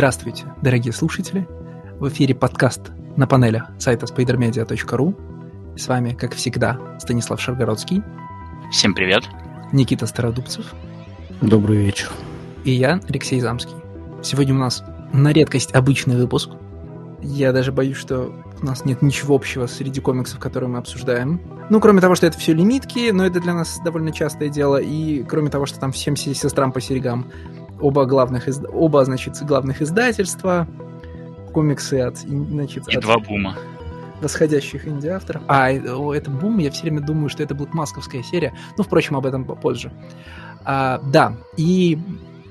Здравствуйте, дорогие слушатели! В эфире подкаст на панели сайта spidermedia.ru. С вами, как всегда, Станислав Шаргородский. Всем привет. Никита Стародубцев. Добрый вечер. И я, Алексей Замский. Сегодня у нас на редкость обычный выпуск. Я даже боюсь, что у нас нет ничего общего среди комиксов, которые мы обсуждаем. Ну, кроме того, что это все лимитки, но это для нас довольно частое дело, и кроме того, что там всем сестрам по серегам оба главных, из... оба, значит, главных издательства, комиксы от, значит, И от два бума. восходящих инди-авторов. А, о, это бум, я все время думаю, что это блэкмасковская серия. Ну, впрочем, об этом позже. А, да, и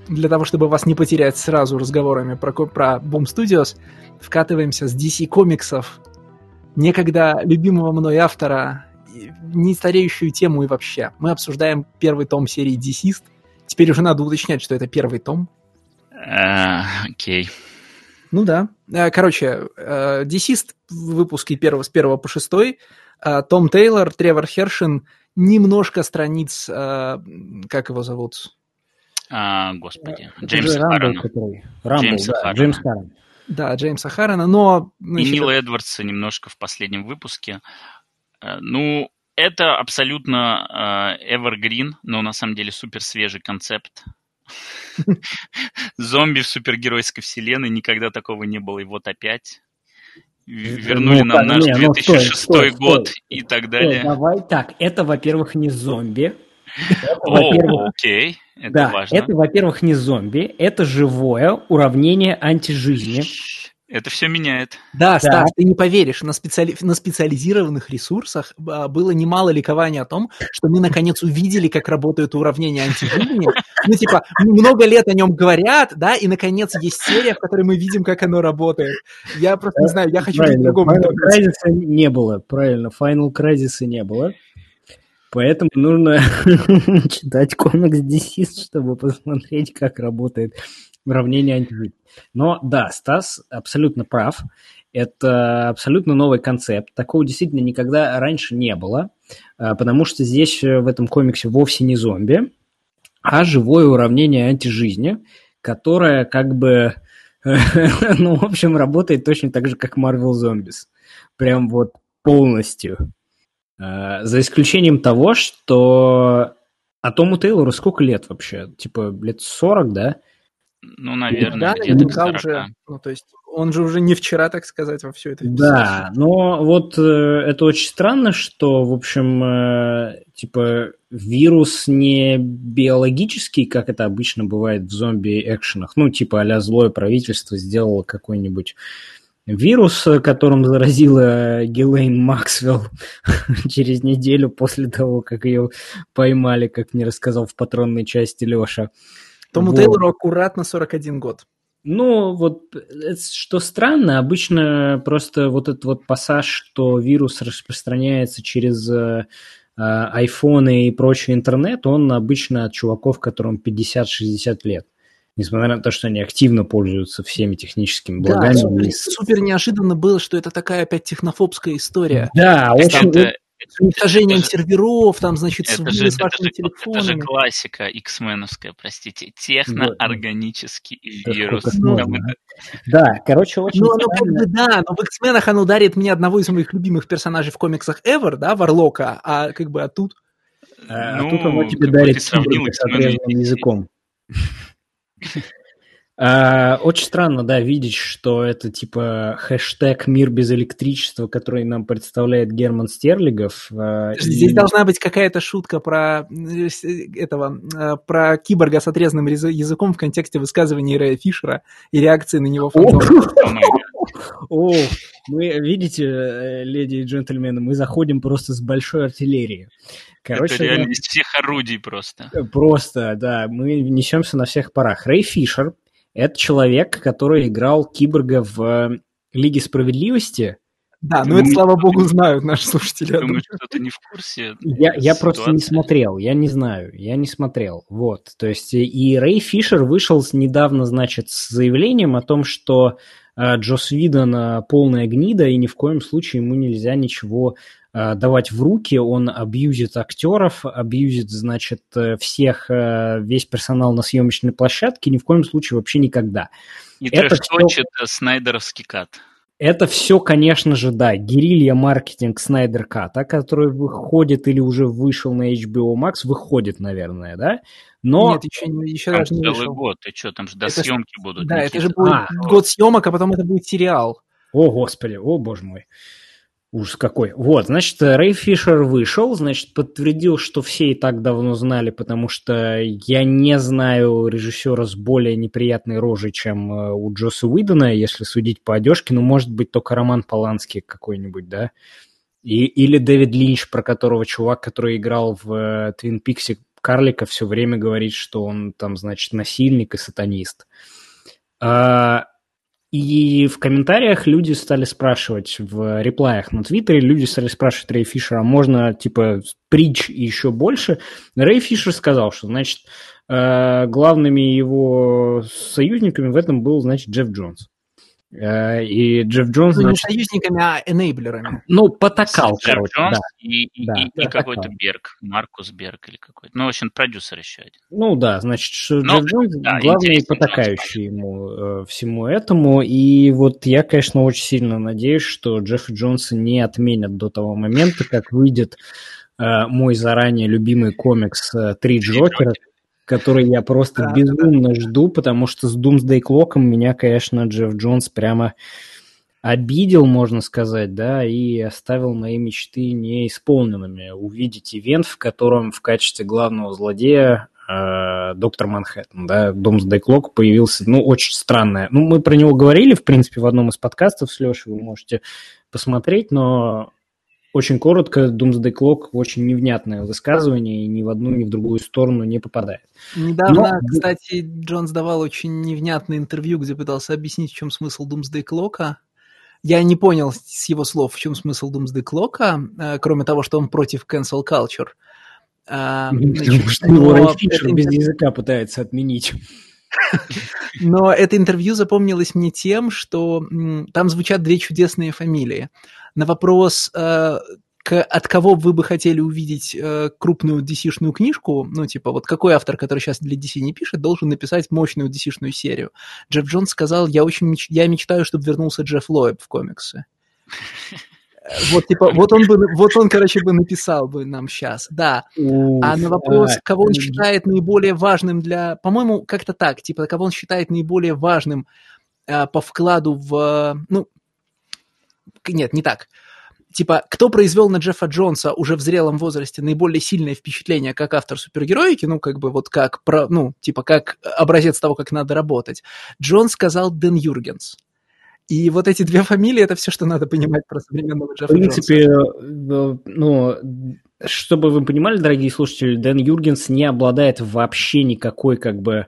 для того, чтобы вас не потерять сразу разговорами про, про Boom Studios, вкатываемся с DC комиксов, некогда любимого мной автора, не стареющую тему и вообще. Мы обсуждаем первый том серии Deceased. Теперь уже надо уточнять, что это первый том. Э, Окей. Ну да. Э, Короче, э, Deceased в выпуске первого, с первого по шестой. э, Том Тейлор, Тревор Хершин, немножко страниц, э, как его зовут? А, господи. Джеймс Харрена. который- Рамбл, Джеймса да, Харрена. Джеймс Харрен. Да, Джеймса Харрена, но... И значит, Нила Эдвардса немножко в последнем выпуске. Э, Ну, это абсолютно э, evergreen, но на самом деле супер свежий концепт. Зомби в супергеройской вселенной, никогда такого не было, и вот опять. В- Вернули Ну, нам наш не, ну, стой, 2006 стой, год и так далее. давай так, это, во-первых, не зомби. О, окей, это да, важно. это, во-первых, не зомби, это живое уравнение антижизни. Это все меняет. Да, Да. Стас, ты не поверишь, на, специали... на специализированных ресурсах а, было немало ликования о том, что мы наконец увидели, как работают уравнения антижизни. Ну, типа, много лет о нем говорят, да, и наконец есть серия, в которой мы видим, как оно работает. Я просто не знаю, я хочу Правильно, другом Final. Crisis не было, правильно, Final Crisis не было. Поэтому нужно читать комикс DC, чтобы посмотреть, как работает уравнение антижизни. Но да, Стас абсолютно прав. Это абсолютно новый концепт. Такого действительно никогда раньше не было, а, потому что здесь э, в этом комиксе вовсе не зомби, а живое уравнение антижизни, которое как бы, ну, в общем, работает точно так же, как Marvel Zombies. Прям вот полностью. А, За исключением того, что... А Тому Тейлору сколько лет вообще? Типа лет 40, да? Ну, наверное, Да, где-то к наверняка 40. уже, ну, то есть, он же уже не вчера, так сказать, во все это Да, но вот э, это очень странно, что, в общем, э, типа вирус не биологический, как это обычно бывает в зомби-экшенах. Ну, типа а злое правительство сделало какой-нибудь вирус, э, которым заразила Гелейн Максвелл через неделю после того, как ее поймали, как мне рассказал в патронной части Леша. Тому Вот. Тейлору аккуратно 41 год. Ну, вот это что странно, обычно просто вот этот вот пассаж, что вирус распространяется через э, э, айфоны и прочий интернет, он обычно от чуваков, которым 50-60 лет. Несмотря на то, что они активно пользуются всеми техническими Да, благами. супер, И- супер неожиданно было, что это такая опять технофобская история. Да, очень... С уничтожением Это серверов, там, значит, с, Это же, с это, вашими же, это же телефонами. классика X-меновская, простите. Техноорганический Да вирус. Там можно, это- Да, короче, очень Ну, оно как странно. бы да, но в X-менах оно дарит мне одного из моих любимых персонажей в комиксах ever, да, Варлока, а как бы а тут... А, Ну, а тут оно тебе как бы дарит с отрезанным языком. А, Очень странно, да, видеть, что это типа хэштег «Мир без электричества», который нам представляет Герман Стерлигов. а, и- Здесь должна быть какая-то шутка про э, э, этого, э, про киборга с отрезанным реза- языком в контексте высказывания Рэя Фишера и реакции на него. О, мы, видите, э, леди и джентльмены, мы заходим просто с большой артиллерии. Короче, это реально из всех орудий просто. Просто, да, мы несемся на всех парах. Рэй Фишер – это человек, который играл киборга в э, Лиге Справедливости. Да, ну это, слава богу, знают наши слушатели. я Думаю, что ты не в курсе. Я, я просто не смотрел, я не знаю, я не смотрел. Вот, то есть и- и Рэй Фишер вышел недавно, значит, с заявлением о том, что э, Джос Видон э, полная гнида, и ни в коем случае ему нельзя ничего э, давать в руки, он абьюзит актеров, абьюзит, значит, э, всех, э, весь персонал на съемочной площадке, ни в коем случае вообще никогда. И Это э, снайдеровский кат. Это все, конечно же, да, герилья маркетинг Снайдер Ката, который выходит или уже вышел на HBO Max, выходит, наверное, да? Но Нет, еще, еще Там даже не целый вышел. год. Ты что, там же до Это ж- съемки будут. Да, это же Никита. будет А. год съемок, а потом это будет сериал. О, господи, о, боже мой. Ужас какой. Вот, значит, Рэй Фишер вышел, значит, подтвердил, что все и так давно знали, потому что я не знаю режиссера с более неприятной рожей, чем э, у Джоса Уидона, если судить по одежке, ну, может быть, только Роман Поланский какой-нибудь, да? И, или Дэвид Линч, про которого чувак, который играл в э, Твин Пиксе Карлика, все время говорит, что он там, значит, насильник и сатанист. А, и в комментариях люди стали спрашивать, в реплаях на Твиттере люди стали спрашивать Рэй Фишера, а можно, типа, притч еще больше? Рэй Фишер сказал, что, значит, э, главными его союзниками в этом был, значит, Джефф Джонс. Э, И Джефф Джонс, Ну, не значит, союзниками, а энейблерами. ну, потакал, Джефф короче, Джонс да. и, и- Да, и- какой-то. Берг, Маркус Берг или какой-то. Ну, в общем, продюсер еще один. Ну да, значит, что Ну, Джефф Джонс да, главный потакающий ему э, всему этому. И вот я, конечно, очень сильно надеюсь, что Джеффа Джонса не отменят до того момента, как выйдет э, мой заранее любимый комикс э, «Три Джокера», который я просто Да, безумно жду, потому что с Doomsday Clock'ом меня, конечно, Джефф Джонс прямо обидел, можно сказать, да, и оставил мои мечты неисполненными. Увидеть ивент, в котором в качестве главного злодея э, доктор Манхэттен, да, Doomsday Clock появился, ну, очень странное. Ну, мы про него говорили, в принципе, в одном из подкастов с Лешей, вы можете посмотреть, но очень коротко, Doomsday Clock очень невнятное высказывание и ни в одну, ни в другую сторону не попадает. Недавно, Но- кстати, Джонс давал очень невнятное интервью, где пытался объяснить, в чем смысл Doomsday Clock'а. Я не понял с его слов, в чем смысл Doomsday Clock'а, э, кроме того, что он против cancel culture. Значит, Потому что его Рэй Фишер без языка пытается отменить. Но это интервью запомнилось мне тем, что там звучат две чудесные фамилии. На вопрос, э, от кого вы бы хотели увидеть э, крупную DC-шную книжку, ну, типа, вот какой автор, который сейчас для DC не пишет, должен написать мощную DC-шную серию? Джефф Джонс сказал, я очень меч- я мечтаю, чтобы вернулся Джефф Лоэб в комиксы. Вот, типа, вот он бы, вот он, короче, бы написал бы нам сейчас, да. А на вопрос, а, кого он считает наиболее важным для... По-моему, как-то так, типа, кого он считает наиболее важным э, по вкладу в... Ну, нет, не так. Типа, кто произвел на Джеффа Джонса уже в зрелом возрасте наиболее сильное впечатление как автор супергероики, ну, как бы вот как, про, ну, типа, как образец того, как надо работать, Джон сказал Дэн Юргенс. И вот эти две фамилии – это все, что надо понимать про современного В Джеффа Джонса. принципе, э, ну, чтобы вы понимали, дорогие слушатели, Дэн Юргенс не обладает вообще никакой, как бы,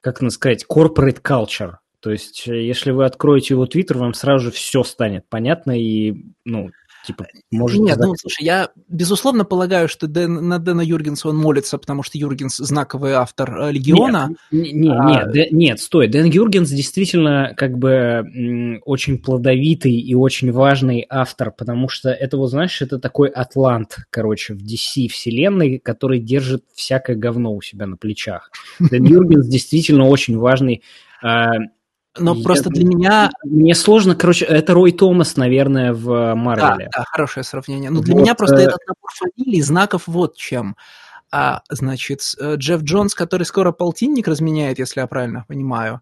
как нам сказать, corporate culture. То есть, э, если вы откроете его твиттер, вам сразу же все станет понятно и, ну, типа, можете... Нет, ну, слушай, я безусловно полагаю, что Дэн, на Дэна Юргенса он молится, потому что Юргенс знаковый автор э, Легиона. Не, не, А- нет, Дэ- нет, стой. Дэн Юргенс действительно как бы очень плодовитый и очень важный автор, потому что это, вот знаешь, это такой атлант, короче, в DC вселенной, который держит всякое говно у себя на плечах. Дэн Юргенс действительно очень важный. Но я- просто для меня... Мне сложно, короче, это Рой Томас, наверное, в Да, Марвеле. да, хорошее сравнение. Но для Вот, меня просто э, этот набор фамилий, знаков вот чем. А, значит, э, Джефф Джонс, который скоро полтинник разменяет, если я правильно понимаю,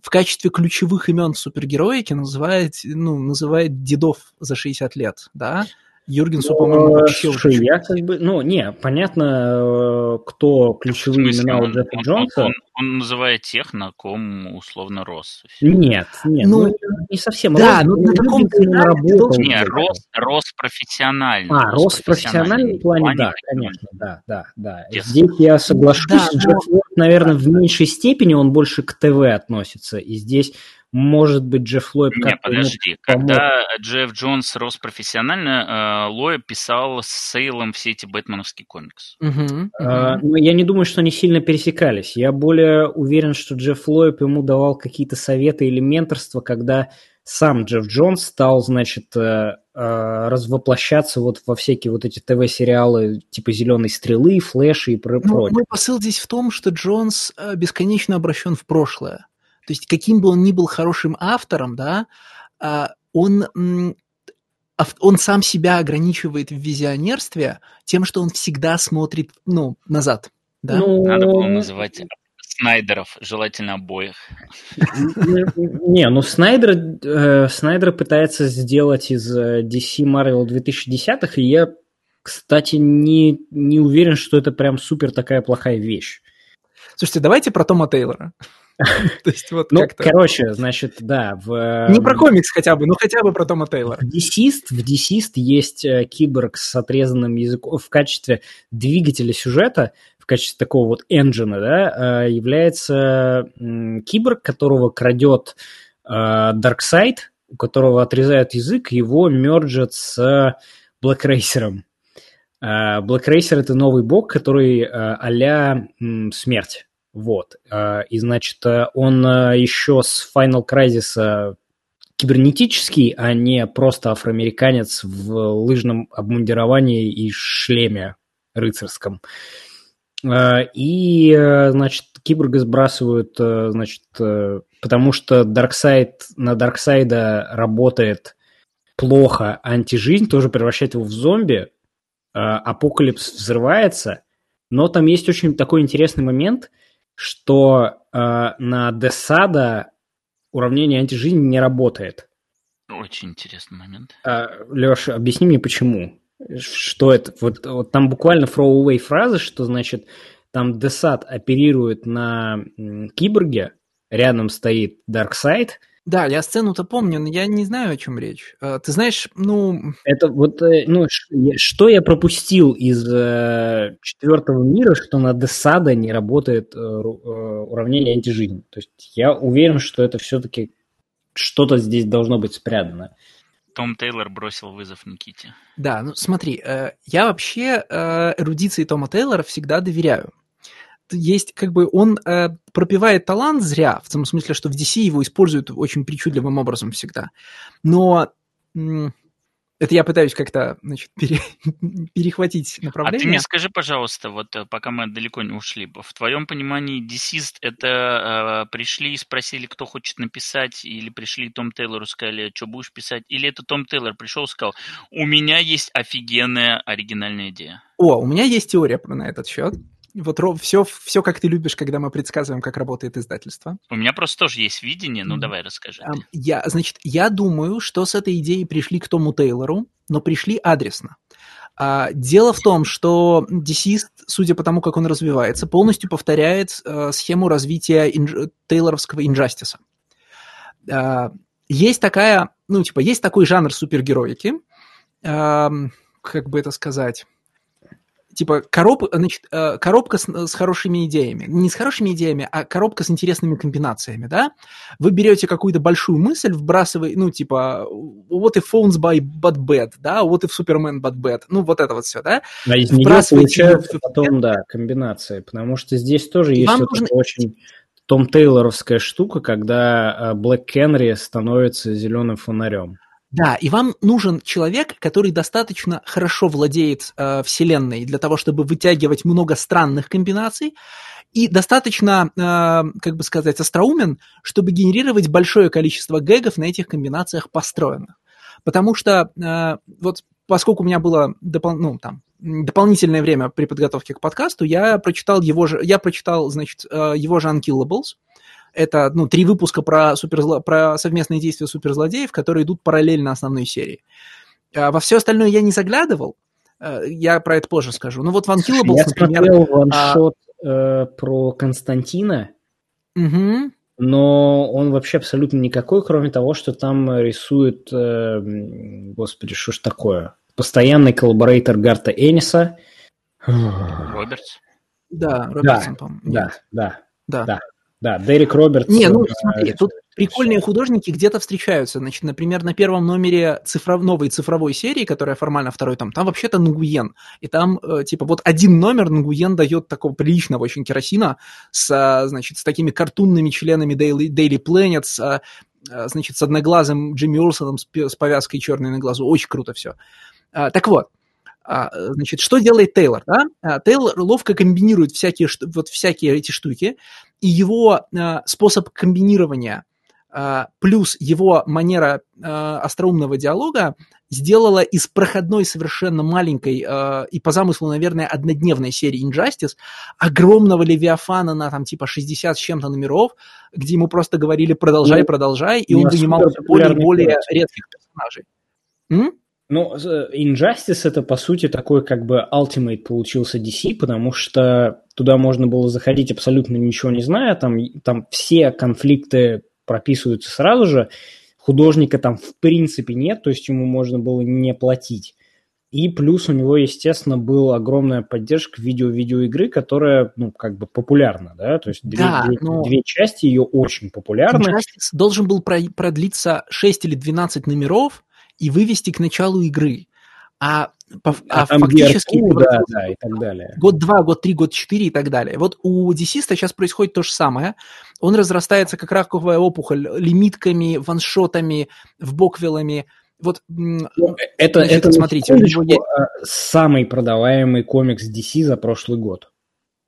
в качестве ключевых имен в супергероике называет, ну, называет дедов за 60 лет, да? Юргенсу, по-моему, Э, вообще уже Слушай, я как бы, ну, не, понятно, э, кто ключевые смысле, имена у он, Джеффа он- Джонса. он- он называет тех, на ком условно рос. Нет, нет, Ну, ну, не совсем. да, Рос- ну, на канале ты работал Не, рос, рос профессионально. А, рос в профессиональном плане, да, таким. конечно, да, да, да. Ясно. Здесь я соглашусь, Да, но- Джефф наверное, в меньшей степени он больше к ТВ относится, и здесь, может быть, Джефф Ллойд Не, подожди. помог. Когда Джефф Джонс рос профессионально, э, Лоя писал с Сейлом все эти бэтменовские комиксы. А, мгм. ну, я не думаю, что они сильно пересекались. Я более уверен, что Джефф Лойб ему давал какие-то советы или менторство, когда сам Джефф Джонс стал, значит, э, развоплощаться вот во всякие вот эти ТВ-сериалы типа «Зеленой стрелы», «Флэши» и про ну, Мой посыл здесь в том, что Джонс бесконечно обращен в прошлое. То есть каким бы он ни был хорошим автором, да, он он сам себя ограничивает в визионерстве тем, что он всегда смотрит, ну, назад. Да? Ну... Надо было называть Снайдеров, желательно обоих. Не, ну Снайдер, э, Снайдер пытается сделать из э, DC Marvel 2010-х, и я, кстати, не, не уверен, что это прям супер такая плохая вещь. Слушайте, давайте про Тома Тейлора. То есть вот ну, короче, значит, да. В, Не про комикс хотя бы, но хотя бы про Тома Тейлора. В Deceased, в Deceased есть э, киборг с отрезанным языком в качестве двигателя сюжета, в качестве такого вот энджина, да, э, является киборг, которого крадет Дарксайд, э, у которого отрезают язык, его мерджат с. Black Racer — это новый бог, который а-ля смерть. Вот. А, и, значит, э, он э, еще с Final Crisis кибернетический, а не просто афроамериканец в лыжном обмундировании и шлеме рыцарском. А, и, э, значит, киборга сбрасывают, значит, потому что Дарксайд, на Дарксайда работает плохо антижизнь, тоже превращает его в зомби, апокалипс взрывается, но там есть очень такой интересный момент – что э, на Десада уравнение антижизни не работает. Очень интересный момент. А, Леша, объясни мне, почему. Что это? Вот, вот там буквально throwaway фраза, что значит там Десад оперирует на киборге, рядом стоит Дарксайд, да, я сцену-то помню, но я не знаю, о чем речь. А, ты знаешь, ну... Это вот, э, ну, что я пропустил из э, четвертого мира, что на Десада не работает э, уравнение антижизнь. То есть я уверен, что это все-таки что-то здесь должно быть спрятано. Том Тейлор бросил вызов Никите. Да, ну смотри, э, я вообще э, эрудиции Тома Тейлора всегда доверяю есть как бы он э, пропивает талант зря, в том смысле, что в DC его используют очень причудливым образом всегда. Но это я пытаюсь как-то, значит, пере, перехватить направление. А ты мне скажи, пожалуйста, вот э, пока мы далеко не ушли, в твоем понимании Deceased это э, пришли и спросили, кто хочет написать, или пришли Том Тейлору сказали, что будешь писать, или это Том Тейлор пришел и сказал, у меня есть офигенная оригинальная идея. О, у меня есть теория на этот счет вот все, все, как ты любишь, когда мы предсказываем, как работает издательство. У меня просто тоже есть видение, ну давай расскажи. Я, значит, я думаю, что с этой идеей пришли к Тому Тейлору, но пришли адресно. А, дело в том, что Deceased, судя по тому, как он развивается, полностью повторяет а, схему развития инж... тейлоровского инжастиса. А, есть такая, ну, типа, есть такой жанр супергероики, как бы это сказать типа короб, значит, э, коробка с, с хорошими идеями. Не с хорошими идеями, а коробка с интересными комбинациями, да? Вы берете какую-то большую мысль, вбрасываете, ну, типа, what if phones by but bad, да? What if Superman but bad? Ну, вот это вот все, да? А из нее получается потом, да, комбинации, потому что здесь тоже есть что-то нужно... очень том Тейлоровская штука, когда Блэк Кенри становится зеленым фонарем. Да, и вам нужен человек, который достаточно хорошо владеет э, вселенной для того, чтобы вытягивать много странных комбинаций, и достаточно, э, как бы сказать, остроумен, чтобы генерировать большое количество гэгов на этих комбинациях построенных. Потому что э, вот поскольку у меня было допол- ну, там, дополнительное время при подготовке к подкасту, я прочитал его же, я прочитал, значит, э, его же Unkillables, это ну, три выпуска про, суперзло... про совместные действия суперзлодеев, которые идут параллельно основной серии. А во все остальное я не заглядывал, э, я про это позже скажу. Ну вот Unkillables, Я например, смотрел one-shot а... э, про Константина, угу. но он вообще абсолютно никакой, кроме того, что там рисует, э, господи, что ж такое, постоянный collaborator Гарта Эниса. Робертс? Да, Робертсон, да, по-моему. Да, да, да, да. Да, Дерек Робертс. Не, ну смотри, тут прикольные художники где-то встречаются. Значит, например, на первом номере цифров... новой цифровой серии, которая формально второй там, там вообще-то Нгуен. И там, э, типа, вот один номер Нгуен дает такого приличного очень керосина с, значит, с такими картунными членами Daily, Daily Planet, с а, значит, с одноглазым Джимми Олсоном с, с повязкой черной на глазу. Очень круто все. А, так вот, а, значит, что делает Тейлор? Да? А, Тейлор ловко комбинирует всякие, вот всякие эти штуки, и его а, способ комбинирования плюс его манера остроумного диалога сделала из проходной совершенно маленькой и по замыслу, наверное, однодневной серии Injustice огромного Левиафана на там типа 60 с чем-то номеров, где ему просто говорили продолжай, ну, продолжай, и он вынимал более более редких персонажей. М? Ну, Injustice это, по сути, такой как бы Ultimate получился DC, потому что туда можно было заходить абсолютно ничего не зная, там, там все конфликты прописываются сразу же, художника там в принципе нет, то есть ему можно было не платить. И плюс у него, естественно, была огромная поддержка видео-видеоигры, которая, ну, как бы популярна, да, то есть да, две, но... две части ее очень популярны. Injustice должен был продлиться 6 или 12 номеров, и вывести к началу игры. А, а, а фактически BRQ, да, да, и так далее. год два, год три, год четыре и так далее. Вот у DC сейчас происходит то же самое. Он разрастается как раковая опухоль лимитками, ваншотами, вбоквиллами. Вот ну, это, значит, это смотрите, у него. А, самый продаваемый комикс DC за прошлый год.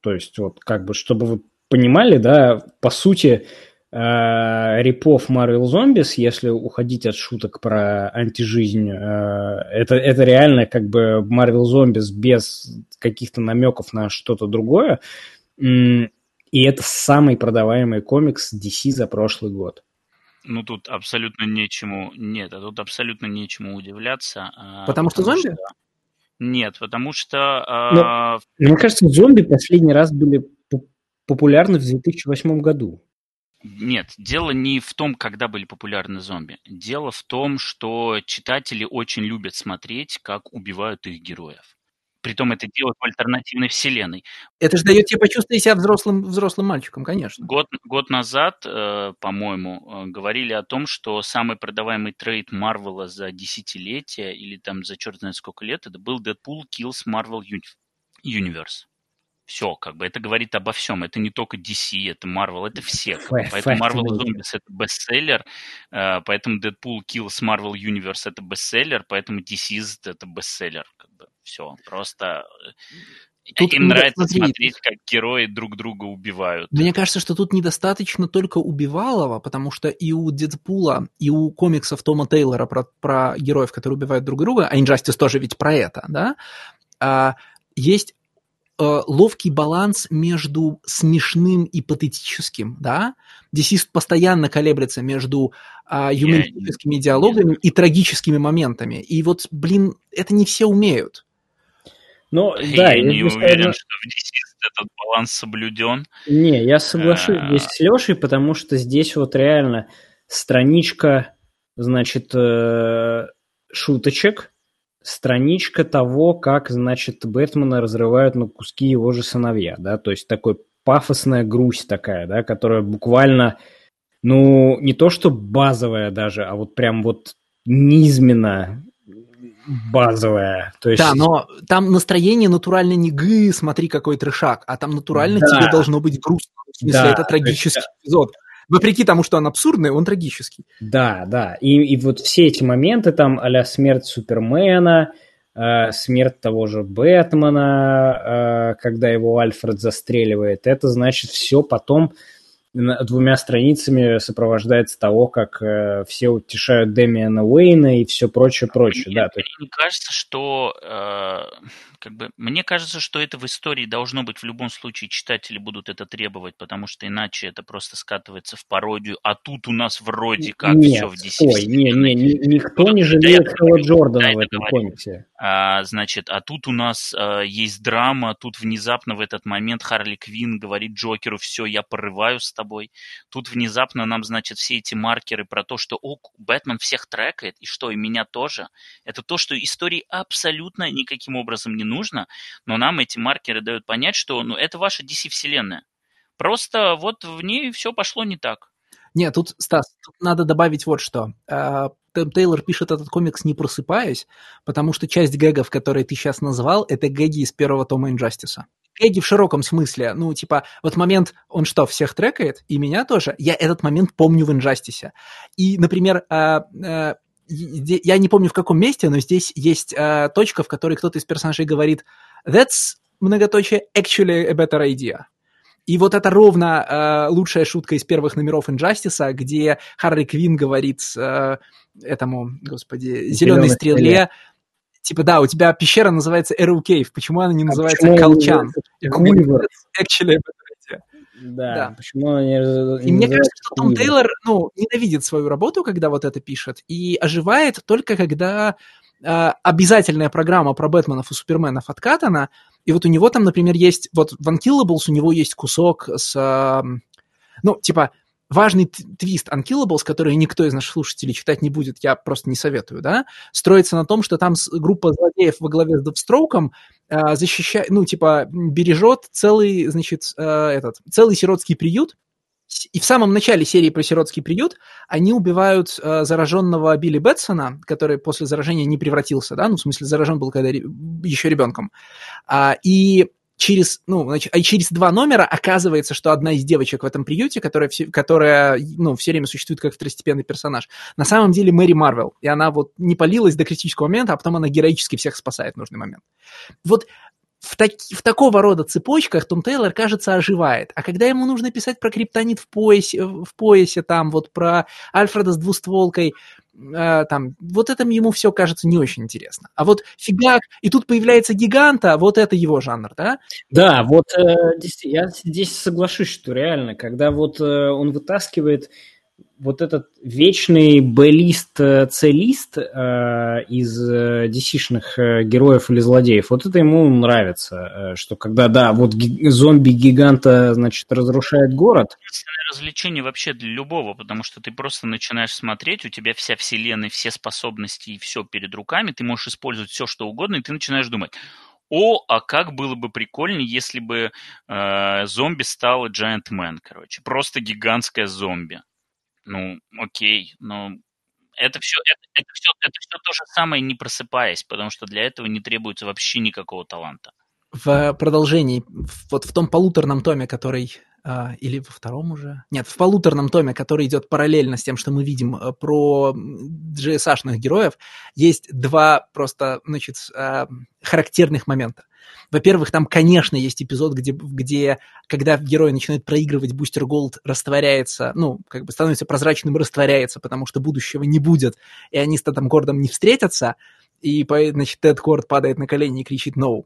То есть вот как бы, чтобы вы понимали, да, по сути, Э, репов Marvel Zombies, если уходить от шуток про антижизнь, э, это, это реально как бы Marvel Zombies без каких-то намеков на что-то другое. И это самый продаваемый комикс DC за прошлый год. Ну, тут абсолютно нечему... Нет, а тут абсолютно нечему удивляться. А, потому, потому что зомби? Что... Нет, потому что... Но, э... Мне кажется, зомби последний раз были популярны в 2008 году. Нет, дело не в том, когда были популярны зомби. Дело в том, что читатели очень любят смотреть, как убивают их героев. Притом это делают в альтернативной вселенной. Это же дает тебе почувствовать себя взрослым, взрослым мальчиком, конечно. Год, год назад, э, по-моему, э, говорили о том, что самый продаваемый трейд Марвела за десятилетия или там за черт знает сколько лет, это был Deadpool Kills Marvel Universe. Все, как бы это говорит обо всем. Это не только DC, это Marvel, это все. Как бы. Поэтому Marvel Zombies это бестселлер, э, поэтому Deadpool Kills Marvel Universe это бестселлер, поэтому DC это бестселлер. Как бы. Все, просто э, Тут им нравится смотреть, как герои друг друга убивают. Мне кажется, что тут недостаточно только убивалого, потому что и у Дедпула, и у комиксов Тома Тейлора про, про героев, которые убивают друг друга, а Injustice тоже ведь про это, да, а, есть Э, ловкий баланс между смешным и патетическим, да. Десист постоянно колеблется между а, юмористическими диалогами и трагическими моментами. И вот, блин, это не все умеют. Но, да, я не уверен, что в Десист этот баланс соблюден. Не, я соглашусь а... здесь с Лешей, потому что здесь вот реально страничка, значит, э, шуточек, страничка того, как, значит, Бэтмена разрывают на куски его же сыновья, да, то есть такой пафосная грусть такая, да, которая буквально, ну, не то что базовая даже, а вот прям вот низменно базовая. То есть... Да, но там настроение натурально не гы, смотри, какой трешак, а там натурально да. тебе должно быть грустно. В смысле, да, это трагический есть... эпизод. Вопреки тому, что он абсурдный, он трагический. Да, да. И, и вот все эти моменты, там, а смерть Супермена, э, смерть того же Бэтмена, э, когда его Альфред застреливает, это значит все потом двумя страницами сопровождается того, как э, все утешают Дэмиана Уэйна и все прочее, прочее. Мне, да, то есть... мне кажется, что э, как бы мне кажется, что это в истории должно быть в любом случае, читатели будут это требовать, потому что иначе это просто скатывается в пародию, а тут у нас вроде как Нет, все в. Ой, не, не, не, никто не жалеет Хэлла Джордана в этом комиксе. А, значит, а тут у нас а, есть драма, тут внезапно в этот момент Харли Квин говорит Джокеру, все, я порываю с тобой. Тут внезапно нам, значит, все эти маркеры про то, что, о, Бэтмен всех трекает, и что, и меня тоже. Это то, что истории абсолютно никаким образом не нужно, но нам эти маркеры дают понять, что ну, это ваша DC-вселенная. Просто вот в ней все пошло не так. Нет, тут, Стас, тут надо добавить вот что. А, Тейлор пишет этот комикс не просыпаясь, потому что часть гэгов, которые ты сейчас назвал, это гэги из первого тома Инжастиса. Эги в широком смысле. Ну, типа, вот момент, он что, всех трекает? И меня тоже? Я этот момент помню в Инжастисе. И, например, а, а, я не помню в каком месте, но здесь есть а, точка, в которой кто-то из персонажей говорит «That's, многоточие, actually a better idea». И вот это ровно э, лучшая шутка из первых номеров Инжастиса, где Харли Квин говорит э, этому, господи, зеленой стреле, стреле, типа, да, у тебя пещера называется Arrow Cave, почему она не а называется Колчан? Actually, да, да, почему не, не И мне кажется, что Том Тейлор, ну, ненавидит свою работу, когда вот это пишет, и оживает только когда э, обязательная программа про Бэтменов и Суперменов откатана, и вот у него там, например, есть, вот в Unkillables у него есть кусок с, э, ну, типа, важный твист Unkillables, который никто из наших слушателей читать не будет, я просто не советую, да, строится на том, что там группа злодеев во главе с Девстроуком э, защищает, ну, типа, бережет целый, значит, э, этот, целый сиротский приют, и в самом начале серии про сиротский приют они убивают э, зараженного Билли Бетсона, который после заражения не превратился, да, ну, в смысле, заражен был когда еще ребенком. А, и через, ну, значит, а через два номера оказывается, что одна из девочек в этом приюте, которая, все, которая ну, все время существует как второстепенный персонаж, на самом деле Мэри Марвел. И она вот не полилась до критического момента, а потом она героически всех спасает в нужный момент. Вот в, таки, в такого рода цепочках Том Тейлор, кажется, оживает. А когда ему нужно писать про криптонит в поясе, в поясе там, вот про Альфреда с двустволкой, э, там, вот это ему все кажется не очень интересно. А вот фигак, и тут появляется гиганта, вот это его жанр, да? Да, вот э, я здесь соглашусь, что реально, когда вот э, он вытаскивает вот этот вечный Б-лист, С-лист э, из э, DC-шных э, героев или злодеев, вот это ему нравится, э, что когда, да, вот ги- зомби-гиганта, значит, разрушает город. развлечение вообще для любого, потому что ты просто начинаешь смотреть, у тебя вся вселенная, все способности и все перед руками, ты можешь использовать все, что угодно, и ты начинаешь думать, о, а как было бы прикольно, если бы э, зомби стала Giant Man, короче. Просто гигантская зомби. Ну, окей, но это все, это, это, все, это все то же самое, не просыпаясь, потому что для этого не требуется вообще никакого таланта. В продолжении, вот в том полуторном томе, который или во втором уже? Нет, в полуторном томе, который идет параллельно с тем, что мы видим uh, про GSA-шных героев, есть два просто, значит, uh, характерных момента. Во-первых, там, конечно, есть эпизод, где, где когда герой начинает проигрывать, бустер Голд растворяется, ну, как бы становится прозрачным растворяется, потому что будущего не будет, и они с Тедом Гордом не встретятся, и, значит, Тед Горд падает на колени и кричит «No».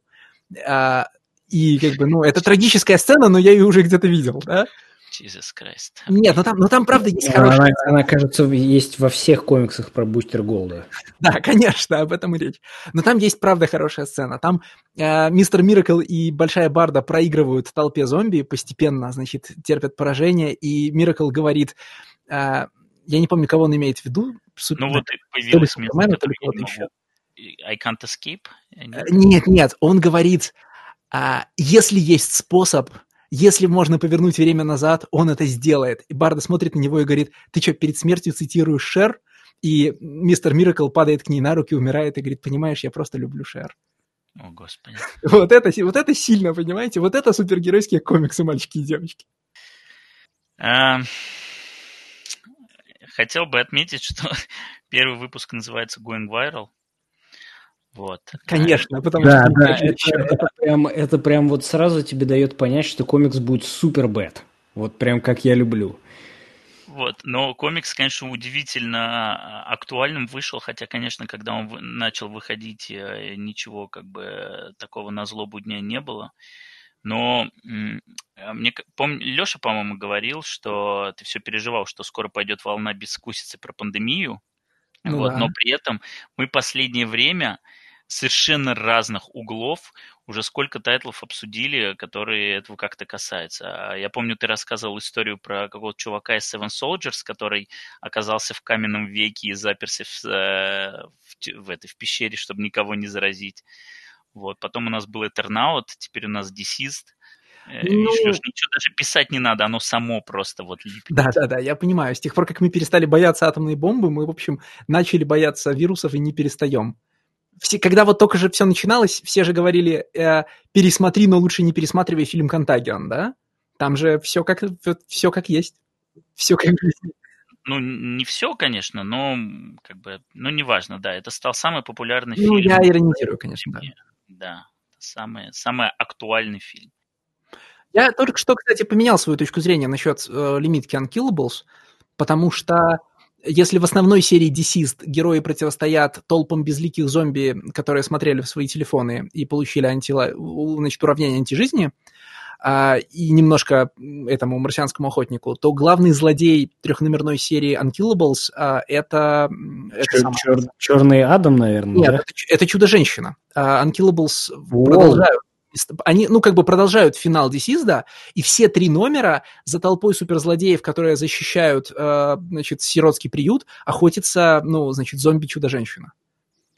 А, и, как бы, ну, это трагическая сцена, но я ее уже где-то видел, да? Jesus Christ. Нет, ну там, ну там правда есть хорошая... Она, она, кажется, есть во всех комиксах про Бустер Голда. Да, конечно, об этом и речь. Но там есть правда хорошая сцена. Там э, Мистер Миракл и Большая Барда проигрывают толпе зомби, постепенно, значит, терпят поражение, и Миракл говорит... Э, я не помню, кого он имеет в виду. Ну вот появилась Супермена, то ли кого-то еще. I can't escape? Нет, нет, он говорит, а, если есть способ если можно повернуть время назад, он это сделает. И Барда смотрит на него и говорит, ты что, перед смертью цитируешь Шер? И мистер Миракл падает к ней на руки, умирает и говорит, понимаешь, я просто люблю Шер. О, Господи. Вот это, вот это сильно, понимаете? Вот это супергеройские комиксы, мальчики и девочки. А, хотел бы отметить, что первый выпуск называется Going Viral. Вот. Конечно, потому да, что... Да, это, это, прям, это прям вот сразу тебе дает понять, что комикс будет супер бэт. Вот прям как я люблю. Вот, но комикс, конечно, удивительно а, актуальным вышел, хотя, конечно, когда он начал выходить, э, ничего как бы такого на злобу дня не было. Но а, мне помню, Леша, по-моему, говорил, что ты все переживал, что скоро пойдет волна бескусицы про пандемию. Ну, вот, да. Но при этом мы последнее время совершенно разных углов уже сколько тайтлов обсудили, которые этого как-то касаются. А я помню, ты рассказывал историю про какого-то чувака из Seven Soldiers, который оказался в каменном веке и заперся в, э, в, в, этой, в пещере, чтобы никого не заразить. Вот. Потом у нас был Этернаут, теперь у нас Deceased. Э, ну... Видишь, ничего даже писать не надо, оно само просто вот липнет. Да-да-да, я понимаю. С тех пор, как мы перестали бояться атомной бомбы, мы, в общем, начали бояться вирусов и не перестаем. Все, когда вот только же все начиналось, все же говорили, э, пересмотри, но лучше не пересматривай фильм «Контагион», да? Там же все как, все как есть. Все как есть. Ну, не все, конечно, но как бы, ну, неважно, да, это стал самый популярный ну, фильм. Ну, я иронизирую, конечно, да. Да, самый, самый актуальный фильм. Я только что, кстати, поменял свою точку зрения насчет э, лимитки Unkillables, потому что если в основной серии Deceased герои противостоят толпам безликих зомби, которые смотрели в свои телефоны и получили антила... значит, уравнение антижизни, а, и немножко этому марсианскому охотнику, то главный злодей трехномерной серии Unkillables а, это... это Чер- чер- черный Адам, наверное, Нет, да? это, это Чудо-женщина. А, Unkillables Воу. продолжают они, ну, как бы продолжают финал Десизда, и все три номера за толпой суперзлодеев, которые защищают, э, значит, сиротский приют, охотится, ну, значит, зомби-чудо-женщина.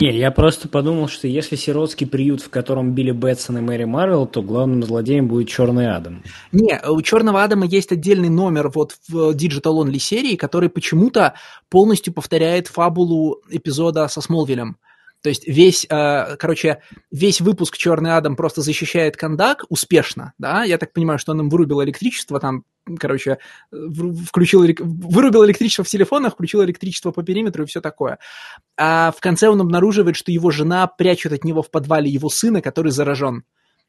Не, я просто подумал, что если сиротский приют, в котором Билли Бэтсон и Мэри Марвел, то главным злодеем будет Черный Адам. Не, у Черного Адама есть отдельный номер вот в Digital Only серии, который почему-то полностью повторяет фабулу эпизода со Смолвилем. То есть весь, э, короче, весь выпуск «Черный Адам» просто защищает Кандак успешно, да, я так понимаю, что он им вырубил электричество, там, короче, включил, вырубил электричество в телефонах, включил электричество по периметру и все такое. А в конце он обнаруживает, что его жена прячет от него в подвале его сына, который заражен.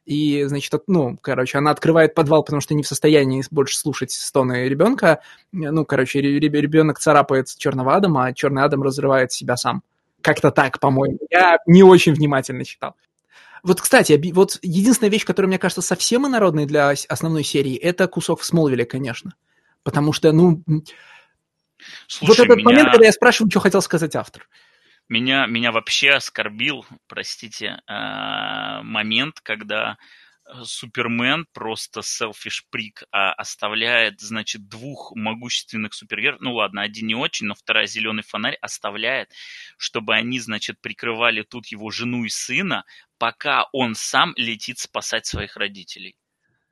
И, значит, ну, короче, она открывает подвал, потому что не в состоянии больше слушать стоны ребенка. Ну, короче, ребенок царапает черного Адама, а черный Адам разрывает себя сам. Как-то так, по-моему. Я не очень внимательно читал. Вот, кстати, вот единственная вещь, которая, мне кажется, совсем инородной для основной серии, это кусок в Смолвиле, конечно. Потому что, ну... Слушай, вот этот меня... момент, когда я спрашиваю, что хотел сказать автор. Меня, меня вообще оскорбил, простите, а, момент, когда Супермен просто селфиш прик а оставляет, значит, двух могущественных супергероев, ну ладно, один не очень, но вторая зеленый фонарь оставляет, чтобы они, значит, прикрывали тут его жену и сына, пока он сам летит спасать своих родителей.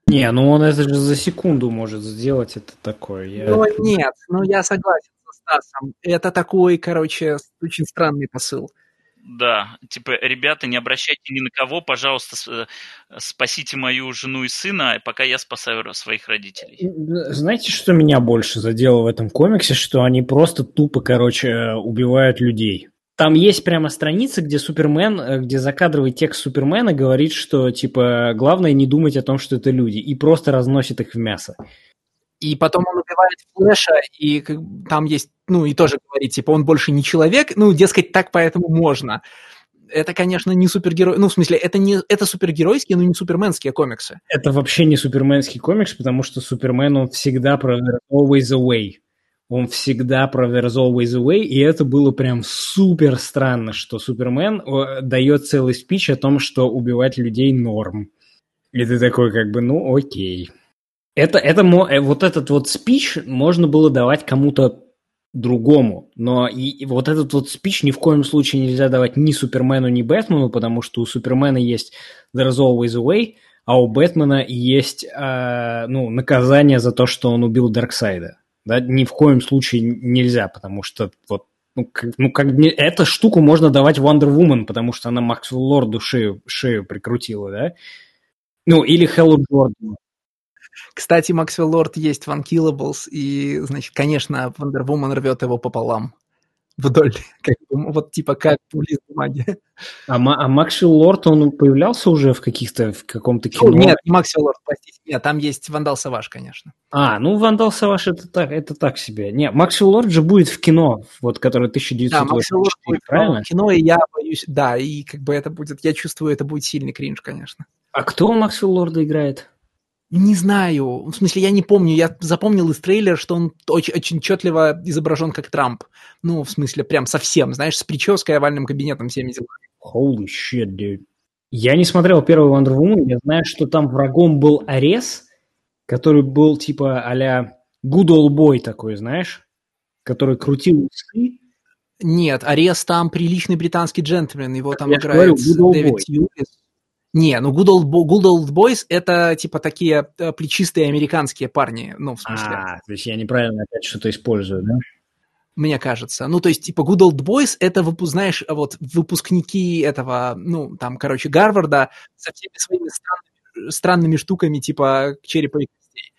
Не, ну он это же за секунду может сделать, это такое. Я... Ну нет, ну я согласен со Стасом. Это такой, короче, очень странный посыл. Да, типа, ребята, не обращайте ни на кого, пожалуйста, э, спасите мою жену и сына, пока я спасаю своих родителей. Знаете, что меня больше задело в этом комиксе? Что они просто тупо, короче, убивают людей. Там есть прямо страница, где Супермен, э, где закадровый текст Супермена говорит, что, типа, главное не думать о том, что это люди, и просто разносит их в мясо. И потом он убивает Флэша, и там есть, ну, и тоже говорит, типа, он больше не человек, ну, дескать, так поэтому можно. Это, конечно, не супергерой, ну, в смысле, это не это супергеройские, но не суперменские комиксы. Это вообще не суперменский комикс, потому что Супермен, он всегда про always away. Он всегда про There's always away, и это было прям супер странно, что Супермен э, дает целый спич о том, что убивать людей норм. И ты такой, как бы, ну, окей. Это, это, э, вот этот вот спич можно было давать кому-то другому, но и, и вот этот вот спич ни в коем случае нельзя давать ни Супермену, ни Бэтмену, потому что у Супермена есть There's Always a Way, а у Бэтмена есть э, ну, наказание за то, что он убил Дарксайда. Да? Ни в коем случае нельзя, потому что вот ну, как, ну, как эту штуку можно давать Wonder Woman, потому что она Максвелл Лорду шею, шею прикрутила, да? Ну, или Хеллу Джордану. Кстати, Максвелл Лорд есть в Unkillables, и, значит, конечно, Woman рвет его пополам вдоль, как, вот типа как лист бумаги. А, а Максвелл Лорд, он появлялся уже в каких-то, в каком-то кино? Нет, не Максвелл Лорд, простите, нет, там есть Вандал Саваш, конечно. А, ну Вандал Саваш это так, это так себе. Не, Максвелл Лорд же будет в кино, вот, которое 1984, да, будет правильно? в кино, и я боюсь, да, и как бы это будет, я чувствую, это будет сильный кринж, конечно. А кто Максвелл Лорда играет? Не знаю. В смысле, я не помню. Я запомнил из трейлера, что он очень, очень отчетливо изображен как Трамп. Ну, в смысле, прям совсем, знаешь, с прической, овальным кабинетом, всеми делами. Holy shit, dude. Я не смотрел первый Wonder Woman. Я знаю, что там врагом был Арес, который был типа а-ля good old boy такой, знаешь? Который крутил усы. Нет, Арес там приличный британский джентльмен. Его там я играет говорю, Дэвид Юрис. Не, ну Good Old, Good Old Boys это типа такие э, плечистые американские парни, ну, в смысле. А, то есть я неправильно опять что-то использую, да? мне кажется. Ну, то есть, типа, Good Old Boys — это, знаешь, вот выпускники этого, ну, там, короче, Гарварда со всеми своими странными, странными штуками, типа черепа и костей.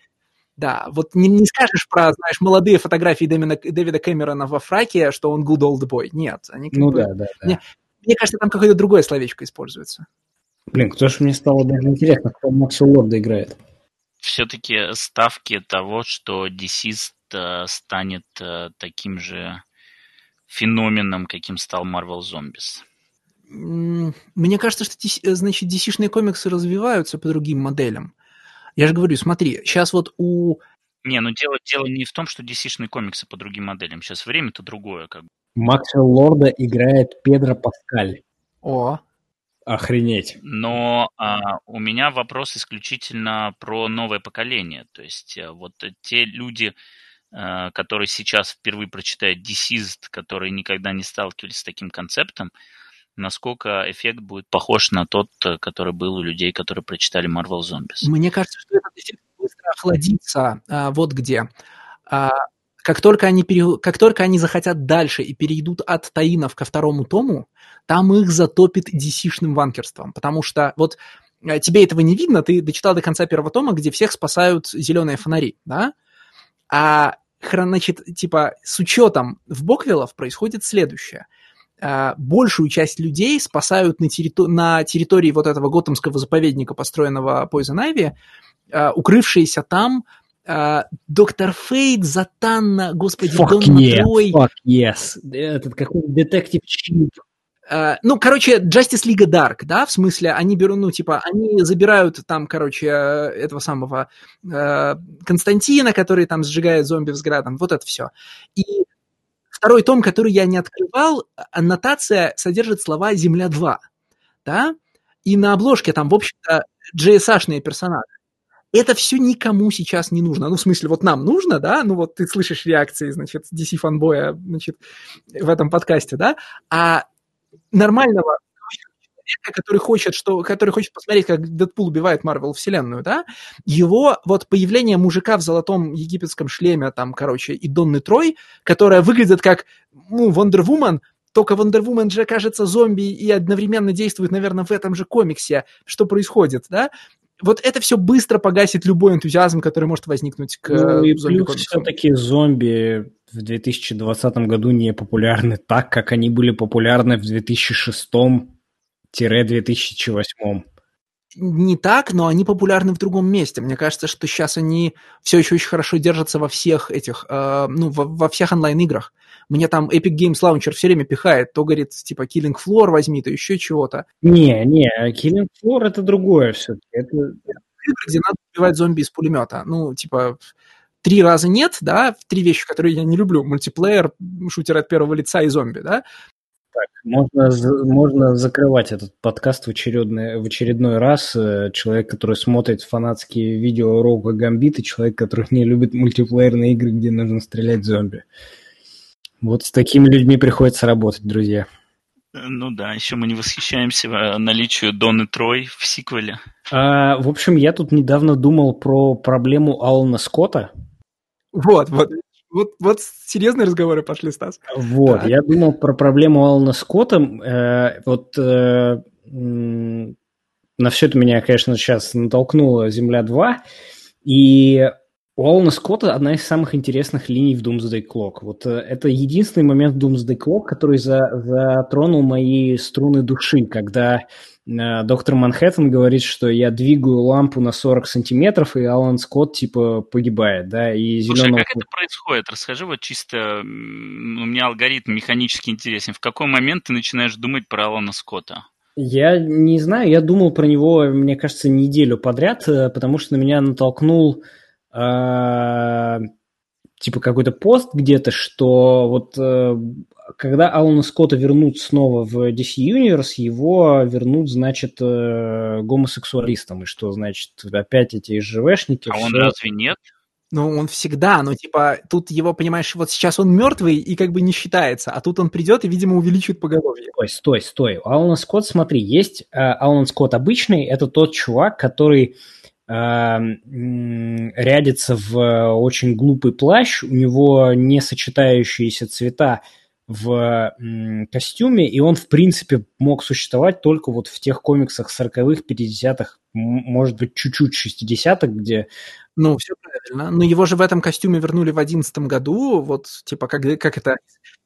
Да, вот не, не скажешь про, знаешь, молодые фотографии Дэвина, Дэвида Кэмерона во фраке, что он good old boy. Нет. Они ну бы, да, да, да. Мне, мне кажется, там какое-то другое словечко используется. Блин, кто же мне стало даже интересно, кто Макса Лорда играет? Все-таки ставки того, что Deceased э, станет э, таким же феноменом, каким стал Marvel Zombies. Мне кажется, что э, значит, DC-шные комиксы развиваются по другим моделям. Я же говорю, смотри, сейчас вот у... Не, ну дело, дело не в том, что DC-шные комиксы по другим моделям. Сейчас время-то другое. Как бы. Максвелл Лорда играет Педро Паскаль. О, Охренеть. Но а, у меня вопрос исключительно про новое поколение. То есть э, вот те люди, а, которые сейчас впервые прочитают Deceased, которые никогда не сталкивались с таким концептом, насколько эффект будет похож на тот, который был у людей, которые прочитали Marvel Zombies. Мне кажется, что этот эффект быстро охладится. А, вот где. А, как только, они пере... как только они захотят дальше и перейдут от Таинов ко второму тому, там их затопит DC-шным ванкерством. Потому что вот э, тебе этого не видно, ты дочитал до конца первого тома, где всех спасают зеленые фонари, да? А, значит, типа, с учетом в Боквиллов происходит следующее. А, большую часть людей спасают на, территор- на территории вот этого готэмского заповедника, построенного Poison Ivy, а, укрывшиеся там Доктор Фейт, Затанна, господи, fuck Дон yeah, Матрой. Fuck yes. Этот какой-то детектив Чип. Uh, ну, короче, Justice League Dark, да, в смысле, они берут, ну, типа, они забирают там, короче, этого самого uh, Константина, который там сжигает зомби взглядом, вот это все. И второй том, который я не открывал, аннотация содержит слова «Земля-2», да, и на обложке там, в общем-то, GSA-шные персонажи это все никому сейчас не нужно. Ну, в смысле, вот нам нужно, да, ну вот ты слышишь реакции, значит, DC-фанбоя, значит, в этом подкасте, да, а нормального человека, который хочет, что, который хочет посмотреть, как Дэдпул убивает Марвел вселенную, да, его вот появление мужика в золотом египетском шлеме, там, короче, и Донны Трой, которая выглядит как, ну, Woman, только Woman же, кажется, зомби и одновременно действует, наверное, в этом же комиксе. Что происходит, да? Вот это все быстро погасит любой энтузиазм, который может возникнуть к ну, и зомби плюс все-таки зомби в 2020 году не популярны так, как они были популярны в 2006-2008 не так, но они популярны в другом месте. Мне кажется, что сейчас они все еще очень хорошо держатся во всех этих, э, ну, во, во всех онлайн-играх. Мне там Epic Games Launcher все время пихает, то говорит, типа, Killing Floor возьми, то еще чего-то. Не, не, Killing Floor это другое все-таки. Это... Игры, где надо убивать зомби из пулемета. Ну, типа, три раза нет, да, три вещи, которые я не люблю. Мультиплеер, шутер от первого лица и зомби, да. Так, можно, можно закрывать этот подкаст в очередной, в очередной раз. Э, человек, который смотрит фанатские видео Роуга Гамбита, человек, который не любит мультиплеерные игры, где нужно стрелять зомби. Вот с такими людьми приходится работать, друзья. Ну да, еще мы не восхищаемся э, наличию Донны Трой в сиквеле. А, в общем, я тут недавно думал про проблему Алана Скотта. Вот, вот. Вот, вот серьезные разговоры пошли, Стас. Вот, так. я думал про проблему Алана Скотта. Э, вот э, на все это меня, конечно, сейчас натолкнула «Земля-2». И у Алана Скотта одна из самых интересных линий в Doomsday Clock. Вот э, это единственный момент Doomsday Clock, который за, затронул мои струны души, когда Э, доктор Манхэттен говорит, что я двигаю лампу на 40 сантиметров, и Алан Скотт, типа, погибает, да, и зеленого... Слушай, как это происходит? Расскажи вот чисто, у меня алгоритм механически интересен. В какой момент ты начинаешь думать про Алана Скотта? Я не знаю, я думал про него, мне кажется, неделю подряд, э, потому что на меня натолкнул э, типа какой-то пост где-то, что вот э, когда Алана Скотта вернут снова в DC Universe, его вернут, значит, э, гомосексуалистом. И что, значит, опять эти ЖВшники... А все... он разве нет? Ну, он всегда, но типа тут его, понимаешь, вот сейчас он мертвый и как бы не считается, а тут он придет и, видимо, увеличит поголовье. Стой, стой, стой. Алан Скотт, смотри, есть э, Алан Скотт обычный, это тот чувак, который рядится в очень глупый плащ, у него не сочетающиеся цвета в костюме, и он, в принципе, мог существовать только вот в тех комиксах 40-х, 50-х, может быть, чуть-чуть 60-х, где... Ну, все правильно. Но его же в этом костюме вернули в 11 году, вот, типа, как, как это...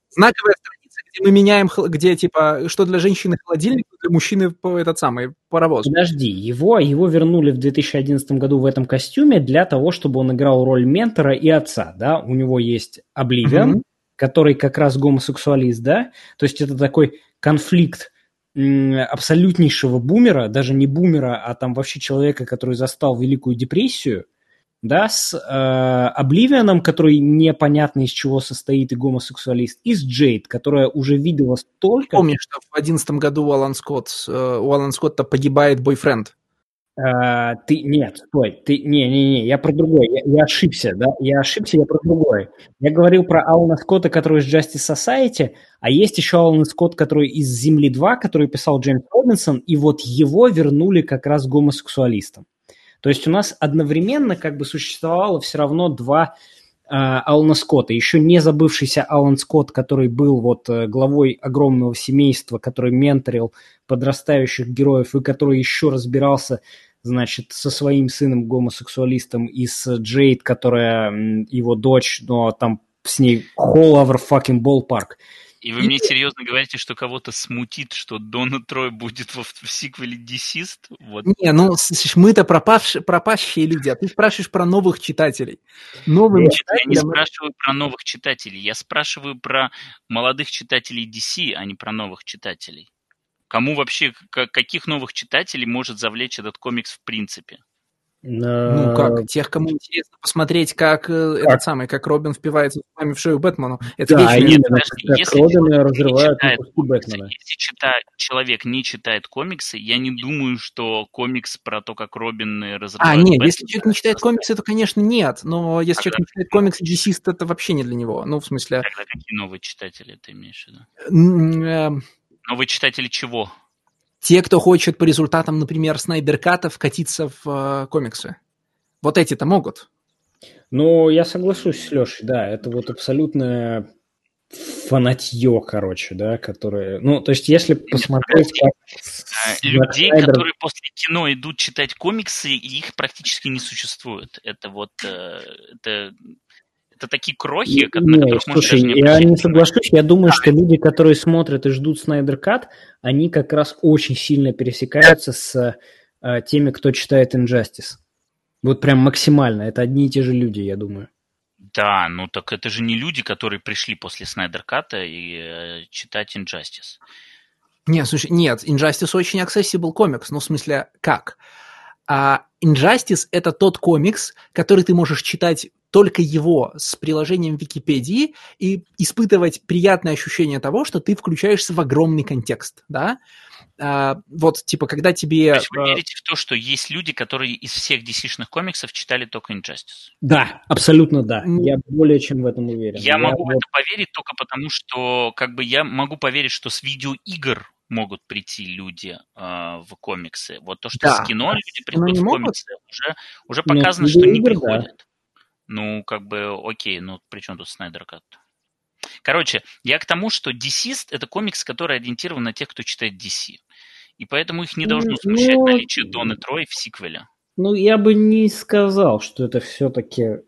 Знаковая страница, где мы меняем, где, типа, что для женщины холодильник, для мужчины этот самый паровоз. Подожди, его, его вернули в 2011 году в этом костюме для того, чтобы он играл роль ментора и отца, да? У него есть Обливион, mm-hmm который как раз гомосексуалист, да? То есть это такой конфликт абсолютнейшего бумера, даже не бумера, а там вообще человека, который застал Великую депрессию, да, с э, Обливианом, который непонятно из чего состоит и гомосексуалист, и с Джейд, которая уже видела столько... Помнишь, что в одиннадцатом году у Алан Скотт, э, у Алан Скотта погибает бойфренд? А, ты нет, стой, ты не, не, не, я про другое, я, я ошибся, да, я ошибся, я про другое. Я говорил про Алана Скотта, который из Justice Society, а есть еще Алан Скотт, который из Земли 2, который писал Джеймс Робинсон, и вот его вернули как раз гомосексуалистом. То есть у нас одновременно как бы существовало все равно два э, Алана Скотта. Еще не забывшийся Алан Скотт, который был вот э, главой огромного семейства, который менторил подрастающих героев и который еще разбирался значит, со своим сыном гомосексуалистом и с Джейд, которая его дочь, но там с ней whole over fucking ballpark. И вы мне серьезно говорите, что кого-то смутит, что Дона Трой будет в, в сиквеле Deceased? Вот. Не, ну, слышишь, мы-то пропавшие, пропащие люди, а ты спрашиваешь про новых читателей. Новым читателям... Я не спрашиваю про новых читателей, я спрашиваю про молодых читателей DC, а не про новых читателей. Кому вообще, каких новых читателей может завлечь этот комикс в принципе? Ну как, тех, кому интересно посмотреть, как, э, как? этот самый, как Робин впивается с вами в шею Бэтмену. Это да, вечно... именно, как если Робин разрывает читает, Бэтмена. Если читает, человек не читает комиксы, я не думаю, что комикс про то, как Робин разрывает А, нет, Бэтмена, если человек не читает комиксы, то, конечно, нет. Но если Тогда... человек не читает комиксы, GC, это вообще не для него. Ну, в смысле... Тогда какие новые читатели ты имеешь в виду? Эм. Новые читатели чего? Те, кто хочет по результатам, например, Снайдерката вкатиться в э, комиксы. Вот эти-то могут. Ну, я соглашусь с Лешей, да, это вот абсолютное фанатье, короче, да, которое... Ну, то есть, если посмотреть... Как Людей, Снайдер... которые после кино идут читать комиксы, их практически не существует. Это вот... Э, это это такие крохи, не, на которых слушай, можно даже не я не соглашусь. Я думаю, что люди, которые смотрят и ждут Снайдер Кат, они как раз очень сильно пересекаются с э, теми, кто читает Injustice. Вот прям максимально. Это одни и те же люди, я думаю. Да, ну так это же не люди, которые пришли после Снайдер Ката и э, читать Injustice. Нет, слушай, нет, Injustice очень accessible комикс, ну в смысле как? А Injustice это тот комикс, который ты можешь читать только его с приложением Википедии и испытывать приятное ощущение того, что ты включаешься в огромный контекст, да? А, вот, типа, когда тебе... То есть вы а, верите в то, что есть люди, которые из всех DC-шных комиксов читали только Injustice? Да, абсолютно да. Я более чем в этом уверен. Я, я могу вот... в это поверить только потому, что, как бы, я могу поверить, что с видеоигр могут прийти люди э, в комиксы. Вот то, что да. с кино люди приходят в комиксы, уже, уже показано, Нет, что не приходят. Да. Ну, как бы, окей, ну, при чем тут Снайдер Кат? Короче, я к тому, что Deceased — это комикс, который ориентирован на тех, кто читает DC. И поэтому их не должно смущать ну, наличие Доны Трой в сиквеле. Ну, я бы не сказал, что это все-таки...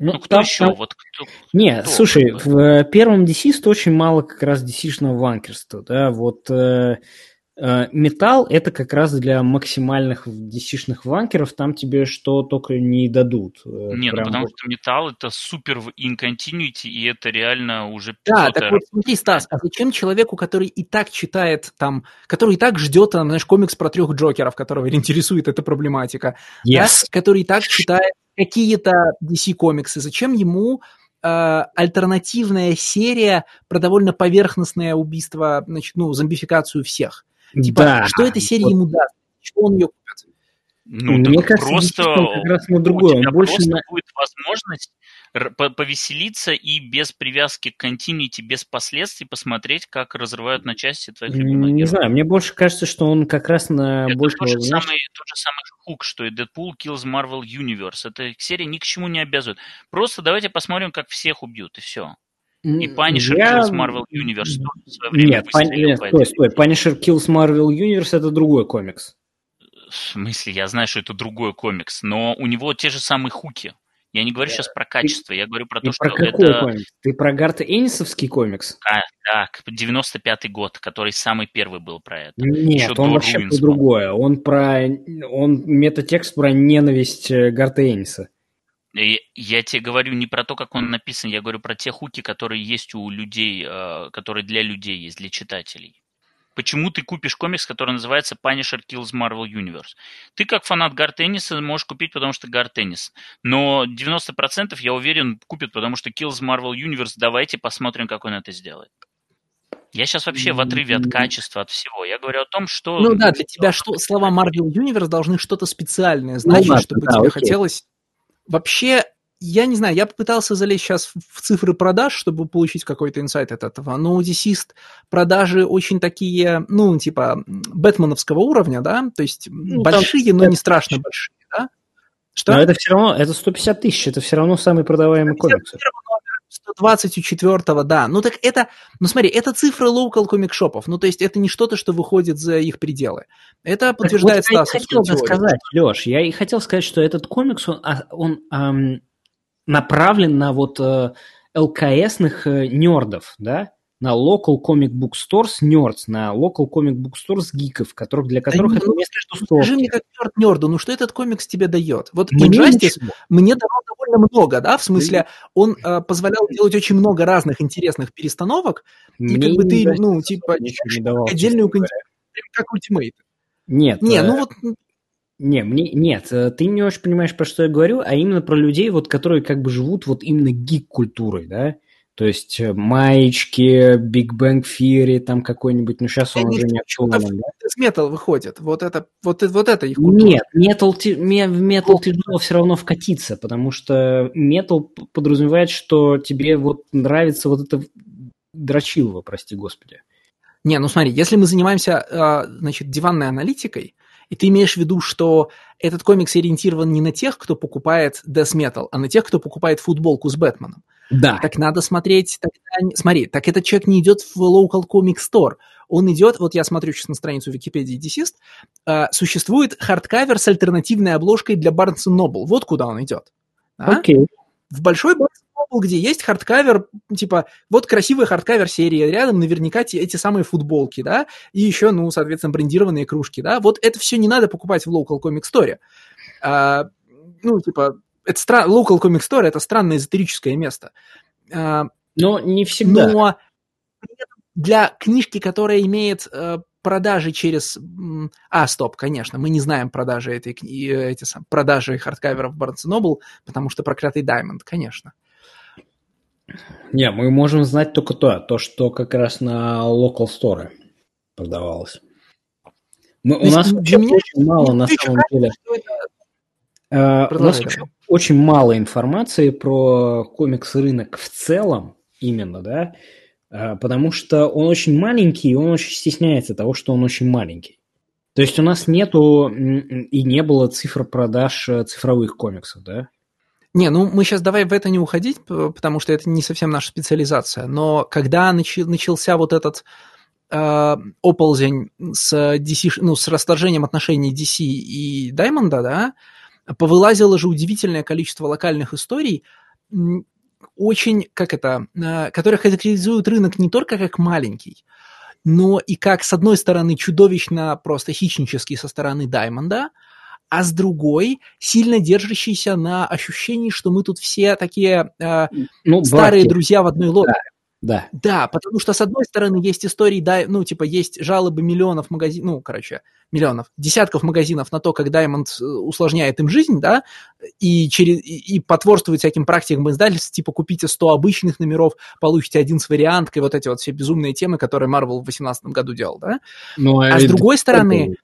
Ну, ну кто там, еще? Там... Вот кто, не, кто, слушай, в э, первом Deceased очень мало как раз DC-шного ванкерства, да, вот... Э, металл это как раз для максимальных dc ванкеров, там тебе что только не дадут. Э, Нет, ну потому что металл это супер в incontinuity, и это реально уже Да, так вот смотри, Стас, а зачем человеку, который и так читает там, который и так ждет, там, знаешь, комикс про трех Джокеров, которого интересует эта проблематика, yes. да, который и так читает какие-то DC-комиксы, зачем ему э, альтернативная серия про довольно поверхностное убийство, значит, ну, зомбификацию всех? Типа, да. что эта серия вот. ему даст? Чего он ее купит? Ну, Мне кажется, просто как раз на другое. У тебя больше просто на... будет возможность повеселиться и без привязки к континьюти, без последствий посмотреть, как разрывают на части твоих любимых Не знаю, мне больше кажется, что он как раз на Это больше... тот же, знаешь, самый, тот же самый хук, что и Deadpool Kills Marvel Universe. Эта серия ни к чему не обязывает. Просто давайте посмотрим, как всех убьют, и все. И Punisher я- Kills Marvel Universe в свое время Нет, Пан- нет, стой, стой. Punisher Kills Marvel Universe это другой комикс. В смысле, я знаю, что это другой комикс, но у него те же самые хуки. Я не говорю сейчас про качество, я говорю про Ты то, про что какой это комикс? Ты про Гарта Эннисовский комикс? а, так, 95-й год, который самый первый был про это. Нет, Еще он вообще Ruins про другое. Он про... Он метатекст про ненависть э, Гарта Энниса. И я тебе говорю не про то, как он написан, я говорю про те хуки, которые есть у людей, э, которые для людей есть, для читателей. Почему ты купишь комикс, который называется Punisher Kills Marvel Universe? Ты как фанат Гар Тенниса можешь купить, потому что Гар Теннис. Но 90% я уверен купят, потому что Kills Marvel Universe, давайте посмотрим, как он это сделает. Я сейчас вообще в отрыве от качества, от всего. Я говорю о том, что... Ну да, для тебя что слова Marvel Universe должны что-то специальное значить, ладно, чтобы да, тебе окей. хотелось. Вообще, я не знаю, я попытался залезть сейчас в цифры продаж, чтобы получить какой-то инсайт от этого, но у Deceased продажи очень такие, ну, типа, бэтменовского уровня, да, то есть Ну, там большие, но не 150 страшно большие, да? Что? Но это все равно, это 150 тысяч, это все равно самый продаваемый комикс. 120 у четвертого, да. Ну так это, ну смотри, это цифры local комик-шопов. Ну то есть это не что-то, что выходит за их пределы. Это подтверждает Так вот я хотел теорию. сказать, Леш, я и хотел сказать, что этот комикс, он, а, он ам, направлен на вот э, ЛКСных э, нердов, да, на local comic book stores nerds, на local comic book stores гиков, которых, для которых не, это ну, место Скажи мне, как нерд нерду, ну что этот комикс тебе дает? Вот Мне Injustice ничего. мне давал довольно много, да, в смысле, он э, позволял делать очень много разных интересных перестановок, и Мне как бы ты, ну, типа, не давал, отдельную как ультимейт. Нет, Не, э, ну вот, Не, мне нет, э, ты не очень понимаешь, про что я говорю, а именно про людей, вот, которые как бы живут вот именно гик-культурой, да? То есть э, маечки, Big Bang Theory, там какой-нибудь, ну сейчас он уже не актуален, да? из метал выходит. Вот это, вот, это- вот это их культура. Нет, метал, в метал тяжело все равно вкатиться, потому что метал подразумевает, что тебе вот нравится вот это дрочилово, прости господи. Не, ну смотри, если мы занимаемся, а, значит, диванной аналитикой, и ты имеешь в виду, что этот комикс ориентирован не на тех, кто покупает Death Metal, а на тех, кто покупает футболку с Бэтменом, Да. так надо смотреть... не- Смотри, так этот человек не идет в local comic store. Он идет, вот я смотрю сейчас на страницу Википедии DCeased, а, существует hardcover с альтернативной обложкой для Barnes Noble. Вот куда он идет. А? Окей. в большой Barnes Noble, где есть hardcover, типа, вот красивый hardcover серии, рядом наверняка те, эти самые футболки, да, и еще, ну, соответственно, брендированные кружки, да, вот это все не надо покупать в Local Comic Store. А, ну, типа, это стра- Local Comic Store — это странное эзотерическое место. А, Но не всегда. но для книжки, которая имеет э, продажи через... А, стоп, конечно, мы не знаем продажи этой кни- э, эти сам, продажи хардкаверов Barnes Noble, потому что проклятый Diamond, конечно. Не, мы можем знать только то, то, что как раз на local store продавалось. Мы, у То нас для меня очень мало на самом деле. Это- э, у нас Продолжай, вообще давай. очень мало информации про комикс-рынок в целом, именно, да, э, потому что он очень маленький, и он очень стесняется того, что он очень маленький. То есть у нас нету и не было цифр продаж э, цифровых комиксов, да? Не, ну мы сейчас давай в это не уходить, потому что это не совсем наша специализация. Но когда начался вот этот э, оползень с, DC, ну, с расторжением отношений DC и Даймонда, да, повылазило же удивительное количество локальных историй, очень, как это, э, которые характеризуют рынок не только как маленький, но и как, с одной стороны, чудовищно просто хищнический со стороны Даймонда, а с другой сильно держащийся на ощущении, что мы тут все такие э, Ну, старые братья, друзья в одной лодке. Да. Да, потому что, с одной стороны, есть истории, да, ну, типа, есть жалобы миллионов магазинов, ну, короче, миллионов, десятков магазинов на то, как Diamond э, усложняет им жизнь, да, и, через, и, и потворствует всяким практикам издательств, типа, купите 100 обычных номеров, получите один с варианткой, вот эти вот все безумные темы, которые Marvel в 2018 году делал, да. Ну, А с это- другой стороны,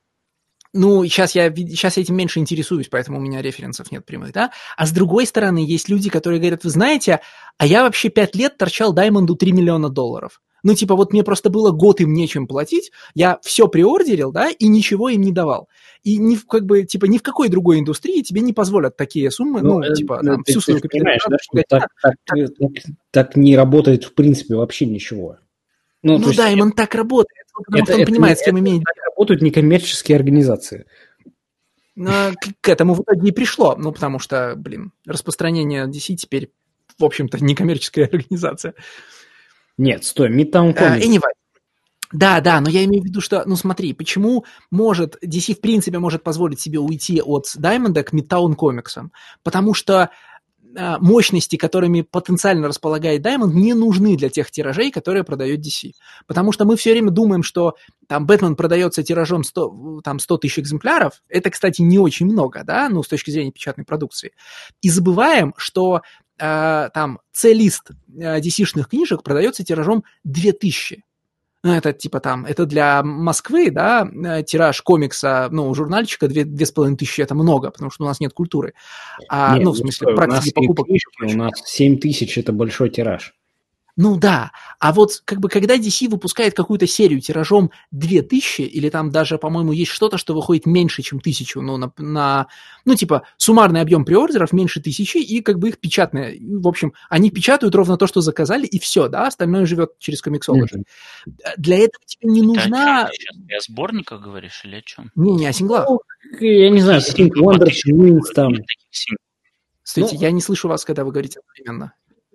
ну, сейчас я, сейчас я этим меньше интересуюсь, поэтому у меня референсов нет прямых, да? А с другой стороны, есть люди, которые говорят, вы знаете, а я вообще пять лет торчал Даймонду 3 миллиона долларов. Ну, типа, вот мне просто было год им нечем платить, я все приордерил, да, и ничего им не давал. И ни в, как бы, типа, ни в какой другой индустрии тебе не позволят такие суммы, ну, ну типа, ну, там, всю свою капитализацию. Да, так, так, так, так не работает, в принципе, вообще ничего. Ну, ну да, есть, так работает, потому это, что он это, понимает, это, с кем имеет дело. работают некоммерческие организации. Но к, к этому в итоге и пришло, ну, потому что, блин, распространение DC теперь, в общем-то, некоммерческая организация. Нет, стой, Midtown Comics. Uh, anyway. Да, да, но я имею в виду, что, ну смотри, почему может, DC в принципе может позволить себе уйти от Diamond к Midtown комиксам? Потому что а, мощности, которыми потенциально располагает Diamond, не нужны для тех тиражей, которые продает DC. Потому что мы все время думаем, что там Бэтмен продается тиражом 100, там, 100 тысяч экземпляров. Это, кстати, не очень много, да, ну, с точки зрения печатной продукции. И забываем, что э, там C-лист э, DC-шных книжек продается тиражом 2000 ну, это типа там, это для Москвы, да, э, тираж комикса, ну, журнальчика две, две с половиной тысячи, это много, потому что у нас нет культуры. А, нет, ну, в смысле, практики покупок. У нас семь тысяч, это большой тираж. Ну да, а вот как бы когда DC выпускает какую-то серию тиражом 2000, или там даже, по-моему, есть что-то, что выходит меньше, чем тысячу, ну, на, на, ну, типа, суммарный объем приордеров меньше тысячи, и как бы их печатное, в общем, они печатают ровно то, что заказали, и все, да, остальное живет через комиксологи. Mm-hmm. Для этого тебе не нужна... Ты о сборниках говоришь или о чем? Не, не, о синглах. Ну, я не знаю, Think Wonders, Wings там. Кстати, ну, я не слышу вас, когда вы говорите одновременно.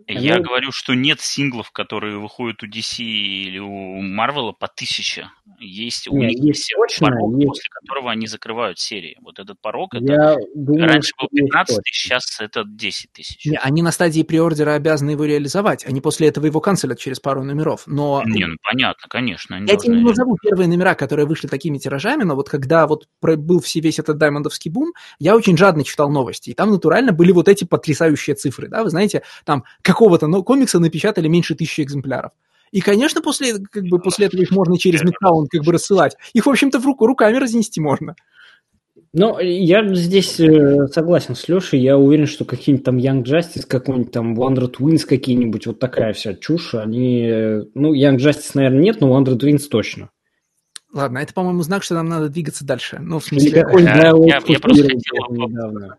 Я говорю, что нет синглов, которые выходят у DC или у Marvel по тысяче. Есть у них есть точно, порог, есть. после которого они закрывают серии. Вот этот порог, это думаю, раньше был 15 тысяч, сейчас это 10 тысяч. Не, они на стадии приордера обязаны его реализовать. Они после этого его канцелят через пару номеров. Но... Не, ну понятно, конечно. Я тебе не назову первые номера, которые вышли такими тиражами, но вот когда вот был все, весь этот даймондовский бум, я очень жадно читал новости. И там натурально были вот эти потрясающие цифры. Да? Вы знаете, там какого-то ну, комикса напечатали меньше тысячи экземпляров. И, конечно, после, как бы, после этого их можно через Midtown как бы рассылать. Их, в общем-то, в руку, руками разнести можно. Ну, я здесь э, согласен с Лешей. Я уверен, что какие-нибудь там Young Justice, какой-нибудь там Wonder Twins какие-нибудь, вот такая вся чушь, они... Э, ну, Young Justice, наверное, нет, но Wonder Twins точно. Ладно, это, по-моему, знак, что нам надо двигаться дальше. Ну, в смысле... Я, я, я, я просто хотел недавно.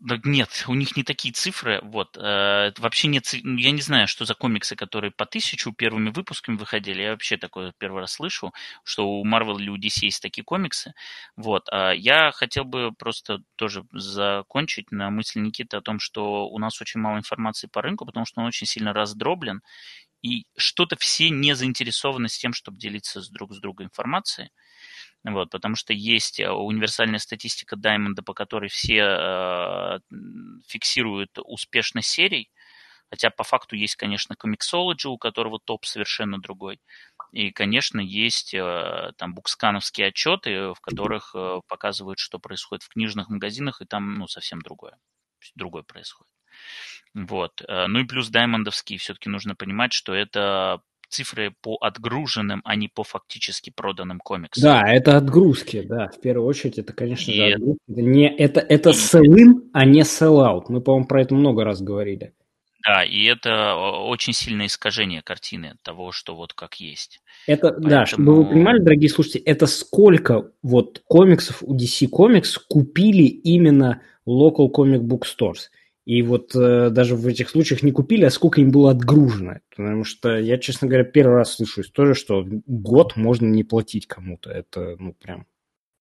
Да нет, у них не такие цифры. Вот. Э, вообще нет... Я не знаю, что за комиксы, которые по тысячу первыми выпусками выходили. Я вообще такое первый раз слышу, что у Marvel или у DC есть такие комиксы. Вот. А я хотел бы просто тоже закончить на мысли Никиты о том, что у нас очень мало информации по рынку, потому что он очень сильно раздроблен, и что-то все не заинтересованы с тем, чтобы делиться с друг с другом информацией. Вот, потому что есть э, универсальная статистика Даймонда, по которой все э, фиксируют успешность серий, хотя по факту есть, конечно, комиксологи, у которого топ совершенно другой. И, конечно, есть э, там букскановские отчеты, в которых э, показывают, что происходит в книжных магазинах, и там ну, совсем другое. Другое происходит. Вот. Э, ну и плюс даймондовские все-таки нужно понимать, что это цифры по отгруженным, а не по фактически проданным комиксам. Да, это отгрузки, да, в первую очередь, это, конечно и... отгрузки. Это, не, это, это sell-in, а не sell-out. Мы, по-моему, про это много раз говорили. Да, и это очень сильное искажение картины того, что вот как есть. Это, Поэтому... да, чтобы вы понимали, дорогие слушатели, это сколько вот комиксов у DC Comics купили именно local comic book stores. И вот э, даже в этих случаях не купили, а сколько им было отгружено. Потому что я, честно говоря, первый раз слышу историю, что год можно не платить кому-то. Это, ну, прям,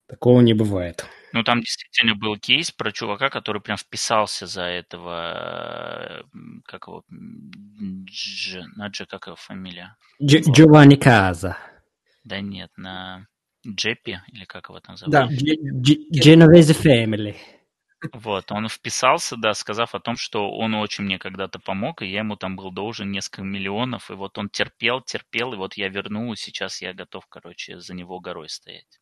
такого не бывает. Ну, там действительно был кейс про чувака, который прям вписался за этого, как его, Дж, на Дж, как его фамилия? Дж, Джованни Каза. Да нет, на Джеппи, или как его там зовут? Да, Genovese Family. Вот, он вписался, да, сказав о том, что он очень мне когда-то помог, и я ему там был должен несколько миллионов, и вот он терпел, терпел, и вот я вернул, и сейчас я готов, короче, за него горой стоять.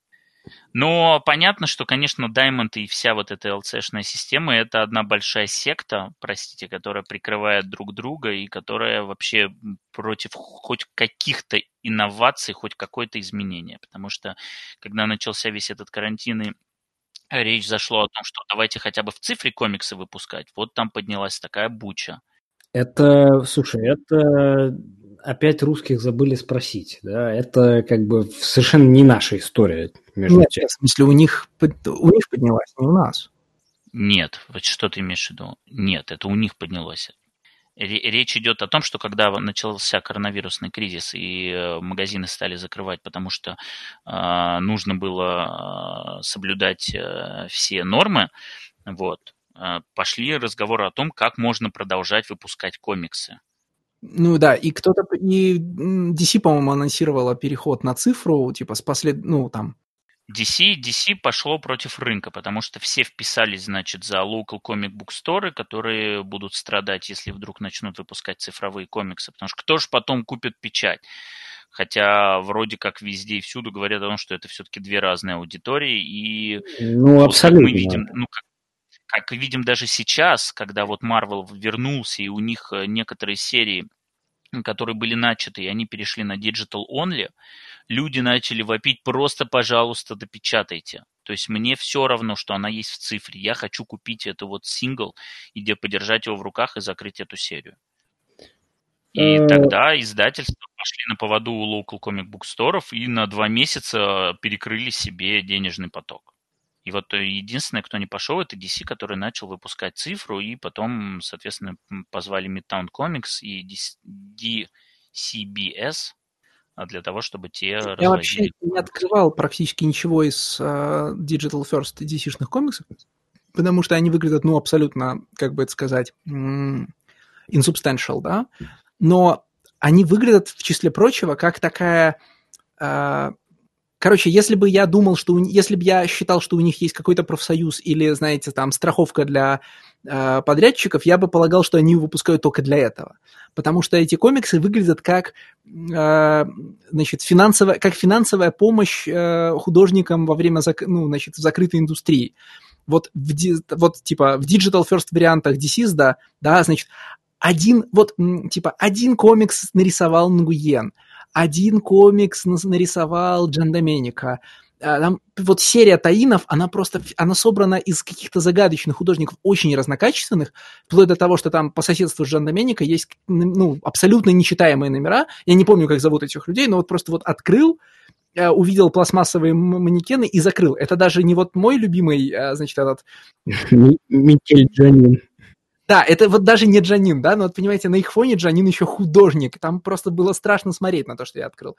Но понятно, что, конечно, Diamond и вся вот эта LC-шная система – это одна большая секта, простите, которая прикрывает друг друга и которая вообще против хоть каких-то инноваций, хоть какое-то изменение. Потому что, когда начался весь этот карантин и речь зашла о том, что давайте хотя бы в цифре комиксы выпускать, вот там поднялась такая буча. Это, слушай, это опять русских забыли спросить, да, это как бы совершенно не наша история. Между Нет, тем. в смысле, у них, у них поднялась, не у нас. Нет, вот что ты имеешь в виду? Нет, это у них поднялось. Речь идет о том, что когда начался коронавирусный кризис и э, магазины стали закрывать, потому что э, нужно было э, соблюдать э, все нормы, вот, э, пошли разговоры о том, как можно продолжать выпускать комиксы. Ну да, и кто-то, и DC, по-моему, анонсировала переход на цифру, типа с послед... ну там... DC, DC пошло против рынка, потому что все вписались, значит, за local comic book store, которые будут страдать, если вдруг начнут выпускать цифровые комиксы, потому что кто же потом купит печать? Хотя вроде как везде и всюду говорят о том, что это все-таки две разные аудитории, и ну, абсолютно. мы видим, ну, как, как видим даже сейчас, когда вот Marvel вернулся, и у них э, некоторые серии, которые были начаты, и они перешли на Digital Only, люди начали вопить просто, пожалуйста, допечатайте. То есть мне все равно, что она есть в цифре. Я хочу купить это вот сингл, где подержать его в руках и закрыть эту серию. И э, тогда издательства пошли на поводу у local comic book store и на два месяца перекрыли себе денежный поток. И вот э, единственное, кто не пошел, это DC, который начал выпускать цифру, и потом, соответственно, позвали Midtown Comics и DCBS для того, чтобы те Я вообще не открывал практически ничего из uh, Digital First DC-шных комиксов, потому что они выглядят, ну, абсолютно, как бы это сказать, insubstantial, да, но они выглядят, в числе прочего, как такая uh, Короче, если бы я думал, что... Если бы я считал, что у них есть какой-то профсоюз или, знаете, там, страховка для подрядчиков, я бы полагал, что они выпускают только для этого. Потому что эти комиксы выглядят как, э, значит, финансовая, как финансовая помощь э, художникам во время, зак, ну, значит, закрытой индустрии. Вот, в, вот, типа, в Digital First вариантах DC's, да, да, значит, один, вот, типа, один комикс нарисовал Нгуен – один комикс нарисовал Джан Доменика. А, там вот серия таинов, она просто, она собрана из каких-то загадочных художников, очень разнокачественных, вплоть до того, что там по соседству с Жан Доменика есть, ну, абсолютно нечитаемые номера. Я не помню, как зовут этих людей, но вот просто вот открыл, э, увидел пластмассовые манекены и закрыл. Это даже не вот мой любимый, а, значит, этот... Микель Джанин. Да, это вот даже не Джанин, да, но вот понимаете, на их фоне Джанин еще художник, там просто было страшно смотреть на то, что я открыл.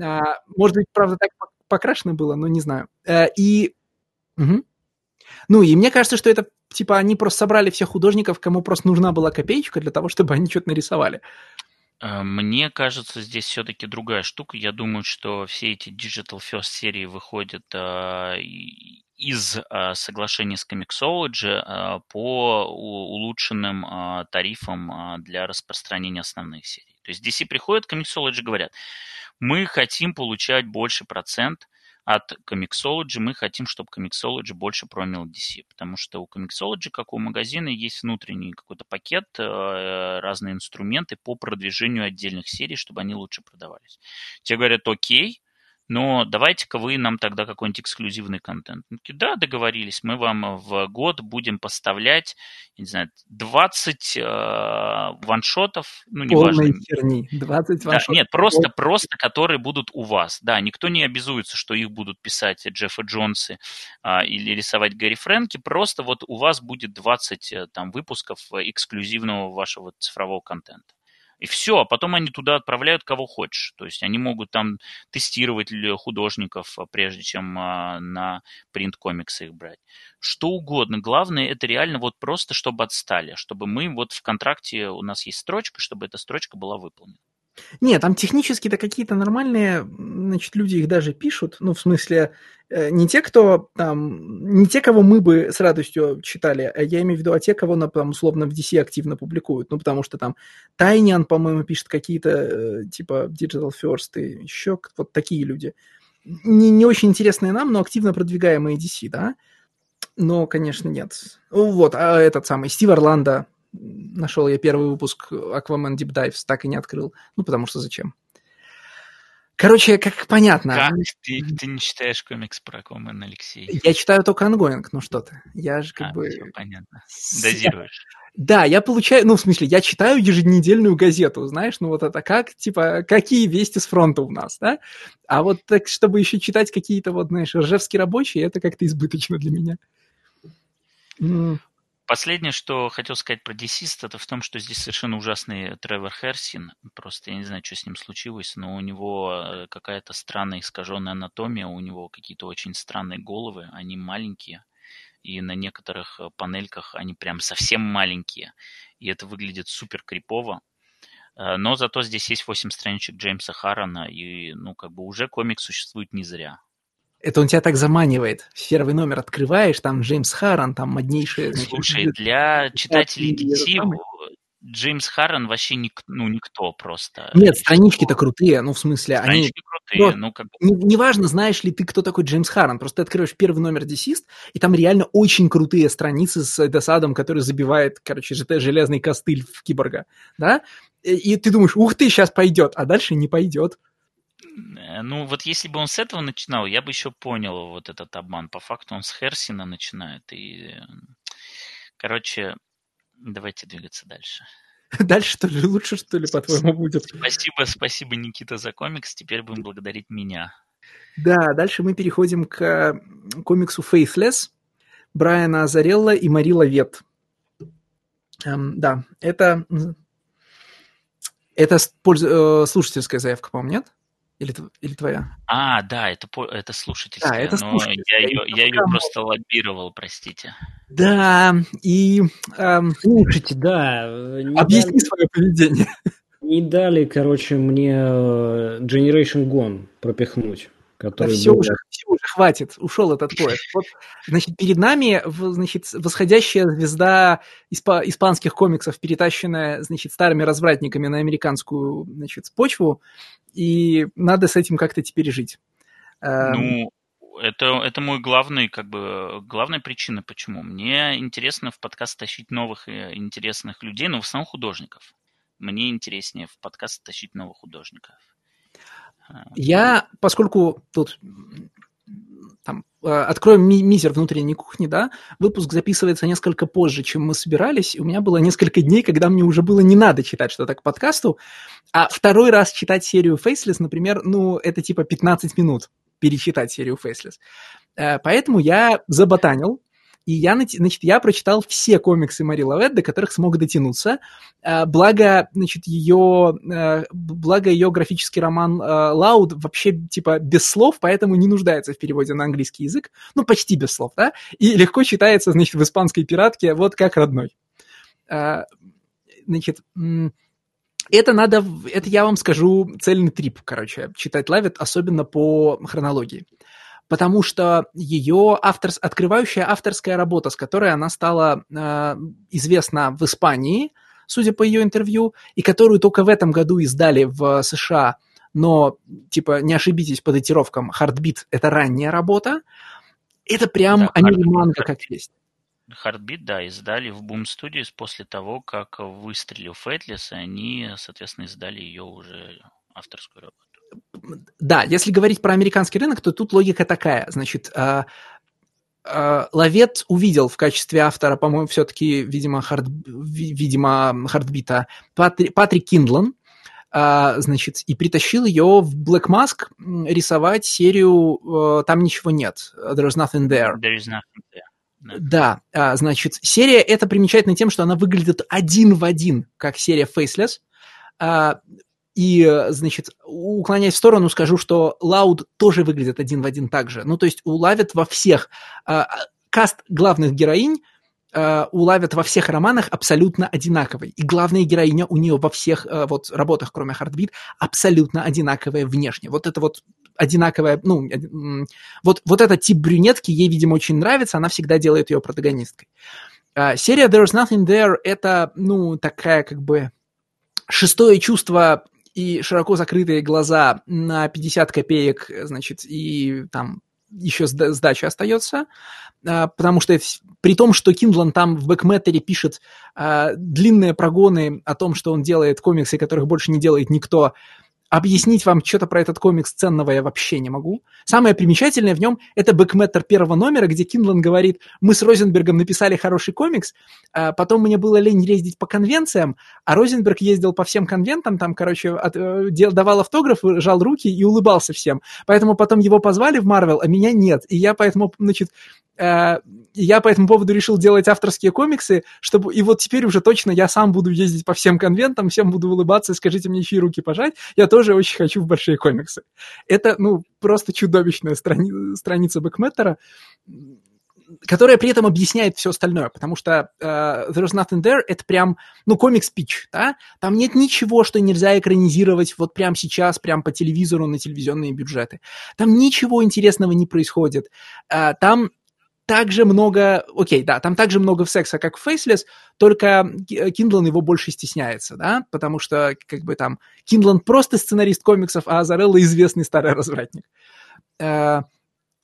А, может быть, правда, так покрашено было, но не знаю. А, и... Угу. Ну, и мне кажется, что это, типа, они просто собрали всех художников, кому просто нужна была копеечка для того, чтобы они что-то нарисовали. Э, мне кажется, здесь все-таки другая штука. Я думаю, что все эти Digital First серии выходят э, из э, соглашения с Comixology э, по улучшенным э, тарифам для распространения основных серий. То есть DC приходят, Comixology говорят, мы хотим получать больше процент от Comixology, мы хотим, чтобы Comixology больше промил DC, потому что у Comixology, как у магазина, есть внутренний какой-то пакет, разные инструменты по продвижению отдельных серий, чтобы они лучше продавались. Те говорят, окей, но давайте-ка вы нам тогда какой-нибудь эксклюзивный контент. да, договорились, мы вам в год будем поставлять, не знаю, 20 э, ваншотов, ну, неважно. Полной херни, 20 ваншотов. Да, нет, просто, просто которые будут у вас. Да, никто не обязуется, что их будут писать Джеффа Джонсы э, или рисовать Гэри Фрэнки, просто вот у вас будет 20 э, там выпусков эксклюзивного вашего цифрового контента. И все, а потом они туда отправляют кого хочешь. То есть они могут там тестировать художников, а, прежде чем а, на принт комиксы их брать. Что угодно. Главное, это реально вот просто, чтобы отстали. Чтобы мы вот в контракте, у нас есть строчка, чтобы эта строчка была выполнена. Нет, там технически-то какие-то нормальные, значит, люди их даже пишут, ну, в смысле, э, не те, кто там, не те, кого мы бы с радостью читали, а я имею в виду, а те, кого, там, условно, в DC активно публикуют, ну, потому что там Тайниан, по-моему, пишет какие-то, э, типа, Digital First и еще вот такие люди. не, не очень интересные нам, но активно продвигаемые DC, да? Но, конечно, нет. Вот, а этот самый Стив Орландо, нашел я первый выпуск Aquaman Deep Dives, так и не открыл. Ну, потому что зачем? Короче, как понятно. Как ты, ты не читаешь комикс про Аквамен, Алексей? Я читаю только ongoing, ну что ты. Я же как а, бы... Все понятно. Дозируешь. Да, я получаю, ну, в смысле, я читаю еженедельную газету, знаешь, ну вот это как, типа, какие вести с фронта у нас, да? А вот так, чтобы еще читать какие-то вот, знаешь, ржевские рабочие, это как-то избыточно для меня. Последнее, что хотел сказать про Десист, это в том, что здесь совершенно ужасный Тревор Херсин. Просто я не знаю, что с ним случилось, но у него э, какая-то странная искаженная анатомия, у него какие-то очень странные головы, они маленькие, и на некоторых э, панельках они прям совсем маленькие, и это выглядит супер крипово. Э, но зато здесь есть 8 страничек Джеймса Харрона, и, ну, как бы уже комик существует не зря. Это он тебя так заманивает. Первый номер открываешь, там Джеймс Харрон, там моднейшие... Слушай, для читателей DC Джеймс Харрон вообще ник, ну, никто просто. Нет, странички-то крутые, ну, в смысле, странички они... крутые, ну, как бы... Неважно, знаешь ли ты, кто такой Джеймс Харрон, просто ты открываешь первый номер Десист, и там реально очень крутые страницы с досадом, который забивает, короче, железный костыль в киборга, да? И ты думаешь, ух ты, сейчас пойдет, а дальше не пойдет. Э, ну, вот если бы он с этого начинал, я бы еще понял вот этот обман. По факту он с Херсина начинает. И, короче, давайте двигаться дальше. Дальше что ли лучше, что ли, по-твоему, будет? Спасибо, спасибо, Никита, за комикс. Теперь будем благодарить меня. Да, дальше мы переходим к комиксу Faithless Брайана Азарелла и Мари Лавет. Эм, да, это, это э, слушательская заявка, по-моему, нет? Или, или твоя? А, да, это, это слушательская. Да, это слушательская. Я ее, я ее просто лоббировал, простите. Да, и... Эм, Слушайте, да. Объясни дали, свое поведение. Не дали, короче, мне э, Generation Gone пропихнуть. Который да все, был... уже, все уже, хватит, ушел этот поезд. Вот, значит, перед нами, значит, восходящая звезда испа- испанских комиксов, перетащенная, значит, старыми развратниками на американскую, значит, почву, и надо с этим как-то теперь жить. Эм, ну, это, это мой главный, как бы, главная причина, почему. Мне интересно в подкаст тащить новых э, интересных людей, но в основном художников. Мне интереснее в подкаст тащить новых художников. Я, поскольку тут там, э, откроем ми- мизер внутренней кухни, да, выпуск записывается несколько позже, чем мы собирались, у меня было несколько дней, когда мне уже было не надо читать что-то к подкасту, а второй раз читать серию Faceless, например, ну, это типа 15 минут перечитать серию Faceless. Э, поэтому я заботанил, и я, значит, я прочитал все комиксы Мари Лавет, до которых смог дотянуться. Э, благо, значит, ее, э, благо ее графический роман Лауд вообще, типа, без слов, поэтому не нуждается в переводе на английский язык. Ну, почти без слов, да? И легко читается, значит, в испанской пиратке вот как родной. Э, значит, это надо, это я вам скажу цельный трип, короче, читать Лавит, особенно по хронологии потому что ее автор, открывающая авторская работа, с которой она стала э, известна в Испании, судя по ее интервью, и которую только в этом году издали в США, но, типа, не ошибитесь по датировкам, Heartbeat — это ранняя работа, это прям да, аниме-манга как есть. Heartbeat, да, издали в Boom Studios после того, как выстрелил Фэтлис, и они, соответственно, издали ее уже авторскую работу да, если говорить про американский рынок, то тут логика такая. Значит, э, э, Лавет увидел в качестве автора, по-моему, все-таки, видимо, хард, видимо, Heartbeat а Патри, Патрик Киндлан, э, значит, и притащил ее в Black Mask рисовать серию «Там ничего нет», «There's nothing there». There is nothing there. Да, а, значит, серия эта примечательна тем, что она выглядит один в один, как серия Faithless. И, значит, уклоняясь в сторону, скажу, что Loud тоже выглядит один в один так же. Ну, то есть у Лавет во всех... Э, каст главных героинь э, улавят во всех романах абсолютно одинаковый. И главная героиня у нее во всех э, вот работах, кроме Хардбит, абсолютно одинаковая внешне. Вот это вот одинаковая, ну, э, вот, вот этот тип брюнетки ей, видимо, очень нравится, она всегда делает ее протагонисткой. Э, серия There's Nothing There — это, ну, такая как бы шестое чувство и широко закрытые глаза на 50 копеек, значит, и там еще сдача остается, а, потому что при том, что Киндлан там в backmatter е пишет а, длинные прогоны о том, что он делает комиксы, которых больше не делает никто, объяснить вам что-то про этот комикс ценного я вообще не могу. Самое примечательное в нем — это backmatter первого номера, где Киндлан говорит, мы с Розенбергом написали хороший комикс, а потом мне было лень ездить по конвенциям, а Розенберг ездил по всем конвентам, там, короче, от, э, дел, давал автограф, жал руки и улыбался всем. Поэтому потом его позвали в Марвел, а меня нет. И я поэтому, значит, Э, я по этому поводу решил делать авторские комиксы, чтобы и вот теперь уже точно я сам буду ездить по всем конвентам, всем буду улыбаться, скажите мне, чьи руки пожать, я тоже очень хочу в большие комиксы. Это, ну, просто чудовищная страни- страница Бэкметтера, которая при этом объясняет все остальное, потому что uh, There's Nothing There — это прям, ну, комикс-пич, да? Там нет ничего, что нельзя экранизировать вот прямо сейчас, прямо по телевизору на телевизионные бюджеты. Там ничего интересного не происходит. Э, там также много, окей, да, там также много секса, как в Faithless, только Киндлан его больше стесняется, да, потому что, как бы там, Киндлан просто сценарист комиксов, а Азарелла известный старый развратник. Э,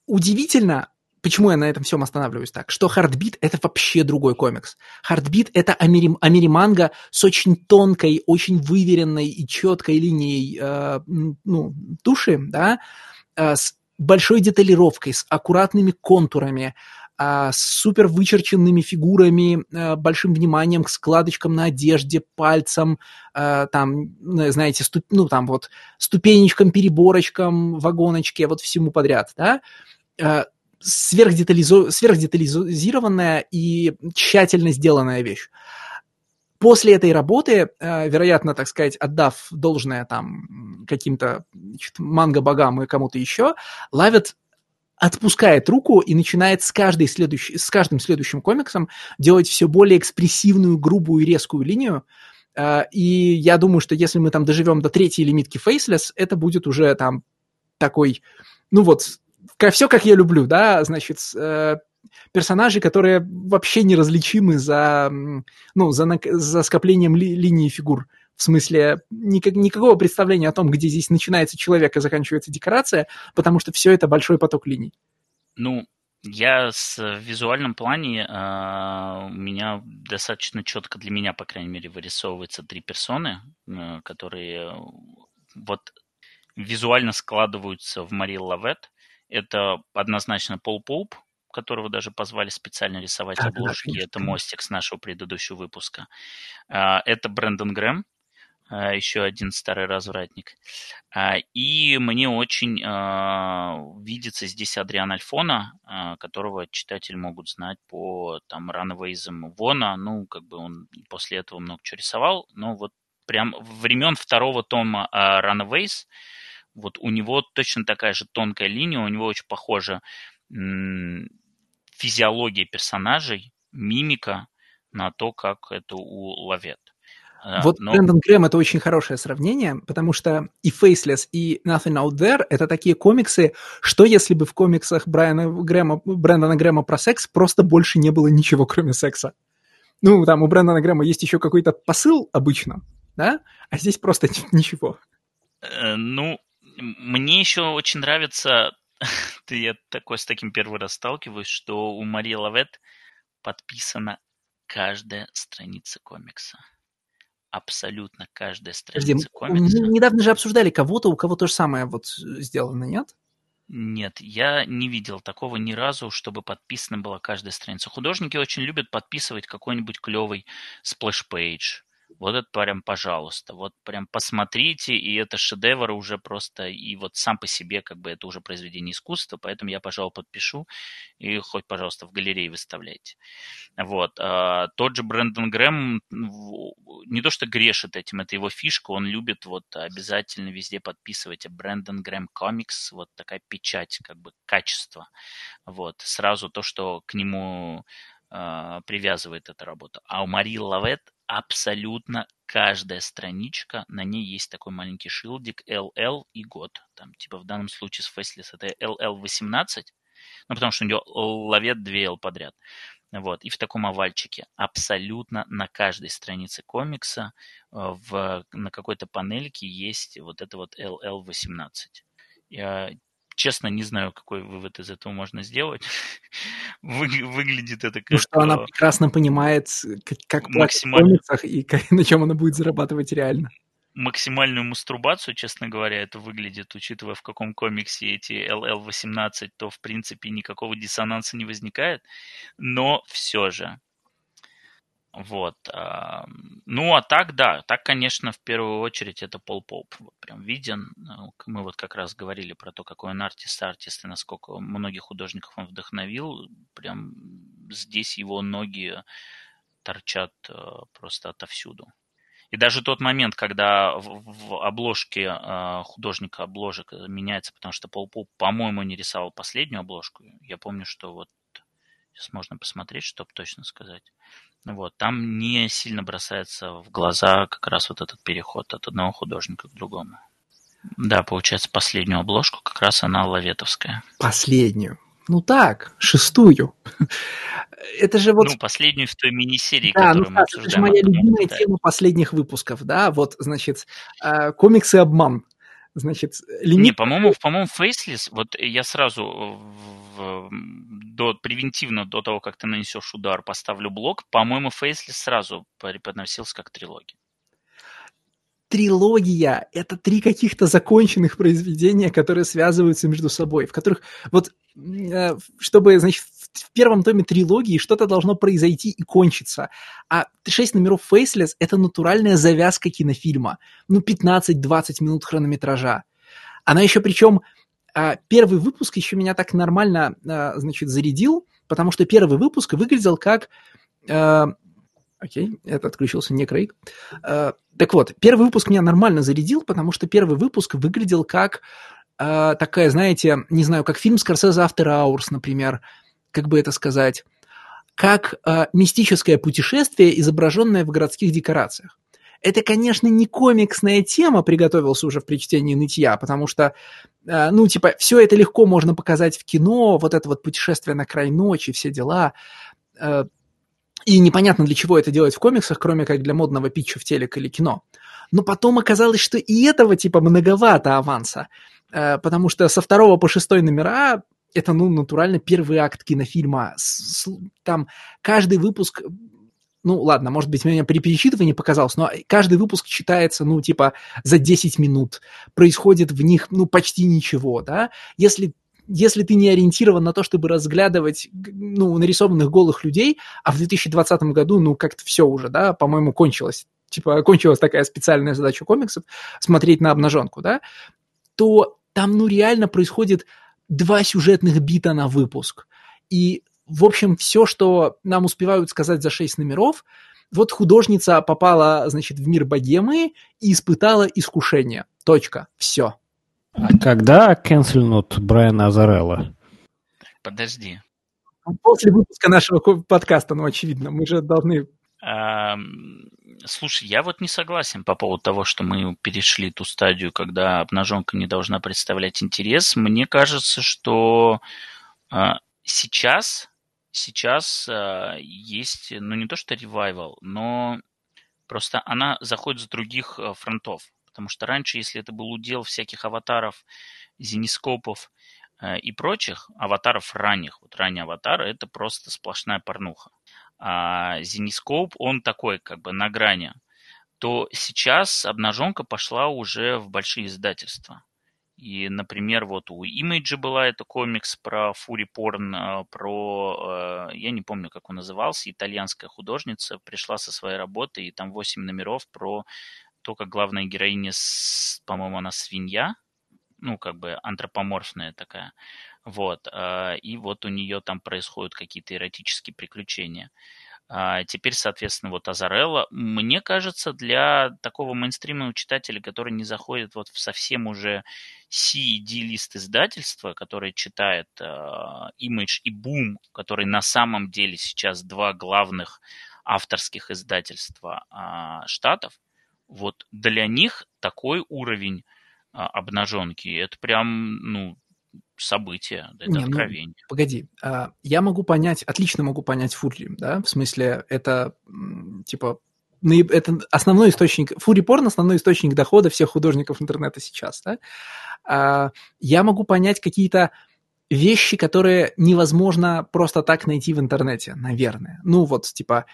удивительно, почему я на этом всем останавливаюсь так, что Heartbeat — это вообще другой комикс. Heartbeat — это амери, америманга с очень тонкой, очень выверенной и четкой линией э, ну, души, да, э, с большой деталировкой, с аккуратными контурами, а, с супер вычерченными фигурами, а, большим вниманием к складочкам на одежде, пальцам, а, там, знаете, ступ, ну, там вот ступенечкам, переборочкам, вагоночке, вот всему подряд, да, сверхдетализо... сверхдетализированная и тщательно сделанная вещь. После этой работы, э, вероятно, так сказать, отдав должное там каким-то манго-богам и кому-то еще, Лавит отпускает руку и начинает с, каждой следующей, с каждым следующим комиксом делать все более экспрессивную, грубую и резкую линию. Э, и я думаю, что если мы там доживем до третьей лимитки Faceless, это будет уже там такой, ну вот, все как я люблю, да, значит, э, персонажи, которые вообще неразличимы за, ну, за, за скоплением ли, линии фигур. В смысле, никак, никакого представления о том, где здесь начинается человек и заканчивается декорация, потому что все это большой поток линий. Ну, я с в визуальном плане э, у меня достаточно четко для меня, по крайней мере, вырисовываются три персоны, э, которые вот визуально складываются в Мари Лавет. Это однозначно Пол Поуп, которого даже позвали специально рисовать а, обложки. Это мостик с нашего предыдущего выпуска. А, это Брэндон Грэм, а, еще один старый развратник. И мне очень видится здесь Адриан Альфона, которого читатели могут знать по там ранвейзам Вона. Ну, как бы он после этого много чего рисовал, но вот прям времен второго тома Runaways, вот у него точно такая же тонкая линия, у него очень похожа физиология персонажей, мимика на то, как это у Лавет. Вот Но... Брэндон Грэм это очень хорошее сравнение, потому что и Faceless, и Nothing Out There это такие комиксы, что если бы в комиксах Брайана Грэма, Брэндона Грэма про секс просто больше не было ничего, кроме секса. Ну, там у Брэндона Грэма есть еще какой-то посыл обычно, да, а здесь просто ничего. Э, ну, мне еще очень нравится ты я такой с таким первый раз сталкиваюсь, что у Марии Лавет подписана каждая страница комикса. Абсолютно каждая страница Подожди, комикса. Мы недавно же обсуждали кого-то, у кого то же самое вот сделано, нет? Нет, я не видел такого ни разу, чтобы подписана была каждая страница. Художники очень любят подписывать какой-нибудь клевый splash page, вот это прям, пожалуйста, вот прям посмотрите, и это шедевр уже просто, и вот сам по себе как бы это уже произведение искусства, поэтому я, пожалуй, подпишу, и хоть, пожалуйста, в галерее выставляйте. Вот. А, тот же Брэндон Грэм не то что грешит этим, это его фишка, он любит вот обязательно везде подписывать Брэндон Грэм комикс, вот такая печать как бы качества. Вот. Сразу то, что к нему а, привязывает эта работа. А у Марии Лавет абсолютно каждая страничка, на ней есть такой маленький шилдик LL и год. Там, типа в данном случае с Faceless это LL18, ну, потому что у нее ловет две L подряд. Вот, и в таком овальчике абсолютно на каждой странице комикса э, в, на какой-то панельке есть вот это вот LL18. Честно не знаю, какой вывод из этого можно сделать. Вы, выглядит это как... Ну, что она прекрасно понимает, как, как максимально... и как, на чем она будет зарабатывать реально максимальную мастурбацию, честно говоря, это выглядит, учитывая в каком комиксе эти LL-18, то в принципе никакого диссонанса не возникает, но все же. Вот. Ну, а так, да, так, конечно, в первую очередь это Пол Поп. Вот прям виден. Ну, мы вот как раз говорили про то, какой он артист, артист, и насколько многих художников он вдохновил. Прям здесь его ноги торчат э, просто отовсюду. И даже тот момент, когда в, обложке э, художника обложек меняется, потому что Пол Поп, по-моему, не рисовал последнюю обложку. Я помню, что вот сейчас можно посмотреть, чтобы точно сказать. Вот, там не сильно бросается в глаза как раз вот этот переход от одного художника к другому. Да, получается, последнюю обложку как раз она лаветовская. Последнюю? Ну так, шестую. это же вот... Ну, последнюю в той мини-серии, да, которую ну, мы обсуждаем. Это же моя любимая тема последних выпусков, да, вот, значит, э, комиксы «Обман». Значит, лимит... Не, по-моему, по-моему, Faceless, вот я сразу в, до, превентивно до того, как ты нанесешь удар, поставлю блок, по-моему, Faceless сразу преподносился как трилогия. Трилогия — это три каких-то законченных произведения, которые связываются между собой, в которых вот э, чтобы, значит, в первом томе трилогии что-то должно произойти и кончиться. А шесть номеров Faceless — это натуральная завязка кинофильма. Ну, 15-20 минут хронометража. Она еще причем... А, первый выпуск еще меня так нормально, а, значит, зарядил, потому что первый выпуск выглядел как э, Окей, это отключился не Крейг. Так вот, первый выпуск меня нормально зарядил, потому что первый выпуск выглядел как такая, знаете, не знаю, как фильм Скорсезе After Hours, например, как бы это сказать, как uh, мистическое путешествие, изображенное в городских декорациях. Это, конечно, не комиксная тема, приготовился уже в причтении нытья, потому что, ну, типа, все это легко можно показать в кино, вот это вот путешествие на край ночи, все дела. И непонятно, для чего это делать в комиксах, кроме как для модного питча в телек или кино. Но потом оказалось, что и этого типа многовато аванса, э, потому что со второго по шестой номера это, ну, натурально первый акт кинофильма. Там каждый выпуск ну, ладно, может быть, меня при перечитывании показалось, но каждый выпуск читается, ну, типа, за 10 минут. Происходит в них, ну, почти ничего, да. Если если ты не ориентирован на то, чтобы разглядывать ну, нарисованных голых людей, а в 2020 году, ну, как-то все уже, да, по-моему, кончилось. Типа, кончилась такая специальная задача комиксов смотреть на обнаженку, да, то там, ну, реально происходит два сюжетных бита на выпуск. И, в общем, все, что нам успевают сказать за шесть номеров, вот художница попала, значит, в мир богемы и испытала искушение. Точка. Все. А когда канцельнут Брайана Азарелла? Подожди. После выпуска нашего подкаста, ну, очевидно, мы же должны... А, слушай, я вот не согласен по поводу того, что мы перешли ту стадию, когда обнаженка не должна представлять интерес. Мне кажется, что а, сейчас, сейчас а, есть, ну, не то что ревайвал, но просто она заходит с других а, фронтов. Потому что раньше, если это был удел всяких аватаров, зенископов э, и прочих, аватаров ранних, вот ранний аватар, это просто сплошная порнуха. А зенископ, он такой как бы на грани. То сейчас обнаженка пошла уже в большие издательства. И, например, вот у Image была это комикс про фури порн, э, про, э, я не помню, как он назывался, итальянская художница пришла со своей работой, и там 8 номеров про то, как главная героиня, по-моему, она свинья, ну, как бы антропоморфная такая, вот, а, и вот у нее там происходят какие-то эротические приключения. А, теперь, соответственно, вот Азарелла, мне кажется, для такого мейнстримного читателя, который не заходит вот в совсем уже C-D-лист издательства, который читает uh, Image и Boom, который на самом деле сейчас два главных авторских издательства штатов, вот для них такой уровень а, обнаженки, это прям, ну, событие, это Не, ну, откровение. Погоди, а, я могу понять, отлично могу понять Фурли, да, в смысле, это, типа, это основной источник, Фури-порн основной источник дохода всех художников интернета сейчас, да. А, Я могу понять какие-то вещи, которые невозможно просто так найти в интернете, наверное. Ну вот, типа,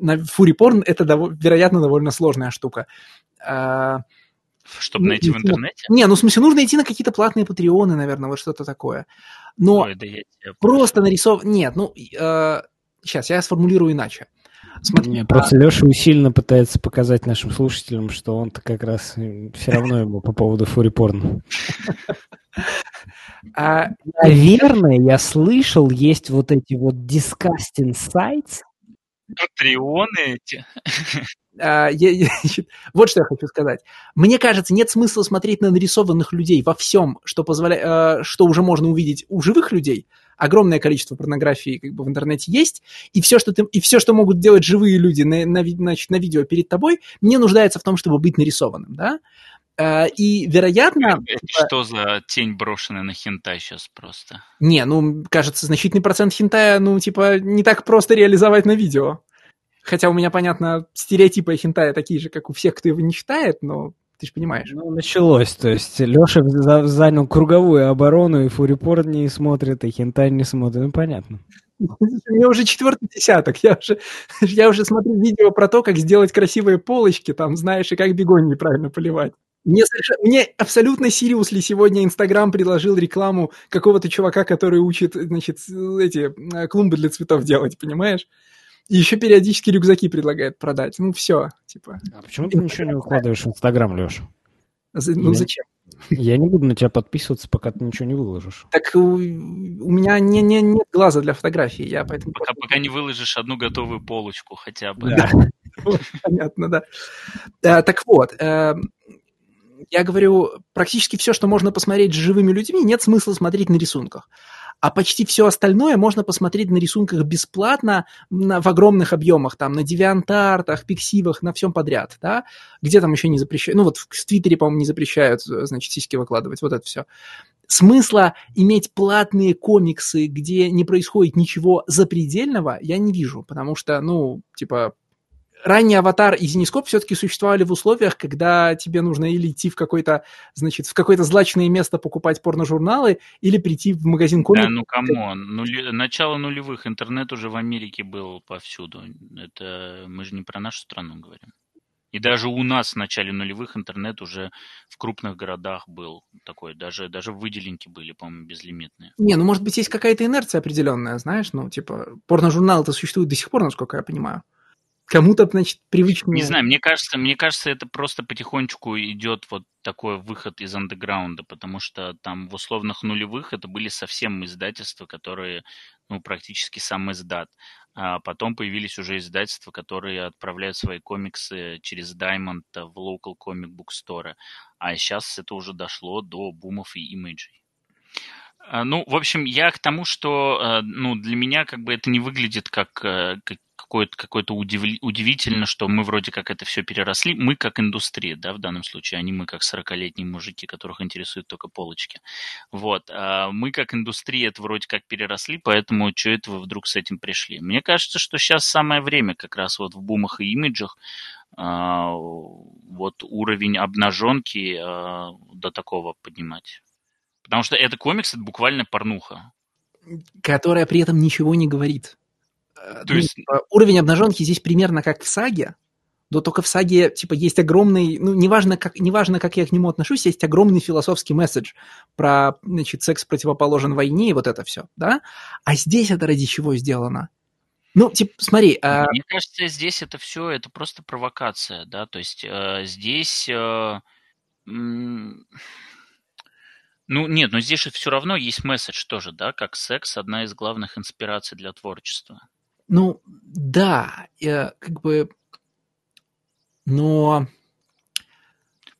на Фури-порн это, вероятно, довольно сложная штука. А, Чтобы ну, найти в интернете? Не, ну в смысле, нужно идти на какие-то платные патреоны, наверное, вот что-то такое. Но Ой, да я просто нарисован... Нет, ну, сейчас я сформулирую иначе. Смотри, Не, просто Леша усиленно пытается показать нашим слушателям, что он-то как раз все равно ему по поводу фурипорна. а, Наверное, я слышал, есть вот эти вот disgusting sites. Патреоны эти. а, я- я- вот что я хочу сказать. Мне кажется, нет смысла смотреть на нарисованных людей во всем, что, позволя... э, что уже можно увидеть у живых людей. Огромное количество порнографии как бы, в интернете есть, и все, что, ты... и все, что могут делать живые люди на, на, значит, на видео перед тобой, не нуждается в том, чтобы быть нарисованным. Да? А, и, вероятно... Это что за тень брошенная на хентай сейчас просто? Не, ну, кажется, значительный процент хентая, ну, типа, не так просто реализовать на видео. Хотя у меня, понятно, стереотипы хентая такие же, как у всех, кто его не читает, но ты же понимаешь. Ну, началось. То есть Леша за- занял круговую оборону, и фурипорн не смотрит, и хентай не смотрит. Ну, понятно. Мне уже четвертый десяток. Я уже, я уже смотрю видео про то, как сделать красивые полочки, там, знаешь, и как бегонии правильно поливать. Мне, совершенно- мне абсолютно Сириусли сегодня Инстаграм предложил рекламу какого-то чувака, который учит, значит, эти э, клумбы для цветов делать, понимаешь? И еще периодически рюкзаки предлагает продать. Ну, все, типа. А почему ты ничего не выкладываешь в Инстаграм, Леша? за- Ну, Я- зачем? Я не буду на тебя подписываться, пока ты ничего не выложишь. Так у, у меня не, не, нет глаза для фотографии, я поэтому... Пока, пока не выложишь одну готовую полочку хотя бы. Да. Понятно, да. Э, Так вот, э, я говорю, практически все, что можно посмотреть с живыми людьми, нет смысла смотреть на рисунках. А почти все остальное можно посмотреть на рисунках бесплатно на- в огромных объемах, там, на девиантартах, пиксивах, на всем подряд, да? Где там еще не запрещают? Ну, вот в, в Твиттере, по-моему, не запрещают, э, значит, сиськи выкладывать, вот это все. Смысла иметь платные комиксы, где не происходит ничего запредельного, я не вижу, потому что, ну, типа, ранний аватар и Зенископ все-таки существовали в условиях, когда тебе нужно или идти в какое-то, значит, в какое-то злачное место покупать порножурналы, или прийти в магазин Да, комиксов. ну come on. Нули- Начало нулевых. Интернет уже в Америке был повсюду. Это мы же не про нашу страну говорим. И даже у нас в начале нулевых интернет уже в крупных городах был такой. Даже, даже выделенки были, по-моему, безлимитные. Не, ну, может быть, есть какая-то инерция определенная, знаешь, ну, типа, порножурнал-то существует до сих пор, насколько я понимаю. Кому-то, значит, привычно... Не знаю, мне кажется, мне кажется, это просто потихонечку идет вот такой выход из андеграунда, потому что там в условных нулевых это были совсем издательства, которые, ну, практически сам издат. А потом появились уже издательства, которые отправляют свои комиксы через Diamond в local comic book store. А сейчас это уже дошло до бумов и имиджей. А, Ну, в общем, я к тому, что э, ну, для меня как бы это не выглядит как, э, как какое-то какое удив... удивительно, что мы вроде как это все переросли. Мы как индустрия, да, в данном случае, а не мы как 40-летние мужики, которых интересуют только полочки. Вот. А мы как индустрия это вроде как переросли, поэтому что это вы вдруг с этим пришли? Мне кажется, что сейчас самое время как раз вот в бумах и имиджах а, вот уровень обнаженки а, до такого поднимать. Потому что это комикс, это буквально порнуха. Которая при этом ничего не говорит. Э, То ну, есть- типа, уровень обнаженки здесь примерно как в саге, но только в саге, типа, есть огромный, ну, неважно, как, неважно, как я к нему отношусь, есть огромный философский месседж про, значит, секс противоположен войне и вот это все, да? А здесь это ради чего сделано? Ну, типа, смотри, а, Мне кажется, здесь это все, это просто провокация, да, то есть э, здесь, э, м, ну нет, но здесь же все равно есть месседж тоже, да, как секс одна из главных инспираций для творчества. ну, да, э, как бы, но...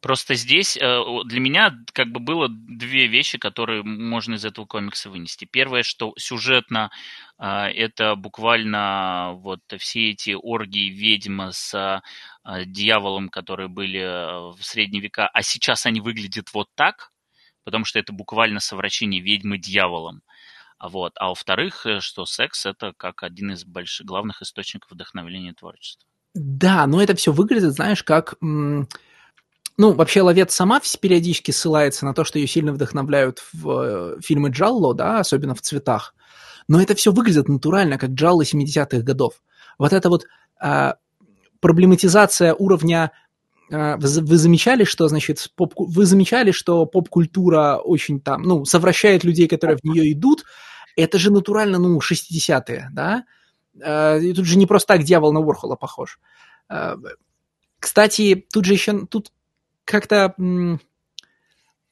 Просто здесь э, для меня как бы было две вещи, которые можно из этого комикса вынести. Первое, что сюжетно э, это буквально вот все эти оргии ведьм с э, дьяволом, которые были э, в средние века, а сейчас они выглядят вот так, потому что это буквально совращение ведьмы дьяволом. А вот. А во-вторых, э, что секс это как один из больших главных источников вдохновления творчества. Да, но это все выглядит, знаешь, как... ну, вообще, Ловец сама периодически ссылается на то, что ее сильно вдохновляют в э, фильмы Джалло, да, особенно в цветах. Но это все выглядит натурально, как Джалло 70-х годов. Вот это вот а, проблематизация уровня вы, замечали, что, значит, поп, вы замечали, что поп-культура очень там, ну, совращает людей, которые в нее идут, это же натурально, ну, 60-е, да? А, и тут же не просто так дьявол на Ворхола похож. Кстати, тут же еще, тут как-то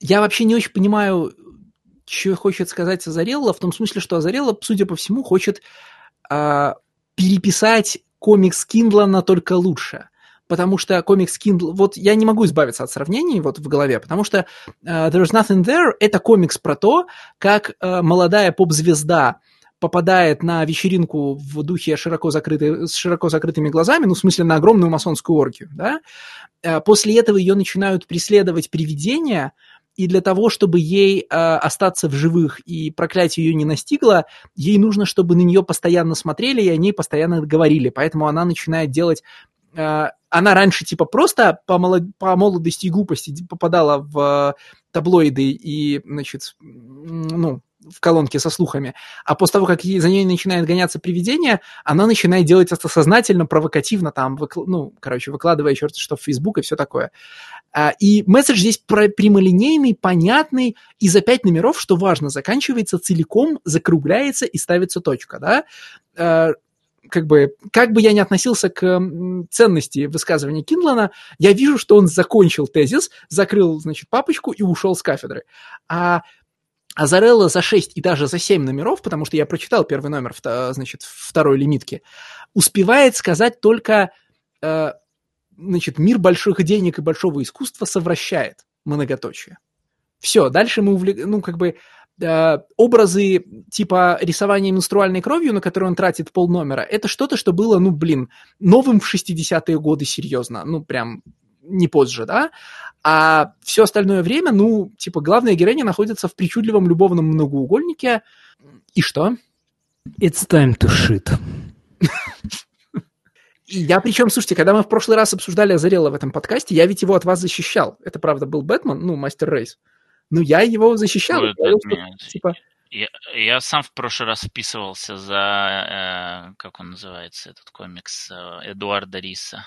я вообще не очень понимаю, что хочет сказать Азарелла, в том смысле, что Азарелла, судя по всему, хочет переписать комикс Киндлана только лучше. Потому что комикс Kindle... Вот я не могу избавиться от сравнений вот в голове, потому что uh, There's Nothing There — это комикс про то, как uh, молодая поп-звезда попадает на вечеринку в духе широко закрытой, с широко закрытыми глазами, ну, в смысле, на огромную масонскую оргию, да, uh, после этого ее начинают преследовать привидения, и для того, чтобы ей э, остаться в живых и проклятие ее не настигло, ей нужно, чтобы на нее постоянно смотрели и о ней постоянно говорили. Поэтому она начинает делать... Э, она раньше типа просто по, молод... по молодости и глупости попадала в таблоиды и, значит, ну, в колонке со слухами, а после того, как за ней начинает гоняться привидение, она начинает делать это сознательно, провокативно, там, выкл... ну, короче, выкладывая черт что в Facebook и все такое. А, и месседж здесь прямолинейный, понятный, и за пять номеров, что важно, заканчивается целиком, закругляется и ставится точка, да, а, как бы, как бы я ни относился к ценности высказывания Киндлана, я вижу, что он закончил тезис, закрыл, значит, папочку и ушел с кафедры. А Азарелла за 6 и даже за 7 номеров, потому что я прочитал первый номер, значит, второй лимитки, успевает сказать только, э, значит, мир больших денег и большого искусства совращает многоточие. Все, дальше мы увлек... ну, как бы, э, образы типа рисования менструальной кровью, на которые он тратит полномера, это что-то, что было, ну, блин, новым в 60-е годы серьезно, ну, прям не позже, да, а все остальное время, ну, типа, главная героиня находится в причудливом любовном многоугольнике. И что? It's time to shit. Я причем, слушайте, когда мы в прошлый раз обсуждали Азарела в этом подкасте, я ведь его от вас защищал. Это, правда, был Бэтмен, ну, Мастер Рейс. Но я его защищал. Ой, говорил, что, типа... я, я сам в прошлый раз вписывался за, э, как он называется, этот комикс, э, Эдуарда Риса.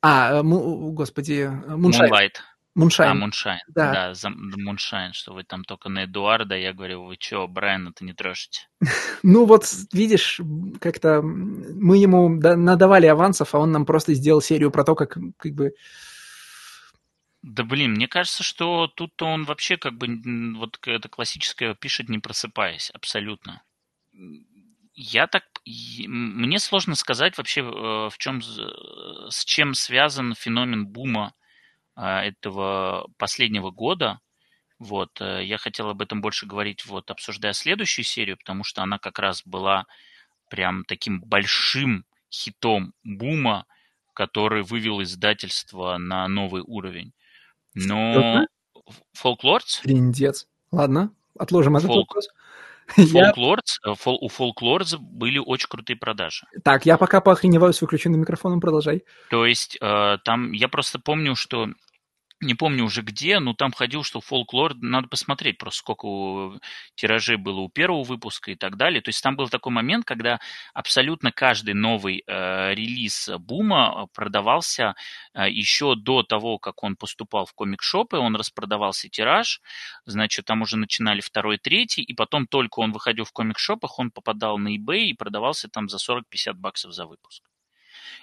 А, э, му, господи, Moonshine. Moonlight. Moonshine. А, Moonshine. Да. да, за Moonshine, что вы там только на Эдуарда. Я говорю, вы что, Брайана-то не трожьте? ну вот, видишь, как-то мы ему надавали авансов, а он нам просто сделал серию про то, как, как бы... Да блин, мне кажется, что тут он вообще как бы вот это классическое пишет, не просыпаясь, абсолютно. Я так мне сложно сказать вообще, э, в чем, с чем связан феномен бума а, этого последнего года. Вот, э, я хотел об этом больше говорить, вот, обсуждая следующую серию, потому что она как раз была прям таким большим хитом бума, который вывел издательство на новый уровень. Но Фолклордс... Триндец. Ладно, отложим этот Фолк... вопрос. Я... Э, у Folklords были очень крутые продажи. Так, я пока поохреневаю с выключенным микрофоном, продолжай. То есть э, там, я просто помню, что не помню уже где, но там ходил, что фолклор, надо посмотреть просто, сколько тиражей было у первого выпуска и так далее. То есть там был такой момент, когда абсолютно каждый новый э, релиз Бума продавался э, еще до того, как он поступал в комик-шопы, он распродавался тираж, значит, там уже начинали второй, третий, и потом только он выходил в комик-шопах, он попадал на eBay и продавался там за 40-50 баксов за выпуск.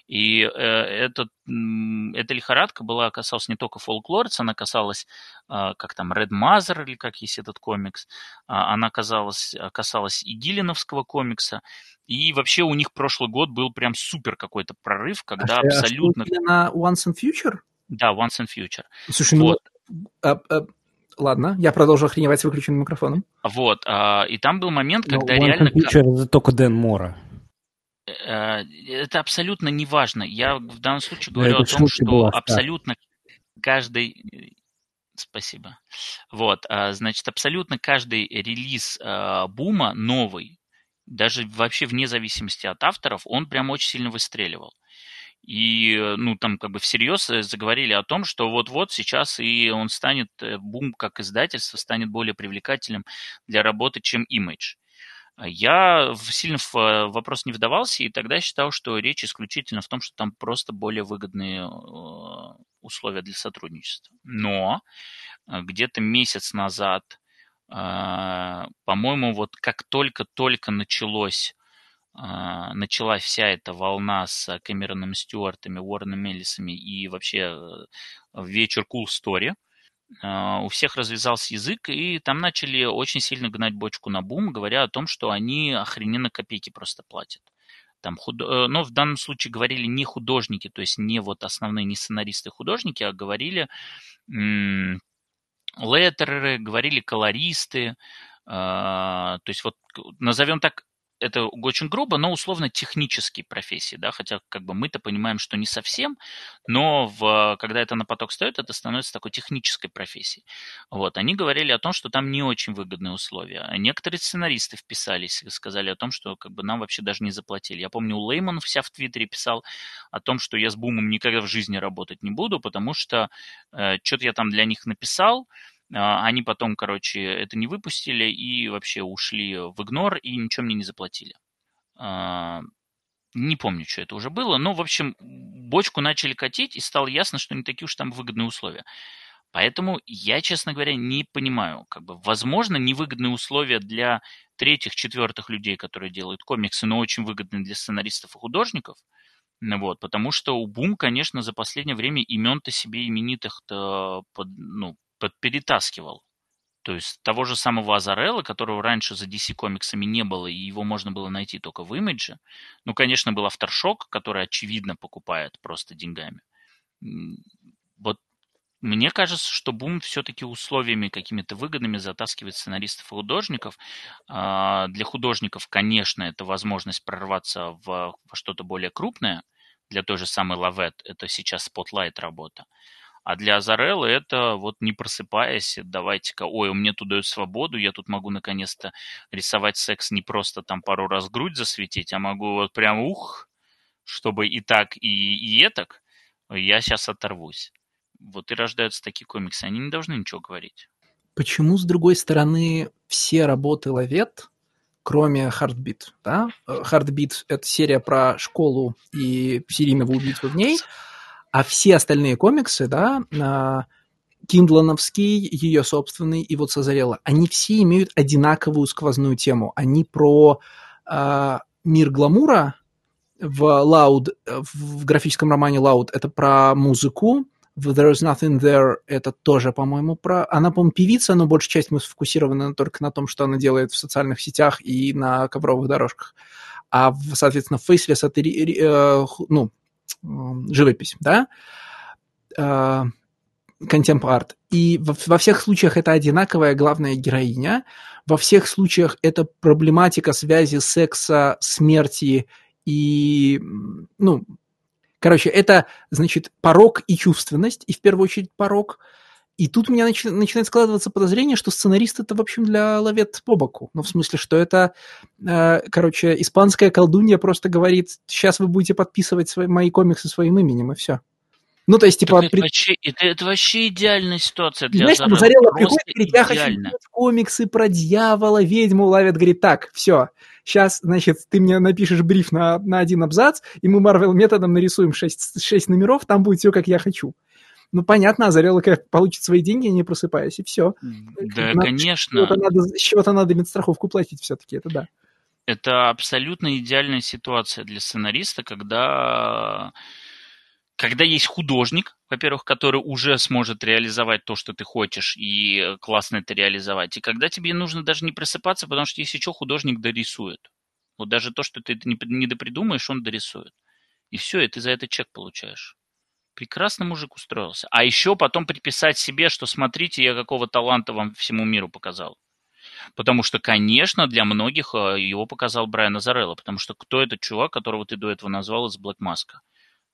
И э, этот, эта лихорадка была, касалась не только фолклорца, она касалась, э, как там, Red Mother, или как есть этот комикс, э, она касалась, касалась и Дилиновского комикса, и вообще у них прошлый год был прям супер какой-то прорыв, когда а абсолютно... А Once and Future? Да, Once and Future. Слушай, ну вот. ну а, а, ладно, я продолжу охреневать с выключенным микрофоном. Вот, а, и там был момент, когда Но реально... Future это только Дэн Мора. Э, это абсолютно не важно. Я в данном случае говорю о том, что была, абсолютно да. каждый Спасибо. Вот, а, значит, абсолютно каждый релиз а, Бума новый, даже вообще вне зависимости от авторов, он прям очень сильно выстреливал. И, ну, там как бы всерьез э, заговорили о том, что вот-вот сейчас и он станет, э, Бум как издательство станет более привлекательным для работы, чем Image. Я сильно в э, вопрос не вдавался, и тогда считал, что речь исключительно в том, что там просто более выгодные условия для сотрудничества. Но где-то месяц назад, по-моему, вот как только-только началось началась вся эта волна с Кэмероном Стюартами, Уорреном Эллисами и вообще э, вечер Cool Story, у всех развязался язык, и там начали очень сильно гнать бочку на бум, говоря о том, что они охрененно копейки просто платят. Там худ... Э, но в данном случае говорили не художники, то есть не вот основные, не сценаристы художники, а говорили м- леттереры, говорили колористы, Uh, то есть вот назовем так это очень грубо, но условно технические профессии, да, хотя как бы мы-то понимаем, что не совсем, но в, когда это на поток стоит, это становится такой технической профессией. Вот, они говорили о том, что там не очень выгодные условия. Некоторые сценаристы вписались и сказали о том, что как бы нам вообще даже не заплатили. Я помню, Лейман вся в Твиттере писал о том, что я с Бумом никогда в жизни работать не буду, потому что э, что-то я там для них написал, они потом, короче, это не выпустили и вообще ушли в игнор и ничего мне не заплатили. А, не помню, что это уже было, но, в общем, бочку начали катить, и стало ясно, что не такие уж там выгодные условия. Поэтому я, честно говоря, не понимаю, как бы, возможно, невыгодные условия для третьих, четвертых людей, которые делают комиксы, но очень выгодные для сценаристов и художников. Вот, потому что у Бум, конечно, за последнее время имен-то себе именитых-то под, ну, перетаскивал. То есть того же самого Азарелла, которого раньше за DC комиксами не было, и его можно было найти только в имидже. Ну, конечно, был Aftershock, который, очевидно, покупает просто деньгами. Вот мне кажется, что Бум все-таки условиями какими-то выгодными затаскивает сценаристов и художников. А, для художников, конечно, это возможность прорваться в, что-то более крупное. Для той же самой Лавет это сейчас Spotlight работа. А для Азареллы это вот не просыпаясь, давайте-ка, ой, мне тут дают свободу, я тут могу наконец-то рисовать секс не просто там пару раз грудь засветить, а могу вот прям ух, чтобы и так, и, и этак, я сейчас оторвусь. Вот и рождаются такие комиксы, они не должны ничего говорить. Почему, с другой стороны, все работы Лавет, кроме Heartbeat, да? Heartbeat — это серия про школу и серийного убийцу в ней — а все остальные комиксы, да, а, Киндлановский, ее собственный и вот Созарелла, они все имеют одинаковую сквозную тему. Они про э, мир гламура в Loud, в графическом романе Loud, это про музыку, в There's Nothing There это тоже, по-моему, про... Она, по-моему, певица, но большая часть мы сфокусированы только на том, что она делает в социальных сетях и на ковровых дорожках. А, соответственно, Faceless это, э, ну, живопись, да, контемп-арт. А, и во, во всех случаях это одинаковая главная героиня, во всех случаях это проблематика связи секса, смерти и, ну, короче, это, значит, порог и чувственность, и в первую очередь порог – и тут у меня начи- начинает складываться подозрение, что сценарист это, в общем, для ловет по боку. Ну, в смысле, что это, э, короче, испанская колдунья просто говорит, сейчас вы будете подписывать свои, мои комиксы своим именем, и все. Ну, то есть, типа... это, при... вообще, это, это вообще идеальная ситуация для Знаешь, Зарелла. Зарелла приходит и говорит, я хочу комиксы про дьявола, ведьму ловят, говорит, так, все, сейчас, значит, ты мне напишешь бриф на, на один абзац, и мы Марвел методом нарисуем 6, 6 номеров, там будет все, как я хочу ну, понятно, Озарелла получит свои деньги, не просыпаясь, и все. Да, надо, конечно. С чего-то надо, с чего-то надо медстраховку платить все-таки, это да. Это абсолютно идеальная ситуация для сценариста, когда когда есть художник, во-первых, который уже сможет реализовать то, что ты хочешь, и классно это реализовать, и когда тебе нужно даже не просыпаться, потому что если что, художник дорисует. Вот даже то, что ты не, не допридумаешь, он дорисует. И все, и ты за это чек получаешь. Прекрасно мужик устроился. А еще потом приписать себе, что смотрите, я какого таланта вам всему миру показал. Потому что, конечно, для многих э, его показал Брайан Азарелло. Потому что кто этот чувак, которого ты до этого назвал из Black Mask а?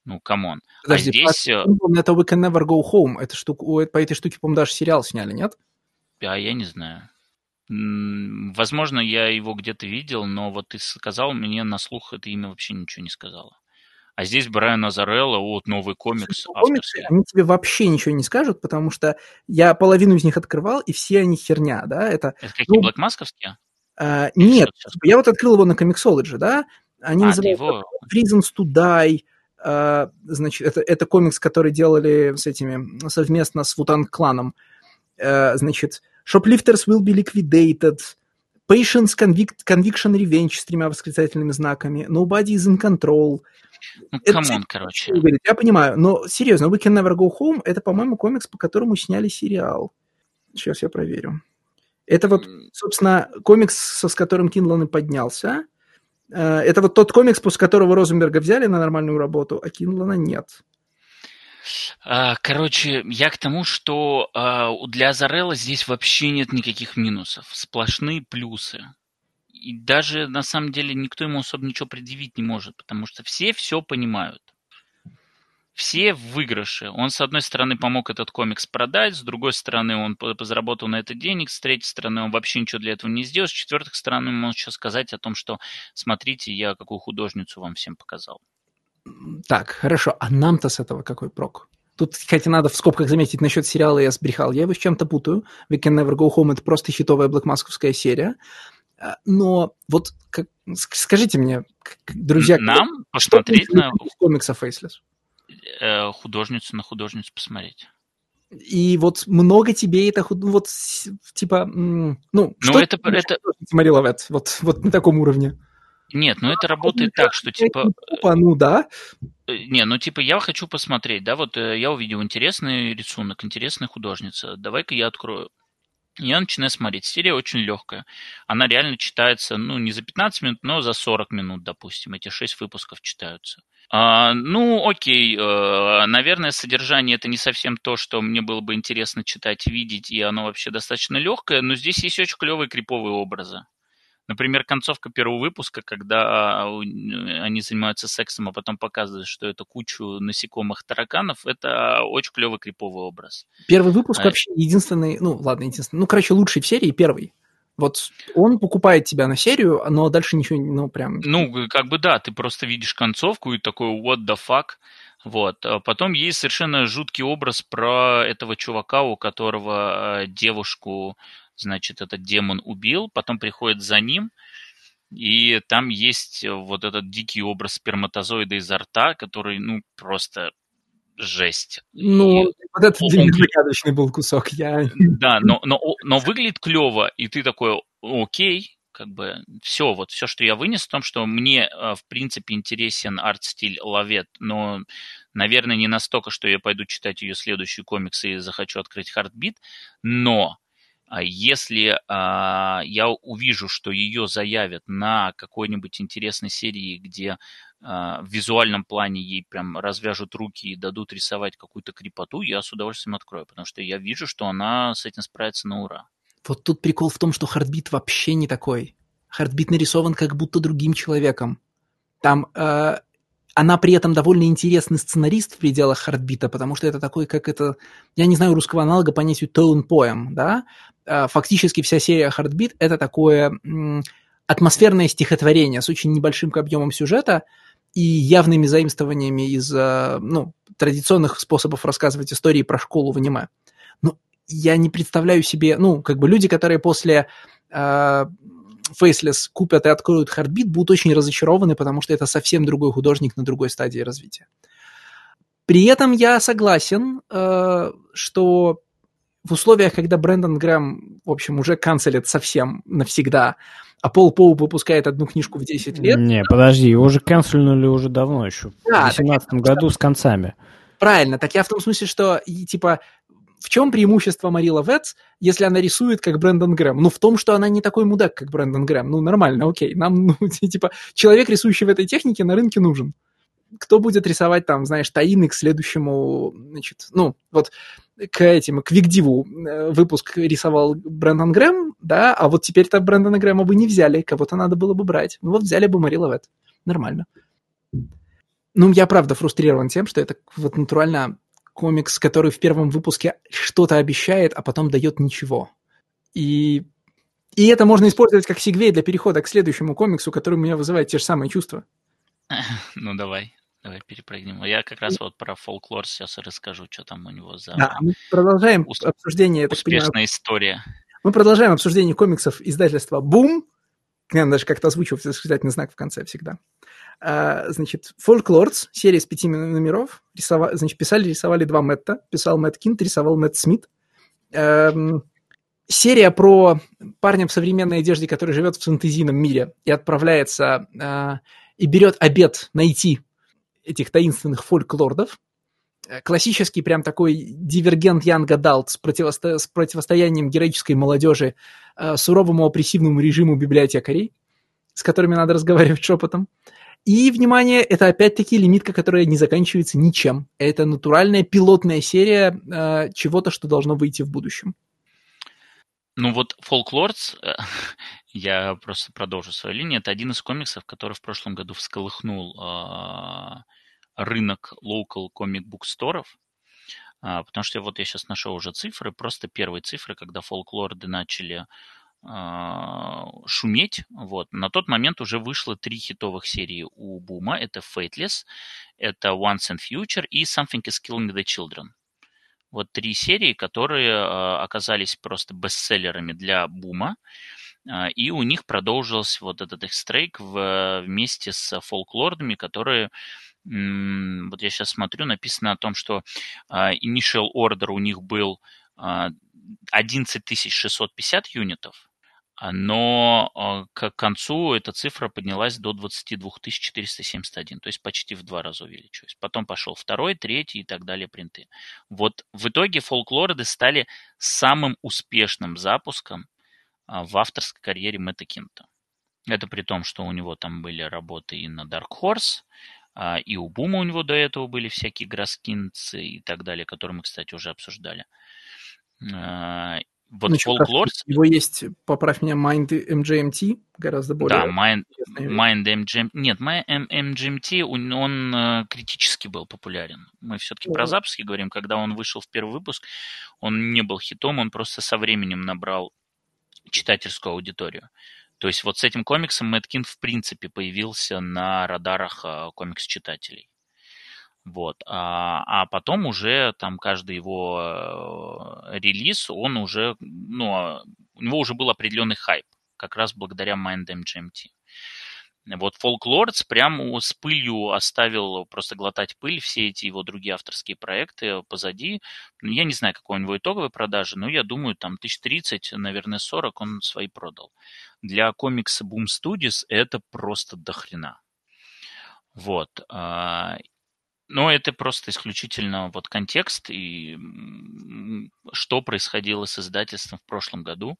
Ну, come on. Подожди, а здесь... э, это We Can Never Go Home. Это штука, по этой штуке, по-моему, даже сериал сняли, нет? А я не знаю. Возможно, я его где-то видел, но вот ты сказал, мне на слух это имя вообще ничего не сказала. А здесь Брайан Азарелло, вот новый комикс Комиксы, авторский. они тебе вообще ничего не скажут, потому что я половину из них открывал, и все они херня, да, это... Это какие, ну, Black Mask овские? а, нет, я вот открыл его на Comixology, да, они А, называются его... Reasons to Die, а, значит, это, это комикс, который делали с этими, совместно с Wu-Tang Clan ом, А, значит, Shoplifters will be liquidated, Patience, convict, Conviction, Revenge с тремя восклицательными знаками, Nobody is in control, Ну, come on, короче. говорит, я понимаю, но серьезно, We Can Never Go Home это, по-моему, комикс, по которому сняли сериал. Сейчас я проверю. Это вот, собственно, комикс, с которым Кинлан и поднялся. Э, Это вот тот комикс, после которого Розенберга взяли на нормальную работу, а Кинлана нет. А, Короче, я к тому, что а, для Азарелла здесь вообще нет никаких минусов. Сплошные плюсы. И даже, на самом деле, никто ему особо ничего предъявить не может, потому что все все понимают. Все в выигрыше. Он, с одной стороны, помог этот комикс продать, с другой стороны, он заработал на это денег, с третьей стороны, он вообще ничего для этого не сделал, с четвертой стороны, он может сейчас сказать о том, что смотрите, я какую художницу вам всем показал. Так, хорошо, а нам-то с этого какой прок? Тут, хотя надо в скобках заметить насчет сериала «Я сбрехал», я его с чем-то путаю. We Can Never Go Home — это просто хитовая блэкмасковская серия. А, Но вот как- ск- скажите мне, друзья, Нам посмотреть на комикса Faceless? э, художницу на художницу посмотреть. И вот много тебе это, ну, вот, типа, ну, Ну, что это- ты это- Мари Лавет? Вот, вот на таком уровне. Нет, ну это работает так, что типа... Опа, ну да. э, Не, ну типа я хочу посмотреть, да, вот э, я увидел интересный рисунок, интересная художница, давай-ка я открою. Я начинаю смотреть. Серия очень легкая. Она реально читается, ну, не за 15 минут, но за 40 минут, допустим. Эти 6 выпусков читаются. А, ну, окей, э, наверное, содержание это не совсем то, что мне было бы интересно читать, видеть, и оно вообще достаточно легкое, но здесь есть очень клевые криповые образы. Например, концовка первого выпуска, когда а, у- они занимаются сексом, а потом показывают, что это кучу насекомых тараканов, это очень клевый криповый образ. Первый выпуск А. вообще единственный, ну ладно, единственный, ну, короче, лучший в серии первый. Вот он покупает тебя на серию, но дальше ничего, ну, прям... Ну, как бы да, ты просто видишь концовку и такой what the fuck. Вот. А потом есть совершенно жуткий образ про этого чувака, у которого э, девушку, значит, этот демон убил, потом приходит за ним, и там есть вот этот дикий образ сперматозоида изо рта, который, ну, просто жесть. Ну, И- вот это для меня загадочный был кусок. Я... Да, но, но, но выглядит клево, и ты такой, окей, как бы все, вот все, что я вынес, в том, что мне, э, в принципе, интересен арт-стиль Лавет, но, наверное, не настолько, что я пойду читать ее следующие комиксы и захочу открыть Хартбит, но если а, я увижу, что ее заявят на какой-нибудь интересной серии, где а, в визуальном плане ей прям развяжут руки и дадут рисовать какую-то крепоту, я с удовольствием открою, потому что я вижу, что она с этим справится на ура. Вот тут прикол в том, что Хардбит вообще не такой. Хардбит нарисован как будто другим человеком. Там э, она при этом довольно интересный сценарист в пределах Хардбита, потому что это такой, как это, я не знаю русского аналога понятию tone poem, да? Э, фактически вся серия Хардбит это такое атмосферное стихотворение с очень небольшим объемом сюжета и явными заимствованиями из э, ну, традиционных способов рассказывать истории про школу в аниме. Но я не представляю себе, ну, как бы люди, которые после э, Faceless купят и откроют Heartbeat, будут очень разочарованы, потому что это совсем другой художник на другой стадии развития. При этом я согласен, э, что в условиях, когда Брэндон Грэм, в общем, уже канцелит совсем навсегда, а Пол Поуп выпускает одну книжку в 10 лет, Не, подожди, его же канцельнули уже давно еще. Да, в 2018 году с концами. Правильно, так я в том смысле, что, и, типа, в чем преимущество Мари Лавец, если она рисует как Брэндон Грэм? Ну, в том, что она не такой мудак, как Брэндон Грэм. Ну, нормально, окей. Нам, ну, типа, человек, рисующий в этой технике, на рынке нужен. Кто будет рисовать там, знаешь, таины к следующему, значит, ну, вот к этим, к Викдиву э, выпуск рисовал Брэндон Грэм, да, а вот теперь-то Брэндона Грэма бы не взяли, кого-то надо было бы брать. Ну, вот взяли бы Мари Лавет. Нормально. ну, я правда фрустрирован тем, что это вот натурально комикс, который в первом выпуске что-то обещает, а потом дает ничего. И, и это можно использовать как сегвей для перехода к следующему комиксу, который у меня вызывает те же самые чувства. Ну, давай. Давай перепрыгнем. Я как раз вот про фолклор сейчас расскажу, что там у него за... Да, мы продолжаем Ус... обсуждение. Успешная понимаю, история. Мы продолжаем обсуждение комиксов издательства «Бум». Я даже как-то озвучивать восклицательный знак в конце всегда. А, значит, Folklords, серия из пяти номеров. Рисова... Значит, писали, рисовали два Мэтта. Писал Мэтт Кинт, рисовал Мэтт Смит. Эм... Серия про парня в современной одежде, который живет в фэнтезийном мире и отправляется э, и берет обед найти этих таинственных фольклордов. Э, классический прям такой дивергент Янг Адалт с, противосто... с противостоянием героической молодежи э, суровому опрессивному режиму библиотекарей, с которыми надо разговаривать шепотом. И, внимание, это опять-таки лимитка, которая не заканчивается ничем. Это натуральная пилотная серия э, чего-то, что должно выйти в будущем. Ну вот Folklords, э, я просто продолжу свою линию, это один из комиксов, который в прошлом году всколыхнул э, рынок local comic book сторов, э, потому что вот я сейчас нашел уже цифры, просто первые цифры, когда фолклорды начали шуметь. Вот. На тот момент уже вышло три хитовых серии у Бума. Это Fateless, это Once and Future и Something is Killing the Children. Вот три серии, которые а, оказались просто бестселлерами для бума. А, и у них продолжился вот этот их стрейк вместе с фолклордами, которые вот я сейчас смотрю, написано о том, что а, initial order у них был 11 650 юнитов, а, но а, к концу эта цифра поднялась до 22 471, то есть почти в два раза увеличилась. Потом пошел второй, третий и так далее принты. Вот в итоге фолклорды стали самым успешным запуском а, в авторской карьере Мэтта Кинта. Это при том, что у него там были работы и на Dark Horse, и у Бума у него до этого были всякие Граскинцы и так далее, которые мы, кстати, уже обсуждали. Вот ну, Folklores... Его есть, поправь меня, Mind MGMT, гораздо более... Да, Mind, Mind MGMT... Нет, Mind MGMT, он, он э, критически был популярен. Мы все-таки О. про запуски говорим. Когда он вышел в первый выпуск, он не был хитом, он просто со временем набрал читательскую аудиторию. То есть вот с этим комиксом Мэткин в принципе появился на радарах э, комикс-читателей. Вот. А, а потом уже там каждый его э, релиз, он уже, ну, а, у него уже был определенный хайп, как раз благодаря Mind MGMT. Вот Folklords прям с пылью оставил просто глотать пыль все эти его другие авторские проекты позади. Ну, я не знаю, какой у него итоговый продажи, но я думаю, там 1030, наверное, 40 он свои продал. Для комикса Boom Studios это просто дохрена. Вот. Но это просто исключительно вот контекст и что происходило с издательством в прошлом году.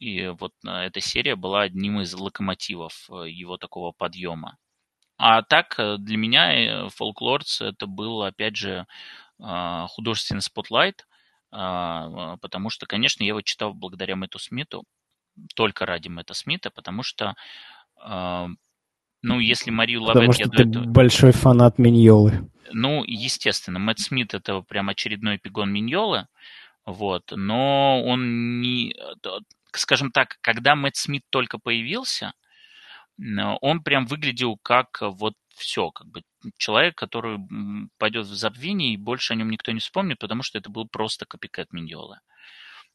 И вот а, эта серия была одним из локомотивов э, его такого подъема. А так, э, для меня Folklords э, это был, опять же, а, художественный spotlight, а, потому что, конечно, я его читал благодаря Мэтту Смиту, только ради Мэтта Смита, потому что ну, если Марию Лавет... Потому что ты этого... большой фанат Миньолы. Ну, естественно, Мэтт Смит это прям очередной эпигон Миньолы, вот, но он не... Скажем так, когда Мэтт Смит только появился, он прям выглядел как вот все, как бы человек, который пойдет в забвение, и больше о нем никто не вспомнит, потому что это был просто копикет Миньолы.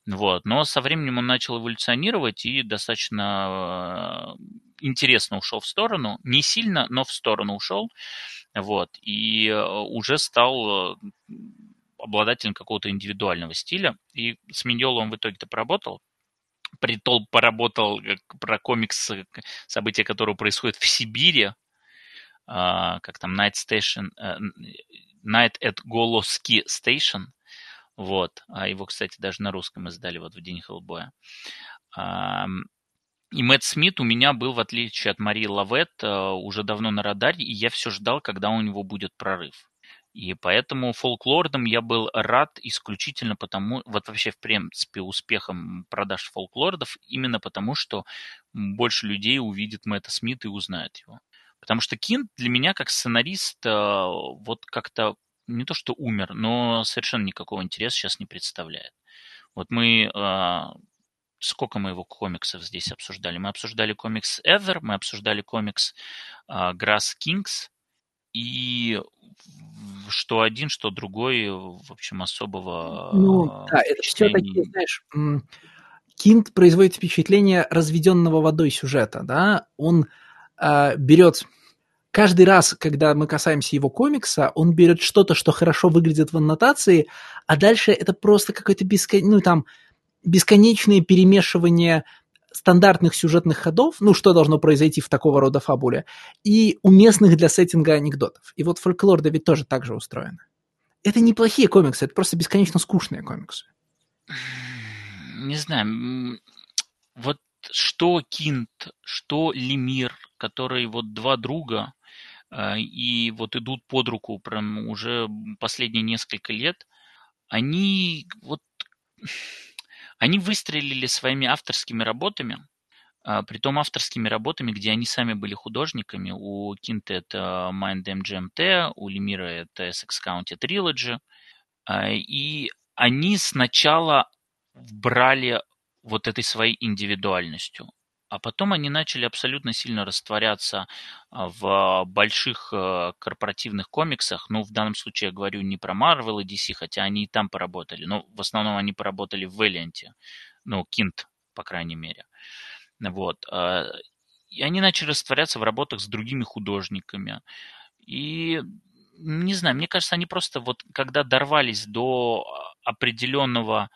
Вот. Но со временем он начал эволюционировать и достаточно интересно ушел в сторону. Не сильно, но в сторону ушел. Вот. И э, уже стал э, обладателем какого-то индивидуального стиля. И с Миньоло он в итоге-то поработал. Притол поработал э, про комикс, события которого происходят в Сибири, а, как там Night Station, Night at Goloski Station, вот, а его, кстати, даже на русском издали вот в день Хеллбоя. И Мэтт Смит у меня был, в отличие от Марии Лавет, э, уже давно на радаре, и я все ждал, когда у него будет прорыв. И поэтому фолклордом я был рад исключительно потому, вот вообще в принципе успехом продаж фолклордов, именно потому, что больше людей увидит Мэтта Смита и узнает его. Потому что Кинт для меня как сценарист э, вот как-то не то что умер, но совершенно никакого интереса сейчас не представляет. Вот мы э, сколько мы его комиксов здесь обсуждали? Мы обсуждали комикс Ever, мы обсуждали комикс uh, Grass Kings, и что один, что другой, в общем, особого Ну, да, это все такие, знаешь, Кинт производит впечатление разведенного водой сюжета, да, он э, берет каждый раз, когда мы касаемся его комикса, он берет что-то, что хорошо выглядит в аннотации, а дальше это просто какой-то бескон... ну, там, бесконечное перемешивание стандартных сюжетных ходов, ну, что должно произойти в такого рода фабуле, и уместных для сеттинга анекдотов. И вот фольклор ведь тоже так же устроено. Это неплохие комиксы, это просто бесконечно скучные комиксы. Не знаю, вот что Кинт, что Лемир, которые вот два друга, и вот идут под руку прям уже последние несколько лет, они вот они выстрелили своими авторскими работами, а, притом авторскими работами, где они сами были художниками. У Кинта это Mind MGMT, у Лемира это Essex County Trilogy. А, и они сначала брали вот этой своей индивидуальностью а потом они начали абсолютно сильно растворяться а, в больших э, корпоративных комиксах. Ну, в данном случае я говорю не про Marvel и DC, хотя они и там поработали. Но в основном они поработали в Valiant. Ну, Кинт, по крайней мере. Вот. А, и они начали растворяться в работах с другими художниками. И не знаю, мне кажется, они просто вот когда дорвались до определенного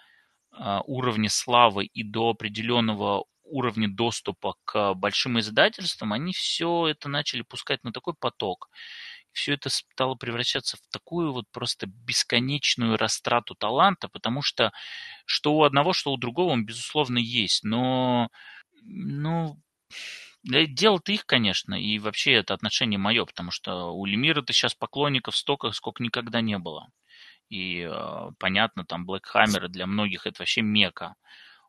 а, уровня славы и до определенного уровне доступа к большим издательствам, они все это начали пускать на такой поток. Все это стало превращаться в такую вот просто бесконечную растрату таланта, потому что что у одного, что у другого он, безусловно, есть. Но, ну, Дело-то их, конечно, и вообще это отношение мое, потому что у Лемира-то сейчас поклонников столько, сколько никогда не было. И э, понятно, там Black Hammer для многих это вообще мека.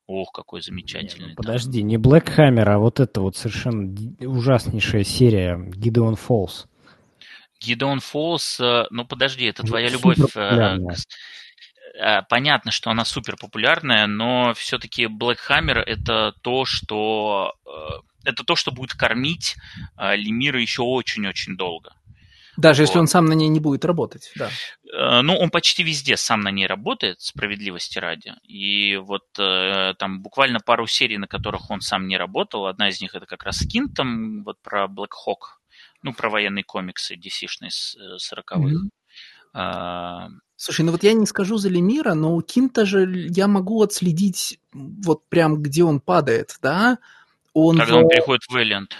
Ох, какой замечательный. Не, ну, подожди, не Black Hammer, а вот это вот совершенно ужаснейшая серия Gideon Falls. Gideon Falls, э, ну подожди, это твоя любовь. Э, э, понятно, что она супер популярная, но все-таки Black Hammer это то, что это то, что будет кормить Лемира еще очень-очень долго. Даже вот. если он сам на ней не будет работать, да. Э, ну, он почти везде сам на ней работает, справедливости ради. И вот э, там буквально пару серий, на которых он сам не работал. Одна из них это как раз Скин, там вот про Black Hawk, ну, про военные комиксы DC-шные 40-х. Mm-hmm. Слушай, ну вот я не скажу за Лемира, но у Кинта же я могу отследить вот прям где он падает, да? Он Когда в... он переходит в Элленд.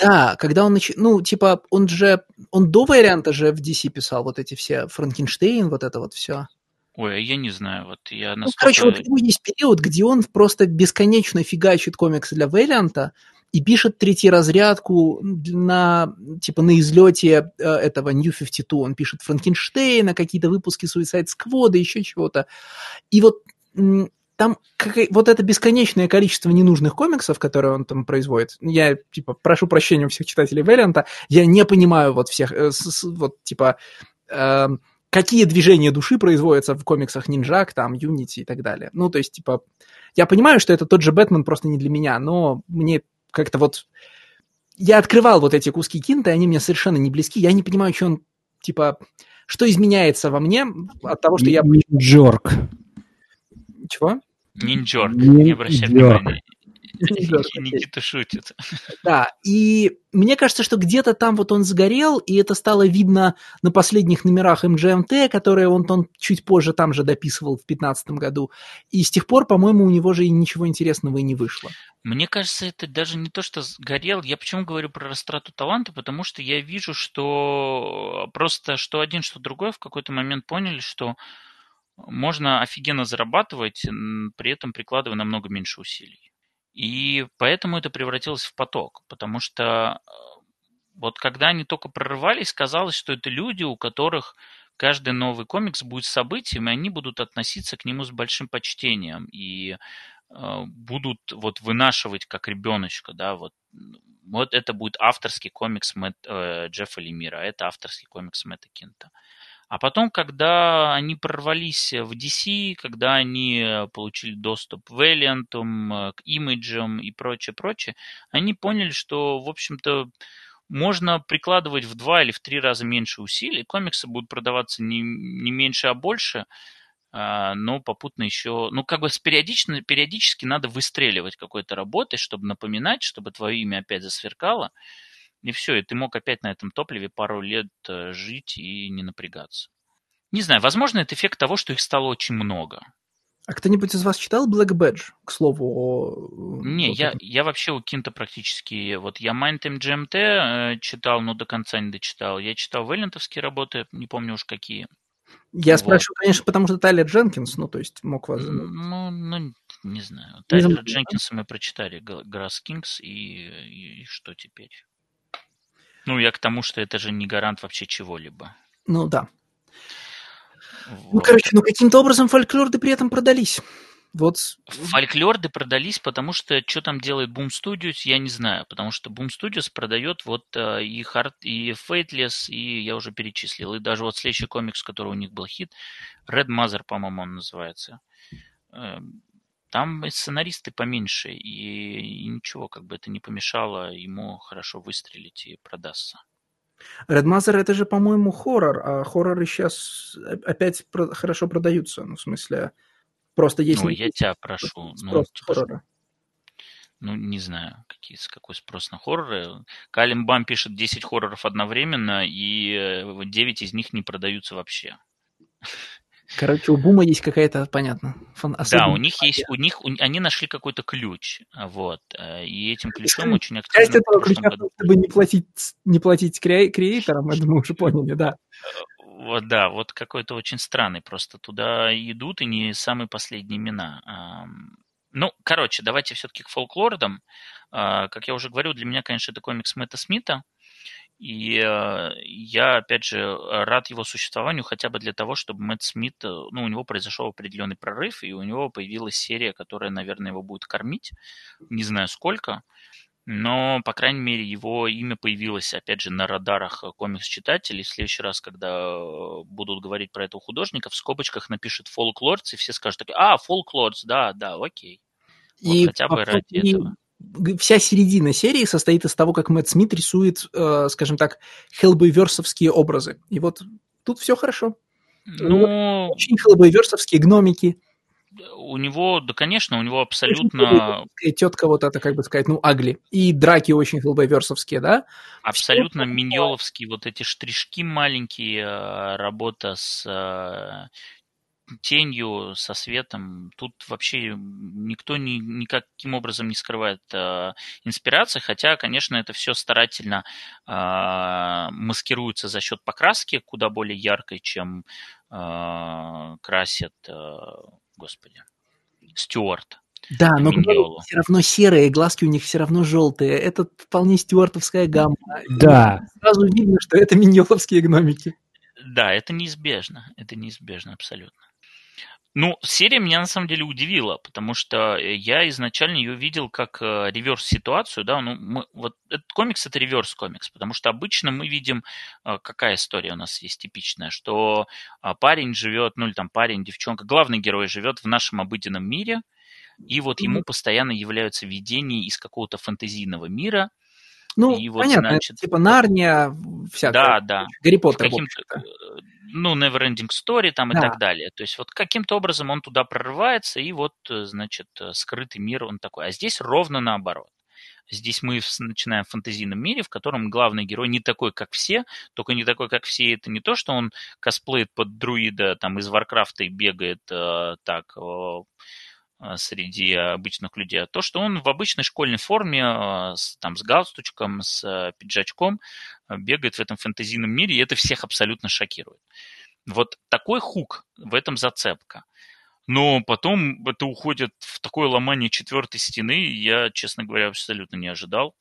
Да, когда он нач... ну, типа, он же, он до варианта же в DC писал вот эти все, Франкенштейн, вот это вот все. Ой, я не знаю, вот я насколько... Ну, короче, вот у него есть период, где он просто бесконечно фигачит комиксы для Вэллианта и пишет третий разрядку на, типа, на излете э, этого New 52. Он пишет Франкенштейна, какие-то выпуски Suicide Squad, еще чего-то. И вот там как, вот это бесконечное количество ненужных комиксов, которые он там производит, я, типа, прошу прощения у всех читателей Вэллианта, я не понимаю вот всех, э, с, вот, типа, э, какие движения души производятся в комиксах Ниндзяк, там, Юнити и так далее. Ну, то есть, типа, я понимаю, что это тот же Бэтмен, просто не для меня, но мне как-то вот... Я открывал вот эти куски кинта, и они мне совершенно не близки, я не понимаю, что он, типа, что изменяется во мне от того, что я... Джорк. Чего? Нинджорк, не обращай внимания. Никита шутит. Да, и мне кажется, что где-то там вот он сгорел, и это стало видно на последних номерах МГМТ, которые он, он чуть позже там же дописывал в 2015 году. И с тех пор, по-моему, у него же и ничего интересного и не вышло. Мне кажется, это даже не то, что сгорел. Я почему говорю про растрату таланта? Потому что я вижу, что просто что один, что другой в какой-то момент поняли, что можно офигенно зарабатывать, при этом прикладывая намного меньше усилий. И поэтому это превратилось в поток, потому что э, вот когда они только прорывались, казалось, что это люди, у которых каждый новый комикс будет событием, и они будут относиться к нему с большим почтением и э, будут вот вынашивать как ребеночка, да, вот вот это будет авторский комикс Мэтт, э, Джеффа Лемира, а это авторский комикс Мэтта Кинта. А потом, когда они прорвались в DC, когда они получили доступ к Valiant, э, к имиджам и прочее, прочее, они поняли, что, в общем-то, можно прикладывать в два или в три раза меньше усилий, комиксы будут продаваться не, не меньше, а больше, а, но попутно еще, ну, как бы с периодично, периодически надо выстреливать какой-то работой, чтобы напоминать, чтобы твое имя опять засверкало, и все, и ты мог опять на этом топливе пару лет э, жить и не напрягаться. Не знаю, возможно, это эффект того, что их стало очень много. А кто-нибудь из вас читал Black Badge, к слову? О... Не, вот я, я вообще у Кинта практически... Вот я Mindtime GMT э, читал, но до конца не дочитал. Я читал вэллентовские работы, не помню уж какие. Я вот. спрашиваю, конечно, потому что Тайлер Дженкинс, ну, то есть мог вас... Ну, ну не знаю. Тайлера Дженкинса мы прочитали, Грасс Кингс, и, и что теперь? Ну, я к тому, что это же не гарант вообще чего-либо. Ну, да. Вот. Ну, короче, ну каким-то образом фольклорды при этом продались. Вот. Фольклорды продались, потому что что там делает Boom Studios, я не знаю. Потому что Boom Studios продает вот э, и Hard, и Fateless, и я уже перечислил. И даже вот следующий комикс, который у них был хит, Red Mother, по-моему, он называется. Эм, там сценаристы поменьше, и, и ничего, как бы это не помешало ему хорошо выстрелить и продаться. Mother это же, по-моему, хоррор, а хорроры сейчас опять про- хорошо продаются. Ну, в смысле, просто есть... Ну, я тебя прошу. Ну, хоррора. Ну, не знаю, какие, какой спрос на хорроры. Калим Бам пишет 10 хорроров одновременно, и 9 э, из них не продаются вообще. Короче, у Бума есть какая-то, понятно, фан Да, у них есть, у них, у, они нашли какой-то ключ, вот, э, и этим ключом очень активно... Часть этого ключа, году... чтобы не платить, не платить кре- креаторам, это мы уже поняли, да. Вот, да, вот какой-то очень странный просто. Туда идут и не самые последние имена. Ну, короче, давайте все-таки к фолклордам. А, как я уже говорил, для меня, конечно, это комикс Мэтта Смита. И э, я, опять же, рад его существованию хотя бы для того, чтобы Мэтт Смит, э, ну, у него произошел определенный прорыв, и у него появилась серия, которая, наверное, его будет кормить. Не знаю сколько, но, по крайней мере, его имя появилось, опять же, на радарах комикс-читателей. В следующий раз, когда э, будут говорить про этого художника, в скобочках напишут «Folklords», и все скажут, а, «Folklords», да, да, окей. Вот и хотя бы ради и, этого вся середина серии состоит из того, как Мэтт Смит рисует, э, скажем так, хеллбойверсовские образы. И вот тут все хорошо. Ну, очень хеллбойверсовские гномики. У него, да, конечно, у него абсолютно... Тетка вот это, как бы сказать, ну, агли. И драки очень хеллбойверсовские, да? Абсолютно миньоловские вот эти штришки маленькие, э, работа с э, тенью, со светом. Тут вообще никто ни, никаким образом не скрывает э, инспирации, хотя, конечно, это все старательно э, маскируется за счет покраски, куда более яркой, чем э, красит, э, господи, Стюарт. Да, но все равно серые, глазки у них все равно желтые. Это вполне стюартовская гамма. Да. И сразу видно, что это миньоловские гномики. Да, это неизбежно. Это неизбежно абсолютно. Ну, серия меня на самом деле удивила, потому что э, я изначально ее видел как э, реверс-ситуацию, да, ну, мы, вот этот комикс это реверс-комикс, потому что обычно мы видим, э, какая история у нас есть типичная, что э, парень живет, ну или там парень, девчонка, главный герой живет в нашем обыденном мире, и вот ему постоянно являются видения из какого-то фантазийного мира, ну, и вот, понятно, значит, типа Нарния, всякое. Да, да. Гарри Поттер, ну, Neverending Story там да. и так далее. То есть вот каким-то образом он туда прорывается, и вот, э, значит, э, скрытый мир он такой. А здесь ровно наоборот. Здесь мы начинаем в фантазийном мире, в котором главный герой не такой, как все, только не такой, как все. Это не то, что он косплеит под друида там из Варкрафта и бегает э, так э, среди обычных людей, а то, что он в обычной школьной форме, э, с, там, с галстучком, с э, пиджачком, бегает в этом фэнтезийном мире, и это всех абсолютно шокирует. Вот такой хук, в этом зацепка. Но потом это уходит в такое ломание четвертой стены, я, честно говоря, абсолютно не ожидал.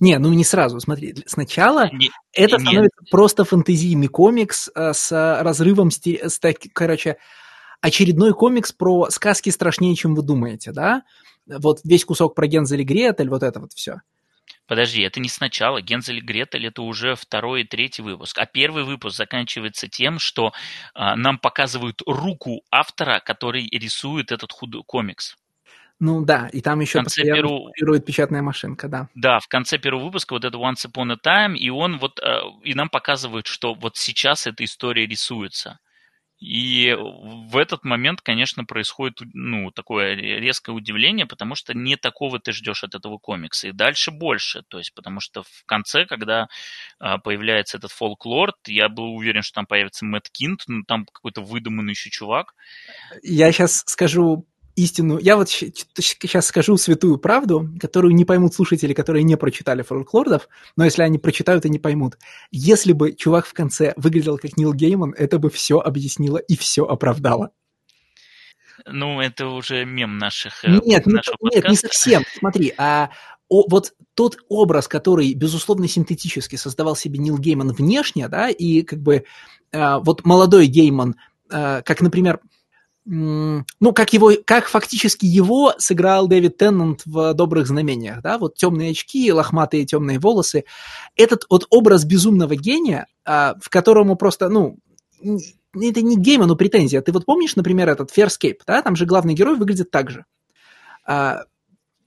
Не, ну не сразу, смотри. Сначала не, это становится не. просто фэнтезийный комикс с разрывом, с, так, короче, очередной комикс про сказки страшнее, чем вы думаете, да? Вот весь кусок про Гензель и Гретель, вот это вот все. Подожди, это не сначала. Гензель и Гретель это уже второй и третий выпуск. А первый выпуск заканчивается тем, что а, нам показывают руку автора, который рисует этот худ... комикс. Ну да, и там еще постоянно первого... печатная машинка, да. Да, в конце первого выпуска вот это Once Upon a Time, и он вот, э, и нам показывают, что вот сейчас эта история рисуется. И в этот момент, конечно, происходит ну, такое резкое удивление, потому что не такого ты ждешь от этого комикса. И дальше больше. То есть, потому что в конце, когда а, появляется этот фолклор, я был уверен, что там появится Мэтт Кинт, ну там какой-то выдуманный еще чувак. Я сейчас скажу истину. Я вот сейчас скажу святую правду, которую не поймут слушатели, которые не прочитали фолклордов, но если они прочитают и не поймут. Если бы чувак в конце выглядел как Нил Гейман, это бы все объяснило и все оправдало. Ну, это уже мем наших э, Нет, нашего не, нет, не совсем. Смотри, а о, вот тот образ, который, безусловно, синтетически создавал себе Нил Гейман внешне, да, и как бы а, вот молодой Гейман, а, как, например, ну, как его, как фактически его сыграл Дэвид Теннант в «Добрых знамениях», да, вот темные очки, лохматые темные волосы. Этот вот образ безумного гения, а, в которому просто, ну, это не гейма, но претензия. Ты вот помнишь, например, этот Farscape, да, там же главный герой выглядит так же. А,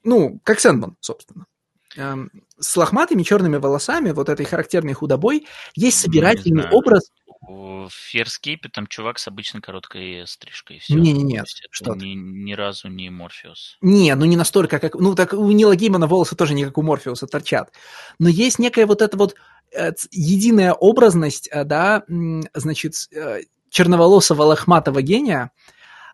ну, как Сэндман, собственно. С лохматыми черными волосами, вот этой характерной худобой, есть ну, собирательный образ в Ферскейпе там чувак с обычной короткой стрижкой. Все. Не, не, нет, что ни, ни разу не Морфеус. Не, ну не настолько, как... Ну так у Нила Геймана волосы тоже не как у Морфеуса торчат. Но есть некая вот эта вот э, единая образность, э, да, значит, э, черноволосого лохматого гения,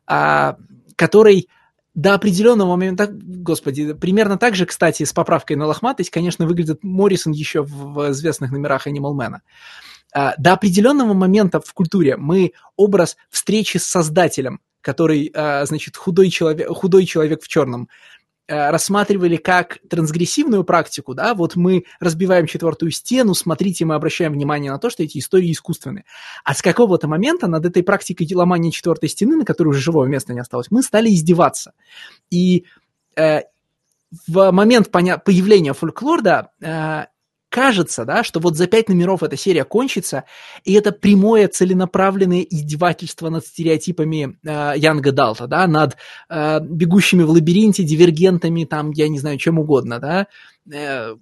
э, который до определенного момента, господи, примерно так же, кстати, с поправкой на лохматость, конечно, выглядит Моррисон еще в, известных номерах Animal Man. А, до определенного момента в культуре мы образ встречи с создателем, который, а, значит, худой человек, худой человек в черном, рассматривали как трансгрессивную практику, да, вот мы разбиваем четвертую стену, смотрите, мы обращаем внимание на то, что эти истории искусственны. А с какого-то момента над этой практикой ломания четвертой стены, на которой уже живого места не осталось, мы стали издеваться. И э, в момент появления фольклорда э, кажется, да, что вот за пять номеров эта серия кончится, и это прямое целенаправленное издевательство над стереотипами э, Янга Далта, да, над э, бегущими в лабиринте, дивергентами, там, я не знаю, чем угодно, да, э,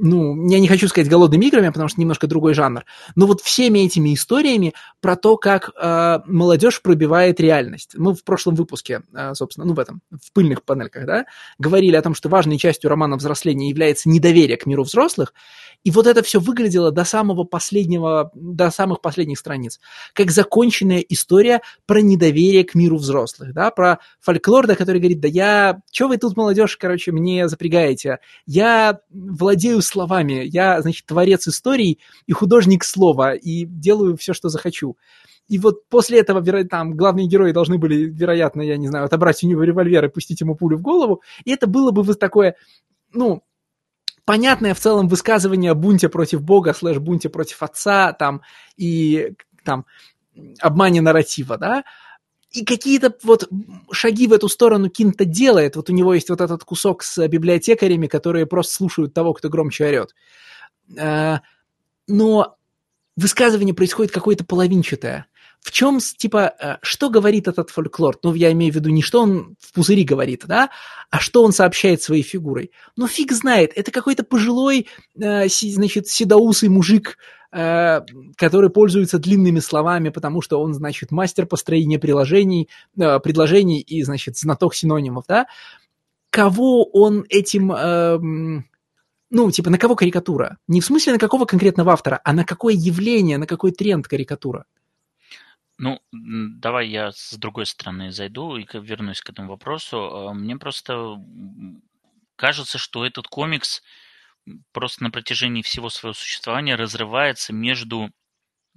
ну, я не хочу сказать голодными играми, потому что немножко другой жанр, но вот всеми этими историями про то, как э, молодежь пробивает реальность. Мы в прошлом выпуске, э, собственно, ну в этом, в пыльных панельках, да, говорили о том, что важной частью романа взросления является недоверие к миру взрослых, и вот это все выглядело до самого последнего, до самых последних страниц, как законченная история про недоверие к миру взрослых, да, про фольклор, который говорит, да я, что вы тут, молодежь, короче, мне запрягаете, я владею словами, я, значит, творец историй и художник слова, и делаю все, что захочу. И вот после этого там главные герои должны были, вероятно, я не знаю, отобрать у него револьвер и пустить ему пулю в голову. И это было бы вот такое, ну, понятное в целом высказывание о бунте против Бога, слэш бунте против отца, там, и там, обмане нарратива, да, и какие-то вот шаги в эту сторону Кинта делает. Вот у него есть вот этот кусок с библиотекарями, которые просто слушают того, кто громче орет. Э, но высказывание происходит какое-то половинчатое. В чем, типа, э, что говорит этот фольклор? Ну, я имею в виду не что он в пузыри говорит, да, а что он сообщает своей фигурой. Ну, фиг знает, это какой-то пожилой, э, значит, седоусый мужик, который пользуется длинными словами, потому что он, значит, мастер построения приложений, э, предложений и, значит, знаток синонимов, да, кого он этим, эм, ну, типа, на кого карикатура? Не в смысле на какого конкретного автора, а на какое явление, на какой тренд карикатура? Ну, давай я с другой стороны зайду и вернусь к этому вопросу. Э, мне просто кажется, что этот комикс просто на протяжении всего своего существования разрывается между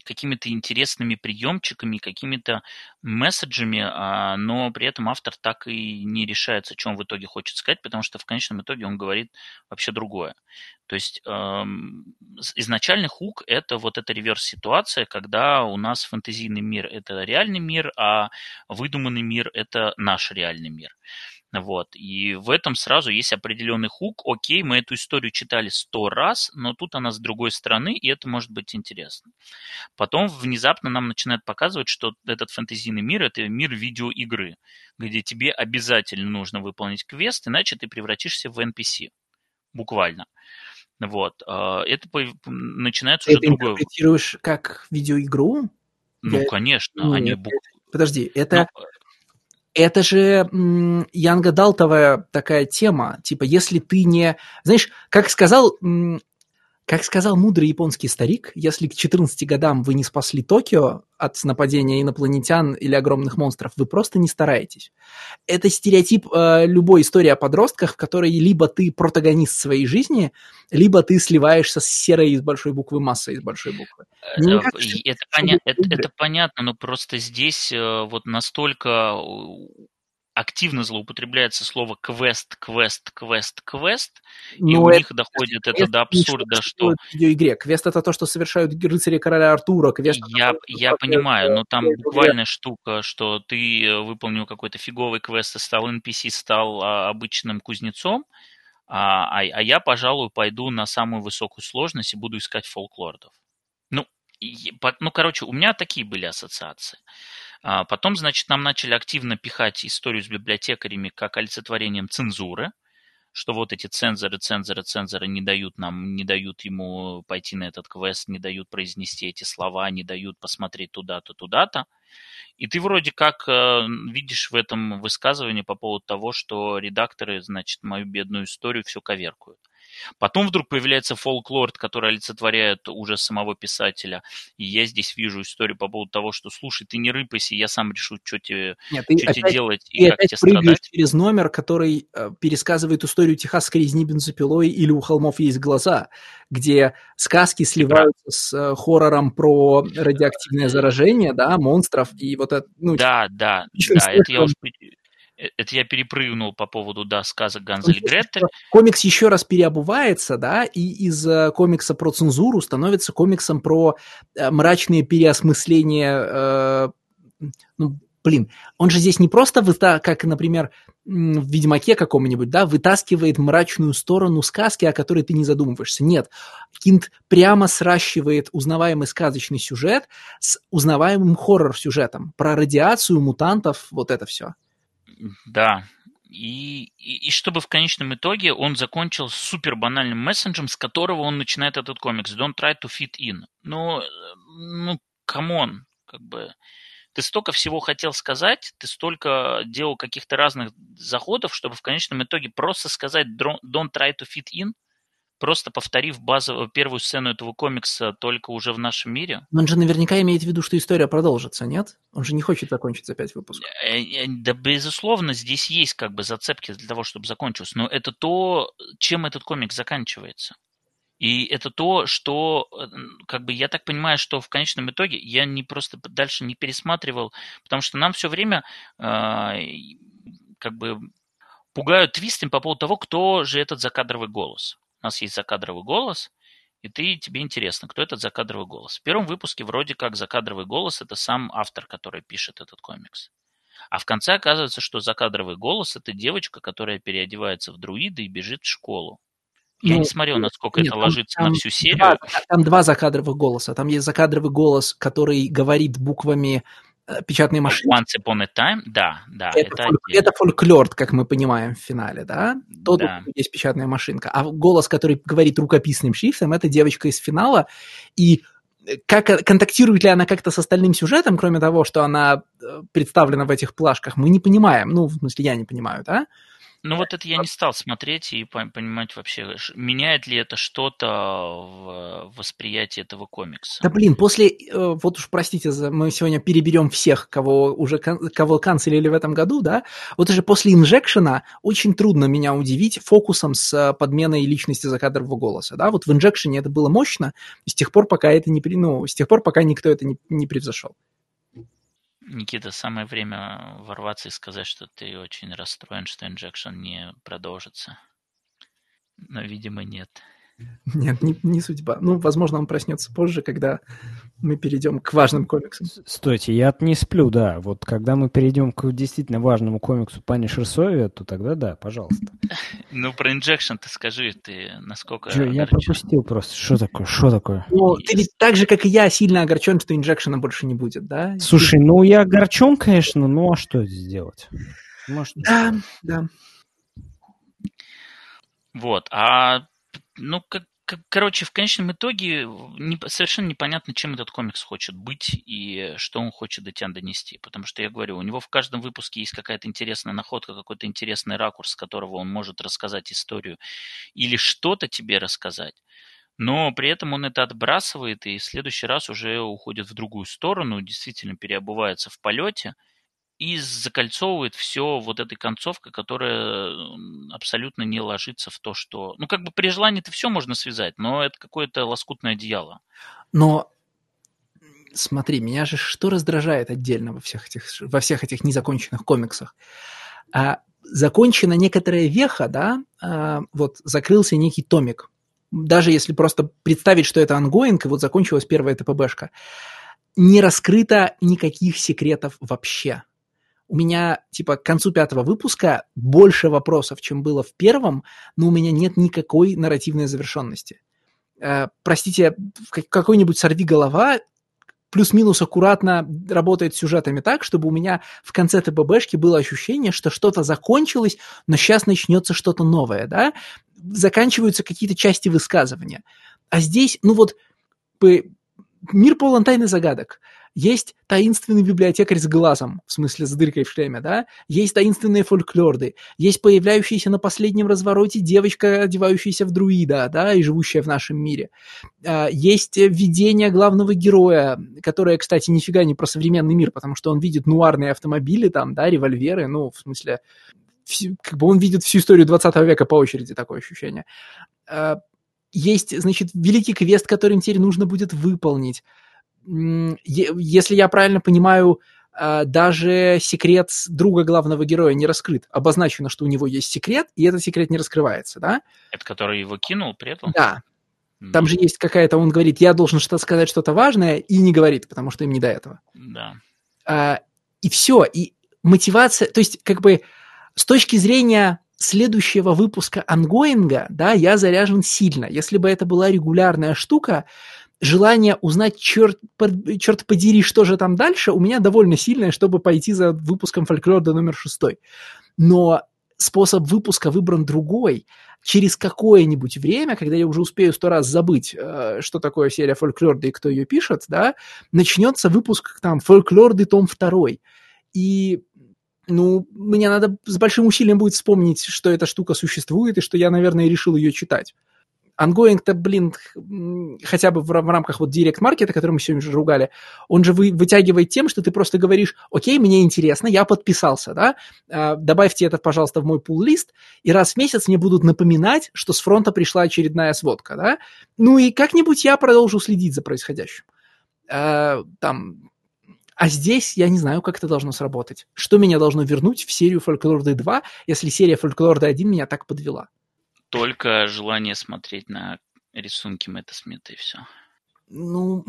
какими-то интересными приемчиками, какими-то месседжами, а, но при этом автор так и не решается, что он в итоге хочет сказать, потому что в конечном итоге он говорит вообще другое. То есть эм, изначальный хук – это вот эта реверс-ситуация, когда у нас фэнтезийный мир – это реальный мир, а выдуманный мир – это наш реальный мир. Вот. И в этом сразу есть определенный хук. Окей, мы эту историю читали сто раз, но тут она с другой стороны, и это может быть интересно. Потом внезапно нам начинают показывать, что этот фэнтезийный мир – это мир видеоигры, где тебе обязательно нужно выполнить квест, иначе ты превратишься в NPC. Буквально. Вот. А, это начинается ты уже другое. Ты интерпретируешь как видеоигру? Ну, Я... конечно. Ну, они... Подожди, это... Ну, это же Янга Далтовая такая тема. Типа, если ты не... Знаешь, как сказал как сказал мудрый японский старик, если к 14 годам вы не спасли Токио от нападения инопланетян или огромных монстров, вы просто не стараетесь. Это стереотип э, любой истории о подростках, в которой либо ты протагонист своей жизни, либо ты сливаешься с серой из большой буквы массой из большой буквы. Мне кажется, это, поня- это, это понятно, но просто здесь э, вот настолько активно злоупотребляется слово квест, квест, квест, квест, и у это, них доходит это до абсурда, что... В видеоигре. Квест это то, что совершают рыцари короля Артура. Квест я это, я понимаю, но там буквальная штука, что ты э, выполнил какой-то фиговый квест и стал NPC, стал а, обычным кузнецом, а, а, а я, пожалуй, пойду на самую высокую сложность и буду искать фолклордов. Ну, и, ну, короче, у меня такие были ассоциации. А потом, значит, нам начали активно пихать историю с библиотекарями как олицетворением цензуры, что вот эти цензоры, цензоры, цензоры не дают нам, не дают ему пойти на этот квест, не дают произнести эти слова, не дают посмотреть туда-то, туда-то. И ты вроде как э, видишь в этом высказывании по поводу того, что редакторы, значит, мою бедную историю все коверкуют. Потом вдруг появляется фолклорд, который олицетворяет уже самого писателя. И я здесь вижу историю по поводу того, что, слушай, ты не рыпайся, я сам решу, что тебе, Нет, что опять, тебе делать и как тебе страдать. через номер, который э, пересказывает историю техасской резни бензопилой или «У холмов есть глаза», где сказки сливаются с э, хоррором про радиоактивное заражение, да, монстров и вот это... Ну, да, да, да, это я уже это я перепрыгнул по поводу, да, сказок Ганзель Гретель. Комикс еще раз переобувается, да, и из э, комикса про цензуру становится комиксом про э, мрачные переосмысления, э, ну, блин, он же здесь не просто, как, например, в Ведьмаке каком-нибудь, да, вытаскивает мрачную сторону сказки, о которой ты не задумываешься. Нет, Кинт прямо сращивает узнаваемый сказочный сюжет с узнаваемым хоррор-сюжетом про радиацию, мутантов, вот это все. Да. И, и, и чтобы в конечном итоге он закончил супер банальным мессенджем, с которого он начинает этот комикс. Don't try to fit in. Ну, ну, come on, как бы. Ты столько всего хотел сказать, ты столько делал каких-то разных заходов, чтобы в конечном итоге просто сказать don't try to fit in просто повторив базовую первую сцену этого комикса только уже в нашем мире. Но он же наверняка имеет в виду, что история продолжится, нет? Он же не хочет закончить за пять выпусков. Э, э, да, безусловно, здесь есть как бы зацепки для того, чтобы закончился, но это то, чем этот комикс заканчивается. И это то, что, э, как бы, я так понимаю, что в конечном итоге я не просто дальше не пересматривал, потому что нам все время э, как бы пугают твистами по поводу того, кто же этот закадровый голос. У нас есть закадровый голос, и ты, тебе интересно, кто этот закадровый голос. В первом выпуске вроде как закадровый голос – это сам автор, который пишет этот комикс. А в конце оказывается, что закадровый голос – это девочка, которая переодевается в друида и бежит в школу. Я ну, не смотрел, насколько нет, это ложится там, на всю серию. Два, там два закадровых голоса. Там есть закадровый голос, который говорит буквами Э, печатные машины. Once Upon a Time, да, да. Это, это, фольк, это фольклор, как мы понимаем в финале, да? Тот да. есть печатная машинка. А голос, который говорит рукописным шрифтом, это девочка из финала. И э, как, э, контактирует ли она как-то с остальным сюжетом, кроме того, что она представлена в этих плашках, мы не понимаем. Ну, в смысле, я не понимаю, да? Ну вот это я не стал смотреть и понимать вообще, меняет ли это что-то в восприятии этого комикса. Да блин, после, э, вот уж простите, мы сегодня переберем всех, кого уже кого канцелили в этом году, да, вот уже после инжекшена очень трудно меня удивить фокусом с подменой личности закадрового голоса, да, вот в инжекшене это было мощно, с тех пор, пока это не, ну, с тех пор, пока никто это не, не превзошел. Никита, самое время ворваться и сказать, что ты очень расстроен, что инжекшн не продолжится. Но, видимо, нет. Нет, не, не судьба. Ну, возможно, он проснется позже, когда мы перейдем к важным комиксам. Стойте, я не сплю, да. Вот когда мы перейдем к действительно важному комиксу Панишер Сови, то тогда да, пожалуйста. Ну, про Injection ты скажи, ты насколько Чё, Я пропустил просто. Что такое? Что такое? Ну, ты ведь так же, как и я, сильно огорчен, что Injection а больше не будет, да? Слушай, ну я огорчен, конечно, ну а что сделать? Может, да, да. Вот, а ну, как, короче, в конечном итоге не, совершенно непонятно, чем этот комикс хочет быть и что он хочет до тебя донести. Потому что я говорю, у него в каждом выпуске есть какая-то интересная находка, какой-то интересный ракурс, с которого он может рассказать историю или что-то тебе рассказать. Но при этом он это отбрасывает и в следующий раз уже уходит в другую сторону, действительно переобувается в полете – и закольцовывает все вот этой концовкой, которая абсолютно не ложится в то, что... Ну, как бы при желании это все можно связать, но это какое-то лоскутное одеяло. Но смотри, меня же что раздражает отдельно во всех этих, во всех этих незаконченных комиксах? А, закончена некоторая веха, да, а, вот закрылся некий томик. Даже если просто представить, что это ongoing, и вот закончилась первая TPB шка, не раскрыто никаких секретов вообще у меня, типа, к концу пятого выпуска больше вопросов, чем было в первом, но у меня нет никакой нарративной завершенности. Э, простите, какой-нибудь «Сорви голова» плюс-минус аккуратно работает сюжетами так, чтобы у меня в конце ТББшки было ощущение, что что-то закончилось, но сейчас начнется что-то новое, да? Заканчиваются какие-то части высказывания. А здесь, ну вот, мир полон тайны загадок. Есть таинственный библиотекарь с глазом, в смысле с дыркой в шлеме, да? Есть таинственные фольклорды, есть появляющаяся на последнем развороте девочка, одевающаяся в друида, да, и живущая в нашем мире. А, есть видение главного героя, которое, кстати, нифига не про современный мир, потому что он видит нуарные автомобили там, да, револьверы, ну, в смысле, как бы он видит всю историю 20 века по очереди, такое ощущение. А, есть, значит, великий квест, который им теперь нужно будет выполнить если я правильно понимаю, а, даже секрет друга главного героя не раскрыт. Обозначено, что у него есть секрет, и этот секрет не раскрывается, да? Это который его кинул при этом? Да. Там же есть какая-то, он говорит, я должен что-то сказать, что-то важное, и не говорит, потому что им не до этого. Да. А, и все, и мотивация, то есть как бы с точки зрения следующего выпуска ангоинга, да, я заряжен сильно. Если бы это была регулярная штука, желание узнать, черт, черт подери, что же там дальше, у меня довольно сильное, чтобы пойти за выпуском фольклора номер шестой. Но способ выпуска выбран другой. Через какое-нибудь время, когда я уже успею сто раз забыть, э, что такое серия фольклорда и кто ее пишет, да, начнется выпуск там фольклорды том второй. И ну, мне надо с большим усилием будет вспомнить, что эта штука существует, и что я, наверное, решил ее читать. Ангоинг-то, блин, хотя бы в, рамках вот директ-маркета, который мы сегодня уже ругали, он же вы, вытягивает тем, что ты просто говоришь, окей, мне интересно, я подписался, да, а, добавьте это, пожалуйста, в мой пул-лист, и раз в месяц мне будут напоминать, что с фронта пришла очередная сводка, да, ну и как-нибудь я продолжу следить за происходящим. А, там, а здесь я не знаю, как это должно сработать. Что меня должно вернуть в серию Фольклорды 2, если серия Фольклорды 1 меня так подвела? Только желание смотреть на рисунки Мэтта Смита и все. Ну,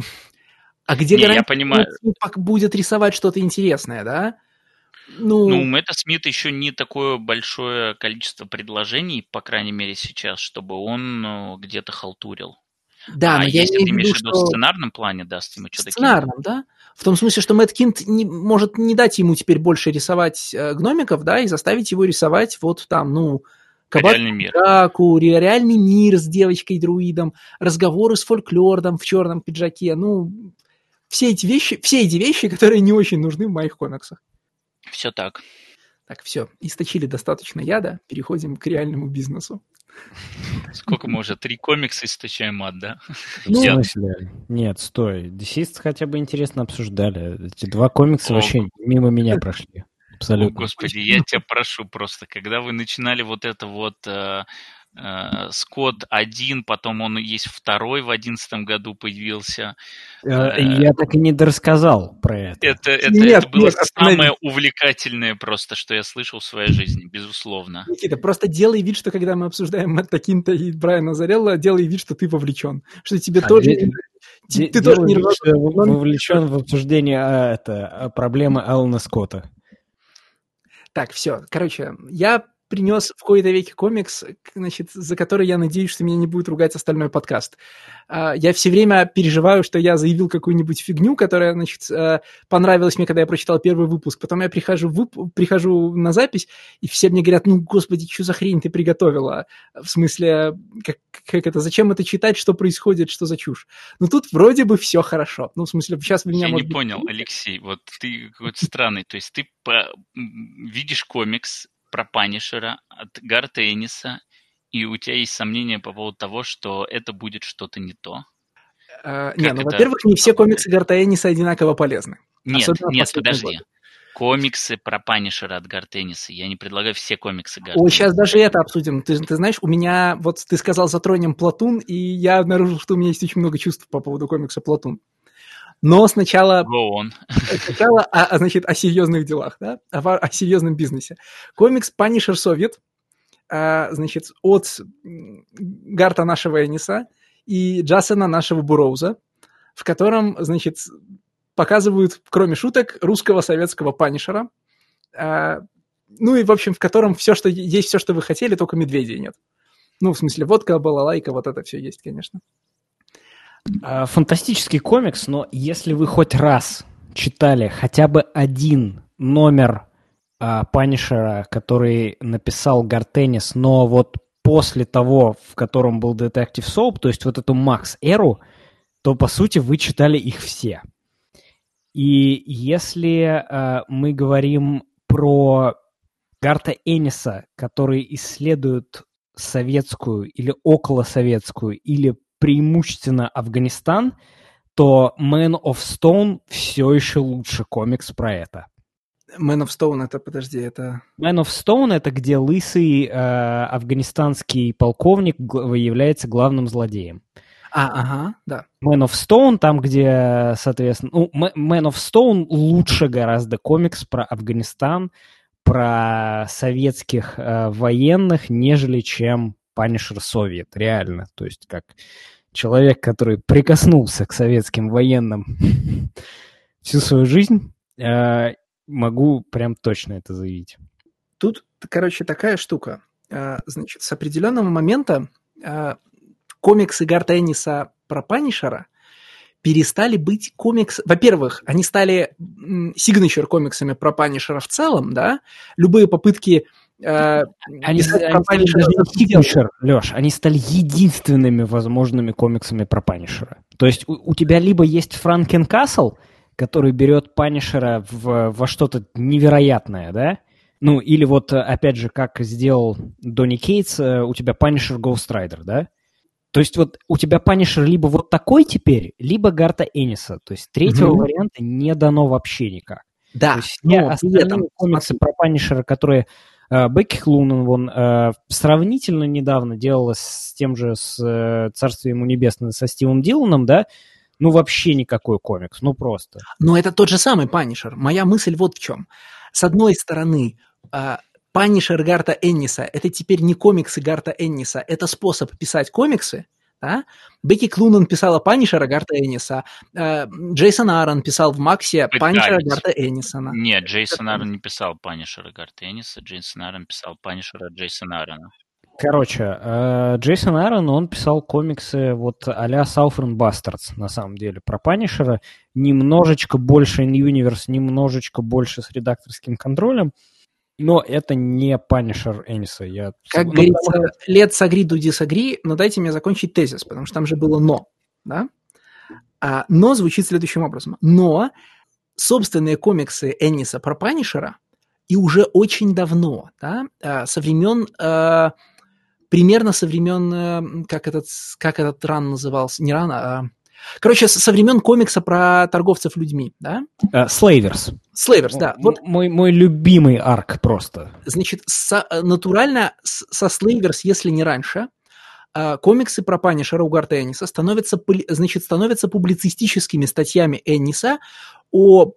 а где Не, я понимаю. будет рисовать что-то интересное, да? Ну, ну, у Мэтта Смита еще не такое большое количество предложений, по крайней мере сейчас, чтобы он ну, где-то халтурил. Да, а но если я ты имеешь в виду что... в сценарном плане, даст ему что-то сценарном, да? В том смысле, что Мэтт Кинт не, может не дать ему теперь больше рисовать э, гномиков, да, и заставить его рисовать вот там, ну, реальный мир. Драку, реальный мир с девочкой-друидом, разговоры с фольклордом в черном пиджаке. Ну, все эти вещи, все эти вещи, которые не очень нужны в моих комиксах. Все так. Так, все, источили достаточно яда, переходим к реальному бизнесу. Сколько мы уже? Три комикса источаем ад, да? Ну, в смысле? Нет, стой. Десист хотя бы интересно обсуждали. Эти два комикса О. вообще мимо меня прошли. Абсолютно. О, господи, я тебя прошу просто, когда вы начинали вот это вот э, Э, Скотт один, потом он есть второй в одиннадцатом году появился. Э, я так и не дорассказал про это. Это, это, нет, это было нет, самое увлекательное просто, что я слышал в своей жизни, безусловно. Никита, просто делай вид, что когда мы обсуждаем Мэтта Кинта и Брайана Зарелла, делай вид, что ты вовлечен. Что тебе а тоже... Ты, ты тоже не вовлечен в обсуждение а, это, а, проблемы Алана Скотта. Так, все. Короче, я принес в кои-то веке комикс, значит, за который я надеюсь, что меня не будет ругать остальной подкаст. А, я все время переживаю, что я заявил какую-нибудь фигню, которая, значит, э, понравилась мне, когда я прочитал первый выпуск. Потом я прихожу, вып... прихожу на запись, и все мне говорят, ну, господи, что за хрень ты приготовила? В смысле, как, как это, зачем это читать, что происходит, что за чушь? Ну, тут вроде бы все хорошо. Ну, в смысле, сейчас меня... Я не быть... понял, Алексей, вот ты какой-то странный. То есть ты по... видишь комикс, про Панишера от Гарта Энниса, и у тебя есть сомнения по поводу того, что это будет что-то не то? А, не, ну, во-первых, не все комиксы Гарта Энниса одинаково полезны. Нет, нет, подожди. Год. Комиксы про Панишера от Гарта Энниса. Я не предлагаю все комиксы Гарта Ой, сейчас даже это обсудим. Ты, ты знаешь, у меня, вот ты сказал, затронем Платун, и я обнаружил, что у меня есть очень много чувств по поводу комикса Платун. Но сначала... Go on. Сначала, а, а, значит, о серьезных делах, да? О, о серьезном бизнесе. Комикс Punisher Soviet, а, значит, от Гарта нашего Эниса и Джасена нашего Буроуза, в котором, значит, показывают, кроме шуток, русского советского Панишера. А, ну и, в общем, в котором все, что есть все, что вы хотели, только медведей нет. Ну, в смысле, водка, балалайка, вот это все есть, конечно. А, фантастический комикс, но если вы хоть раз читали хотя бы один номер а, Панишера, который написал Гарт Эннис, но вот после того, в котором был Детектив Соуп, то есть вот эту MAX-эру, то, по сути, вы читали их все. И если э, мы говорим про Гарта Эниса, который исследует советскую или околосоветскую или преимущественно Афганистан, то Man of Stone все еще лучше комикс про это. Man of Stone это, подожди, это... Man of Stone это где лысый э, афганистанский полковник является главным злодеем. А, ага, да. Man of Stone, там, где, соответственно... Ну, Man of Stone лучше гораздо комикс про Афганистан, про советских э, военных, нежели чем Punisher Soviet, реально. То есть как человек, который прикоснулся к советским военным всю свою жизнь, э, могу прям точно это заявить. Тут, короче, такая штука. Э, значит, с определенного момента э, комиксы Гарта Энниса про Панишера перестали быть комикс... Во-первых, они стали signature комиксами про Панишера в целом, да? Любые попытки они, стали, они стали Леш, они стали единственными возможными комиксами про Панишера. То есть у, у тебя либо есть Franken-Castle, который берет Панишера в, во что-то невероятное, да? Ну, или вот, опять же, как сделал Донни Кейтс, э, у тебя Панишер Ghost Rider, да? То есть вот у тебя Панишер либо вот такой теперь, либо Гарта Эниса. То есть третьего mm-hmm. варианта не дано вообще никак. Да, То есть но остальные этом... комиксы про Панишера, которые Э, Бекки Клунан вон э, сравнительно недавно делалась с тем же, с э, «Царствием ему небесное», со Стивом Диланом, да, ну, вообще никакой комикс, ну, просто. Но это тот же самый Панишер. Моя мысль вот в чем. С одной стороны, Панишер Гарта Энниса – это теперь не комиксы Гарта Энниса, это способ писать комиксы, да? Бекки Клунан писала Панишера Гарта Энниса, э, Джейсон Аарон писал в Максе Панишера Гарта Энниса. Нет, Джейсон Аарон не писал Панишера Гарта Энниса, Джейсон Аарон писал Панишера Джейсона Аарона. Короче, э, Джейсон Аарон, он писал комиксы вот а-ля Southern Bastards, на самом деле, про Панишера. Немножечко больше in Universe, немножечко больше с редакторским контролем. Но это не Punisher Эниса. Я... Как ну, говорится, потому... лет сагри, дуди сагри, но дайте мне закончить тезис, потому что там же было «но». Да? А, «но» звучит следующим образом. «Но» собственные комиксы Энниса про Панишера и уже очень давно, да, а, со времен, э, примерно со времен, э, как этот, как этот ран назывался, не ран, а Короче, со времен комикса про торговцев людьми, да? Слейверс. Uh, Слейверс, да. Вот. Мой, мой любимый арк просто. Значит, со, натурально со Слейверс, если не раньше, комиксы про Панишера у Гарта Энниса становятся, значит, становятся публицистическими статьями Энниса о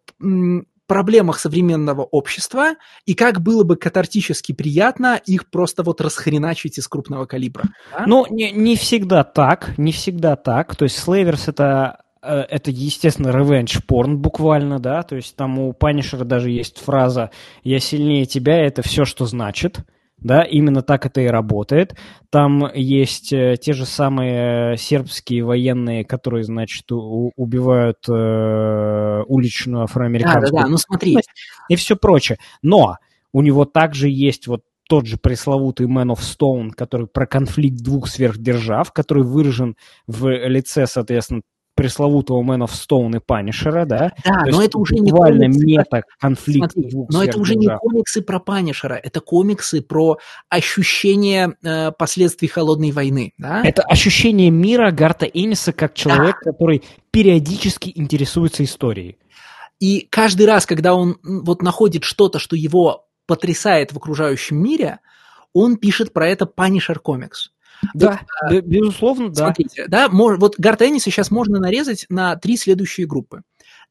проблемах современного общества и как было бы катартически приятно их просто вот расхреначить из крупного калибра. Да? Ну, не, не всегда так, не всегда так. То есть Slavers это э, это, естественно, revenge порн буквально, да, то есть там у Панишера даже есть фраза «я сильнее тебя», это все, что значит да, именно так это и работает. Там есть э, те же самые сербские военные, которые, значит, у, убивают э, уличную афроамериканскую. Да, да, да, ну смотри. И все прочее. Но у него также есть вот тот же пресловутый Man of Stone, который про конфликт двух сверхдержав, который выражен в лице, соответственно, пресловутого Man of Stone и Панишера, да? Да, То но это уже не комиксы, мета-конфликт Но это уже не комиксы про Панишера, это комиксы про ощущение э, последствий холодной войны, да? Это ощущение мира Гарта Энниса как человек, да. который периодически интересуется историей. И каждый раз, когда он вот находит что-то, что его потрясает в окружающем мире, он пишет про это Punisher Comics. Да, вот, безусловно, да. Смотрите, да, мож, вот Гартенниса сейчас можно нарезать на три следующие группы.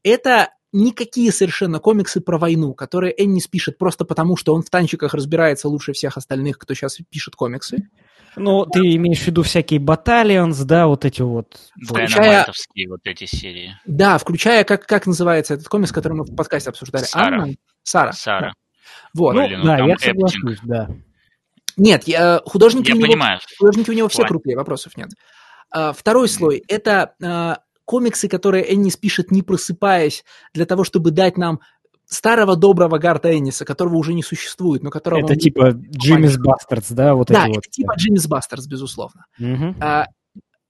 Это никакие совершенно комиксы про войну, которые Эннис пишет просто потому, что он в танчиках разбирается лучше всех остальных, кто сейчас пишет комиксы. Ну, ты имеешь в виду всякие баталионс, да, вот эти вот... Включая... вот эти серии. Да, включая, как, как называется этот комикс, который мы в подкасте обсуждали? Сара. Анна? Сара. Сара. Вот. Ну, ну да, я соглашусь, да. Нет, я, художники, я у него, понимаю. художники у него все крутые, вопросов нет. А, второй слой – это а, комиксы, которые Эннис пишет, не просыпаясь, для того, чтобы дать нам старого доброго Гарта Энниса, которого уже не существует, но которого... Это типа Джиммис Bastards, да? Вот да, это, вот. типа Jimmy's Bastards, безусловно. Угу. А,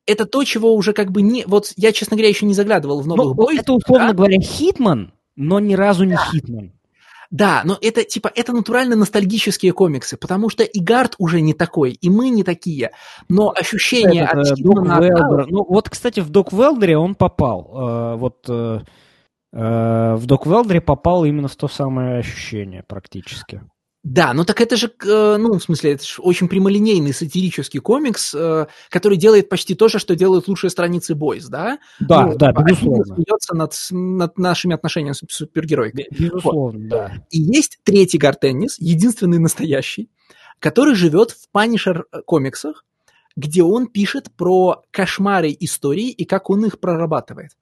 это то, чего уже как бы не... Вот я, честно говоря, еще не заглядывал в новых ну, бой. Это, условно да? говоря, Хитман, но ни разу не да. Хитман. Да, но это типа это натурально ностальгические комиксы, потому что и Гарт уже не такой, и мы не такие. Но ощущение Этот, от Dog Welder. Ну вот, кстати, в Dog Welder е он попал. Э, вот э, э, в Dog Welder е попал именно в то самое ощущение практически. Да, ну так это же, э, ну, в смысле, это же очень прямолинейный сатирический комикс, э, который делает почти то же, что делают лучшие страницы Бойс, да? Да, ну, да, безусловно. смеется над, над нашими отношениями с супергеройкой. Безусловно, вот. да. И есть третий Гартеннис, единственный настоящий, который живет в Панишер комиксах, где он пишет про кошмары истории и как он их прорабатывает.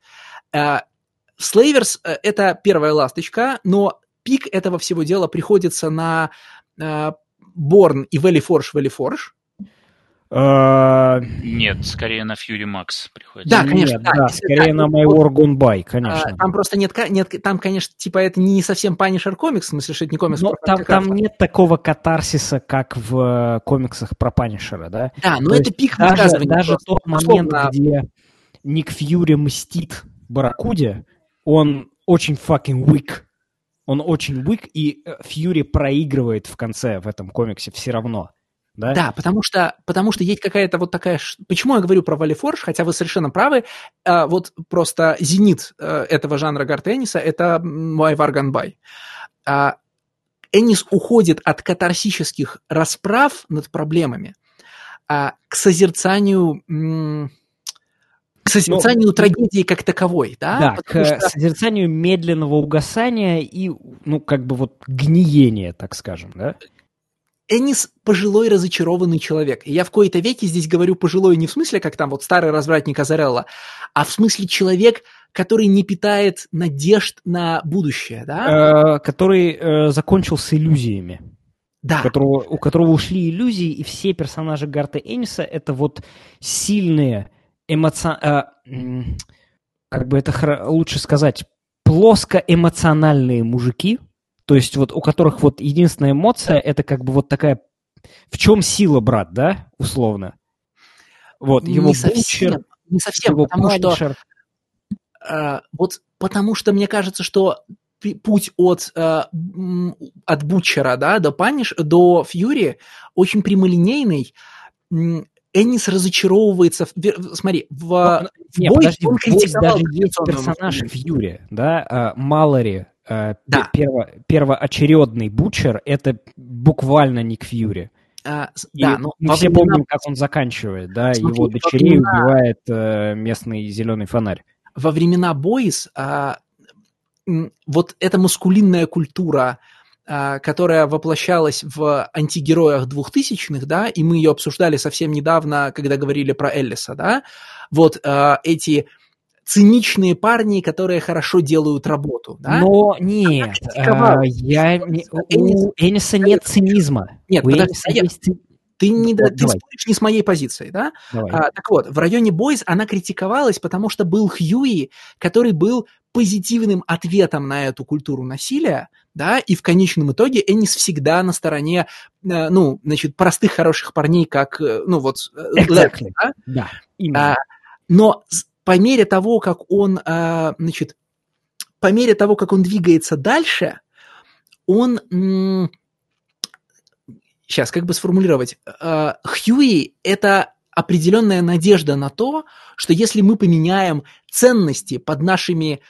Слейверс э, – это первая ласточка, но пик этого всего дела приходится на э, Борн и Вэлли Форш, Вэлли Форш. Uh, нет, скорее на Fury Max приходится. Да, конечно. Нет, да, да, скорее да, на My War Gone By, конечно. Uh, там просто нет, нет, там, конечно, типа это не совсем Punisher комикс, в смысле, что это не комикс. Но там, там нет такого катарсиса, как в э, комиксах про Панишера, да? Да, но То это пик даже, даже тот момент, условно... где Ник Фьюри мстит Баракуде, он очень fucking weak он очень вык, и э, Фьюри проигрывает в конце в этом комиксе все равно. Да? да, потому что, потому что есть какая-то вот такая... Почему я говорю про Валли Форш, хотя вы совершенно правы, а, вот просто зенит а, этого жанра Гарта Энниса – это Why Wargan By. А, Эннис уходит от катарсических расправ над проблемами а, к созерцанию... к созерцанию ну, трагедии как таковой, да? Да, Потому к что... созерцанию медленного угасания и, ну, как бы вот гниения, так скажем, да? Энис пожилой разочарованный человек. И я в кои-то веке здесь говорю пожилой не в смысле, как там вот старый развратник Азарелла, а в смысле человек, который не питает надежд на будущее, да? Э, который э, закончил с иллюзиями. Да. У которого, у которого ушли иллюзии, и все персонажи Гарта Эниса это вот сильные, эмоци... э, как бы это лучше сказать, плоско-эмоциональные мужики, то есть вот у которых вот единственная эмоция это как бы вот такая, в чем сила, брат, да, условно? Вот, его не совсем, не совсем, его потому панишер. что э, вот потому что мне кажется, что путь от, э, от Бутчера, да, до Паниш, до Фьюри очень прямолинейный, Эннис разочаровывается. В, смотри, в, в не, бой подожди, он критиковал даже есть персонаж. Фьюри, да, а, Маллори, а, Да. пе- перво- первоочередный бучер, это буквально Ник Фьюри. А, И да, но мы все времена- помним, как он заканчивает, да, Смотри, его дочерей времена- убивает э, местный зеленый фонарь. во времена Бойс а, вот эта маскулинная культура, а, которая воплощалась в антигероях двухтысячных, да, и мы ее обсуждали совсем недавно, когда говорили про Эллиса, да, вот а, эти циничные парни, которые хорошо делают работу, да. Но нет, критиковала. а, я, у Эниса нет цинизма. Нет, У подожди, Эниса а есть ты, не, Вот ты споришь не с моей позицией, да? Давай. А, так вот, в районе Бойз она критиковалась, потому что был Хьюи, который был позитивным ответом на эту культуру насилия, да, и в конечном итоге Эннис всегда на стороне, э, ну, значит, простых хороших парней, как, э, ну, вот, э, Exactly. Да? Да, именно. А, но по мере того, как он, а, значит, по мере того, как он двигается дальше, он... сейчас, как бы сформулировать? А, Хьюи – это определенная надежда на то, что если мы поменяем ценности под нашими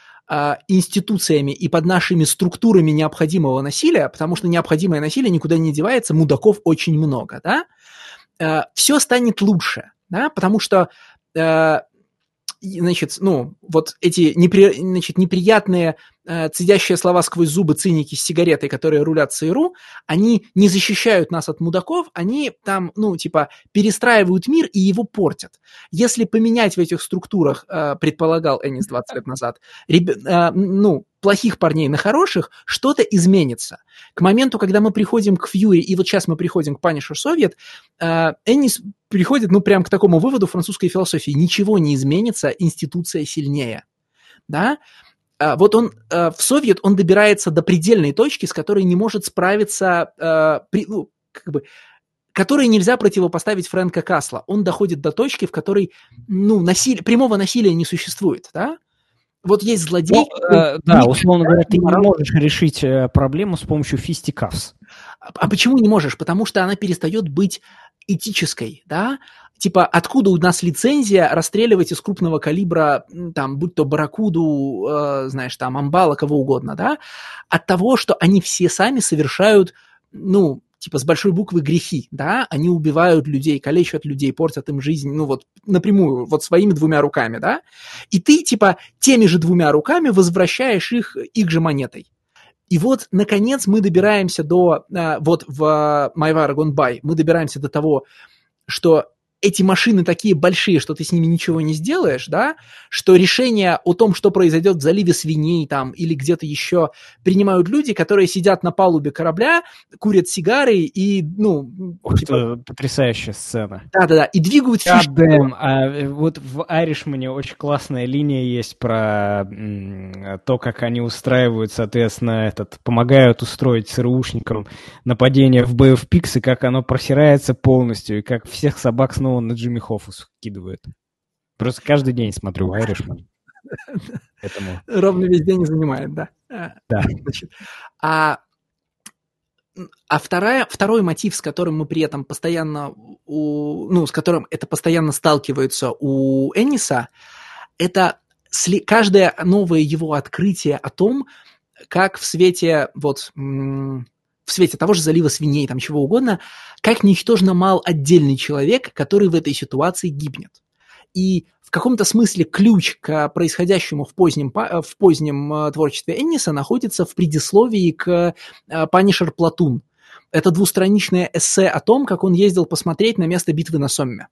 институциями и под нашими структурами необходимого насилия, потому что необходимое насилие никуда не девается, мудаков очень много, да, все станет лучше, да, потому что и, значит, ну, вот эти непри, значит, неприятные э, цедящие слова сквозь зубы циники с сигаретой, которые рулят ЦРУ, они не защищают нас от мудаков, они там, ну, типа, перестраивают мир и его портят. Если поменять в этих структурах, э, предполагал Эннис 20 лет назад, ребя- э, ну, плохих парней на хороших, что-то изменится. К моменту, когда мы приходим к Фьюри, и вот сейчас мы приходим к Soviet, э, Эннис приходит, ну, прям к такому выводу французской философии. Ничего не изменится, институция сильнее. Да? А, вот он э, в Совет, он добирается до предельной точки, с которой не может справиться, э, при, ну, как бы, которой нельзя противопоставить Фрэнка Касла. Он доходит до точки, в которой ну, насилие, прямого насилия не существует. Да? Вот есть злодей. Ну, э, да, не- условно говоря, ты не морал. можешь решить э, проблему с помощью фистикавс. А а почему не можешь? Потому что она перестает быть этической, да? Типа, откуда у нас лицензия расстреливать из крупного калибра, там, будь то барракуду, э, знаешь, там, амбала, кого угодно, да? От того, что они все сами совершают, ну, типа, с большой буквы грехи, да? Они убивают людей, калечат людей, портят им жизнь, ну, вот, напрямую, вот своими двумя руками, да? И ты, типа, теми же двумя руками возвращаешь их, их же монетой. И вот, наконец, мы добираемся до, а, вот в а, War Gone By, мы добираемся до того, что эти машины такие большие, что ты с ними ничего не сделаешь, да, что решение о том, что произойдет в заливе свиней там или где-то еще, принимают люди, которые сидят на палубе корабля, курят сигары и, ну, Ух типа, потрясающая сцена. да-да-да, и двигают фишки. God damn. А, э, вот в Айришмане очень классная линия есть про то, как они устраивают, соответственно, этот, помогают устроить ЦРУшникам нападение в of Pigs, и как оно просирается полностью, и как всех собак снова на Джимми Хоффу скидывают. Просто каждый день смотрю Айришман. Поэтому... ровно весь день занимает, да. А, Да. Значит, а а вторая, второй мотив, с которым мы при этом постоянно, у, ну, с которым это постоянно сталкивается у Энниса, это сли, каждое новое его открытие о том, как в свете вот м, в свете того же залива свиней, там чего угодно, как ничтожно мал отдельный человек, который в этой ситуации гибнет. И в каком-то смысле ключ к происходящему в позднем, в позднем э, творчестве Энниса находится в предисловии к э, Punisher Платун. Это двустраничное эссе о том, как он ездил посмотреть на место битвы на Сомме.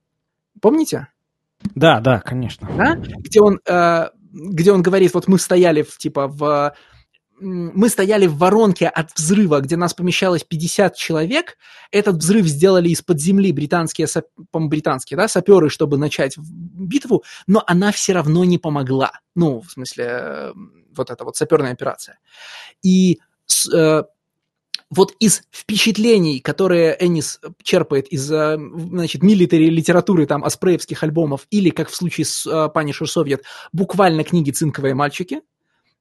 Помните? Да, да, конечно. да? где он, э, где он говорит, вот мы стояли в, типа в мы стояли в воронке от взрыва, где нас помещалось 50 человек. Этот взрыв сделали из-под земли британские, сап- британские да, саперы, чтобы начать битву, но она все равно не помогла. Ну, в смысле, э, вот эта вот саперная операция. И э, вот из впечатлений, которые Эннис черпает из, э, значит, милитари литературы, там, аспреевских альбомов, или, как в случае с э, Punisher Soviet, буквально книги «Цинковые мальчики», э,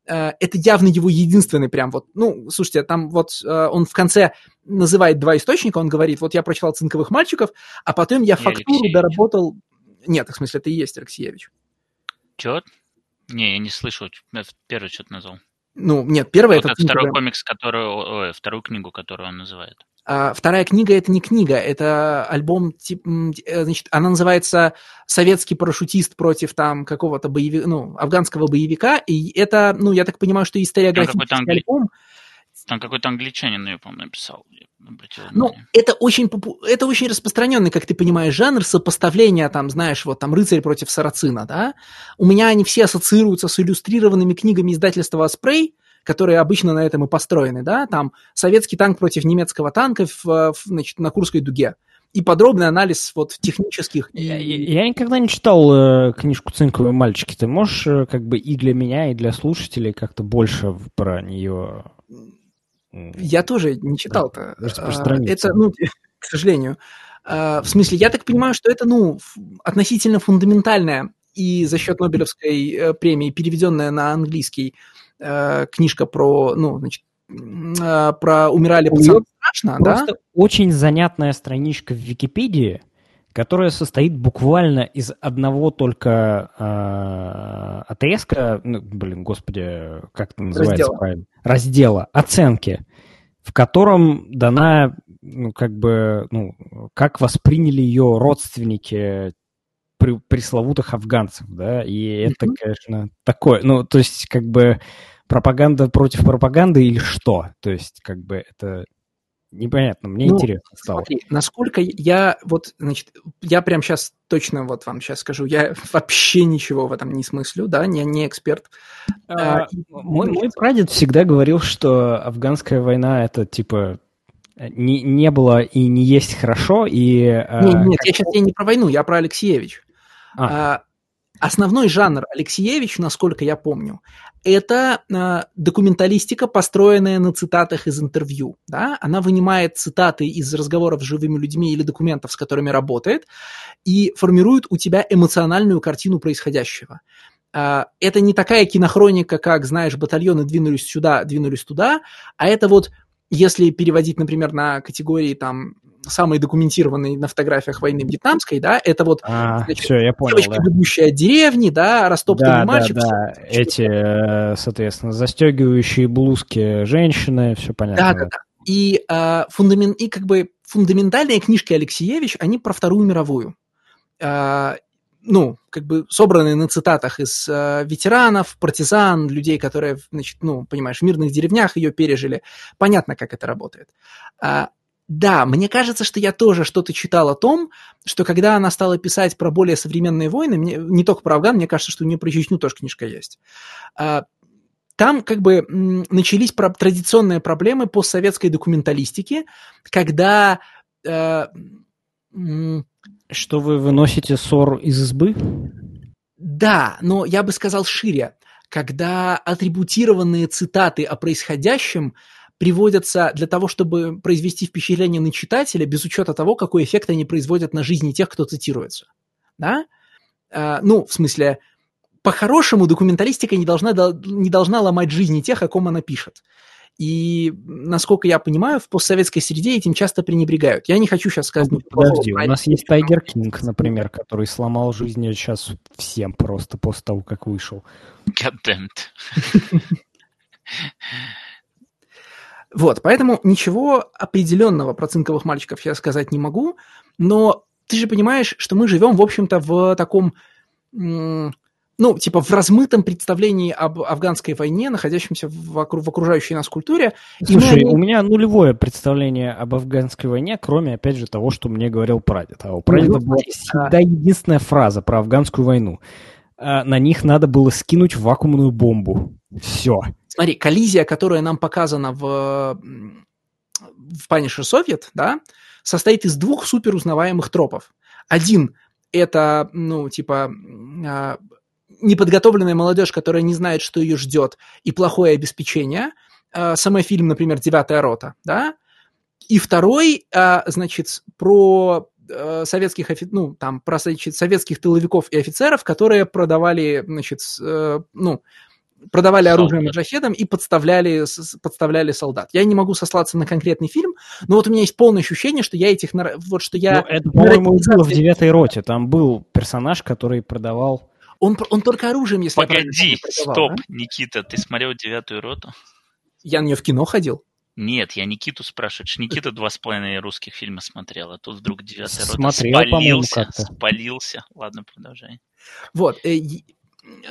это явно его единственный прям вот, ну, слушайте, там вот э, он в конце называет два источника, он говорит, вот я прочитал «Цинковых мальчиков», а потом я И фактуру Алексеевич. доработал... Нет, в смысле, это и есть Алексеевич. Чё? Не, я не слышал. Я Первый что-то назвал. Ну, нет, первое Вот это это второй «Цинковые комикс, который... Ой, вторую книгу, которую он называет. А вторая книга это не книга, это альбом, тип, э, значит, она называется «Советский парашютист против там какого-то боевика, ну, афганского боевика», и это, ну, я так понимаю, что историографический альбом, Там какой-то англичанин ее, по-моему, написал. Ну, это очень, попу- это очень распространенный, как ты понимаешь, жанр сопоставления, там, знаешь, вот там «Рыцарь против Сарацина», да? У меня они все ассоциируются с иллюстрированными книгами издательства «Аспрей», которые обычно на этом и построены, да, там советский танк против немецкого танка в, в, значит, на Курской дуге. И подробный анализ вот технических. Я, я никогда не читал э, книжку «Цинковые мальчики». Ты можешь э, как бы и для меня, и для слушателей как-то больше про нее... Я тоже не читал-то. Распространиться. Это, ну, к сожалению. А, В смысле, я так понимаю, что это, ну, относительно фундаментальная и за счет Нобелевской э, премии переведенная на английский э, книжка про, ну, значит, э, про умирали пацаны страшно, да? Просто очень занятная страничка в Википедии, которая состоит буквально из одного только э, отрезка, ну, блин, господи, как это называется Раздела. правильно? Раздела, оценки, в котором дана, ну, как бы, ну, как восприняли ее родственники при- пресловутых афганцев, да, и это, Мгм. конечно, такое, ну, то есть, как бы, пропаганда против пропаганды или что? То есть, как бы, это непонятно, мне Ну, интересно стало. Смотри, насколько я вот, значит, я прям сейчас точно вот вам сейчас скажу, я вообще ничего в этом не смыслю, да, я не эксперт. А, А, Мой, мой прадед всегда говорил, что афганская война это типа не, не было и не есть хорошо, и... а, Не, нет, я сейчас я не про войну, я про Алексеевич. А. А, Основной жанр Алексеевич, насколько я помню, это а, документалистика, построенная на цитатах из интервью. Да? Она вынимает цитаты из разговоров с живыми людьми или документов, с которыми работает, и формирует у тебя эмоциональную картину происходящего. А, Это не такая кинохроника, как, знаешь, батальоны двинулись сюда, двинулись туда, а это вот, если переводить, например, на категории там самые документированные на фотографиях войны вьетнамской, да, это вот А, значит, все, я понял, девочка, да. бегущая от деревни, да, растоптанный Да, да, мальчик. да, эти, э, соответственно, застегивающие блузки женщины, все понятно. Да, да, да. И, а, фундамен- и как бы фундаментальные книжки Алексеевич, они про Вторую мировую. А, ну, как бы собранные на цитатах из а, ветеранов, партизан, людей, которые, значит, ну, понимаешь, в мирных деревнях ее пережили. Понятно, как это работает. А, да, мне кажется, что я тоже что-то читал о том, что когда она стала писать про более современные войны, мне, не только про Афган, мне кажется, что у нее про Чечню тоже книжка есть. А, там как бы начались про- традиционные проблемы постсоветской документалистики, когда э, Что вы выносите ссор из избы? да, но я бы сказал шире, когда атрибутированные цитаты о происходящем приводятся для того, чтобы произвести впечатление на читателя, без учета того, какой эффект они производят на жизни тех, кто цитируется. Да? Э, ну, в смысле, по-хорошему документалистика не должна, дол- не должна ломать жизни тех, о ком она пишет. И, насколько я понимаю, в постсоветской среде этим часто пренебрегают. Я не хочу сейчас сказать... плохого Подожди, у нас есть Тайгер Кинг, например, который сломал жизни сейчас всем просто после того, как вышел. God damn it. Вот, поэтому ничего определенного про цинковых мальчиков я сказать не могу, но ты же понимаешь, что мы живем, в общем-то, в таком, ну, типа, в размытом представлении об афганской войне, находящемся в, окру- в окружающей нас культуре. Мы Слушай, ней- у меня нулевое представление об афганской войне, кроме, опять же, того, что мне говорил прадед. А у прадеда ну, была всегда единственная фраза про афганскую войну. А, На них надо было скинуть вакуумную бомбу. Все. Смотри, коллизия, которая нам показана в, в Punisher Soviet, да, состоит из двух супер узнаваемых тропов. Один – это, ну, типа, а, неподготовленная молодежь, которая не знает, что ее ждет, и плохое обеспечение. А, Самый фильм, например, «Девятая рота», да. И второй, а, значит, про советских, ну, там, про, значит, советских тыловиков и офицеров, которые продавали, значит, э, ну, продавали оружие маджахедам и подставляли, подставляли солдат. Я не могу сослаться на конкретный фильм, но вот у меня есть полное ощущение, что я этих... Вот что я... Ну, это, по-моему, было в девятой роте. Там был персонаж, который продавал. Он, он только оружием, если я Погоди, помню, продавал, стоп, да? Никита, ты смотрел девятую роту? Я на нее в кино ходил. Нет, я Никиту спрашиваю. Никита два с половиной русских фильма смотрел, а тут вдруг девятая рота Смотрел, спалился, спалился. Ладно, продолжай. Вот.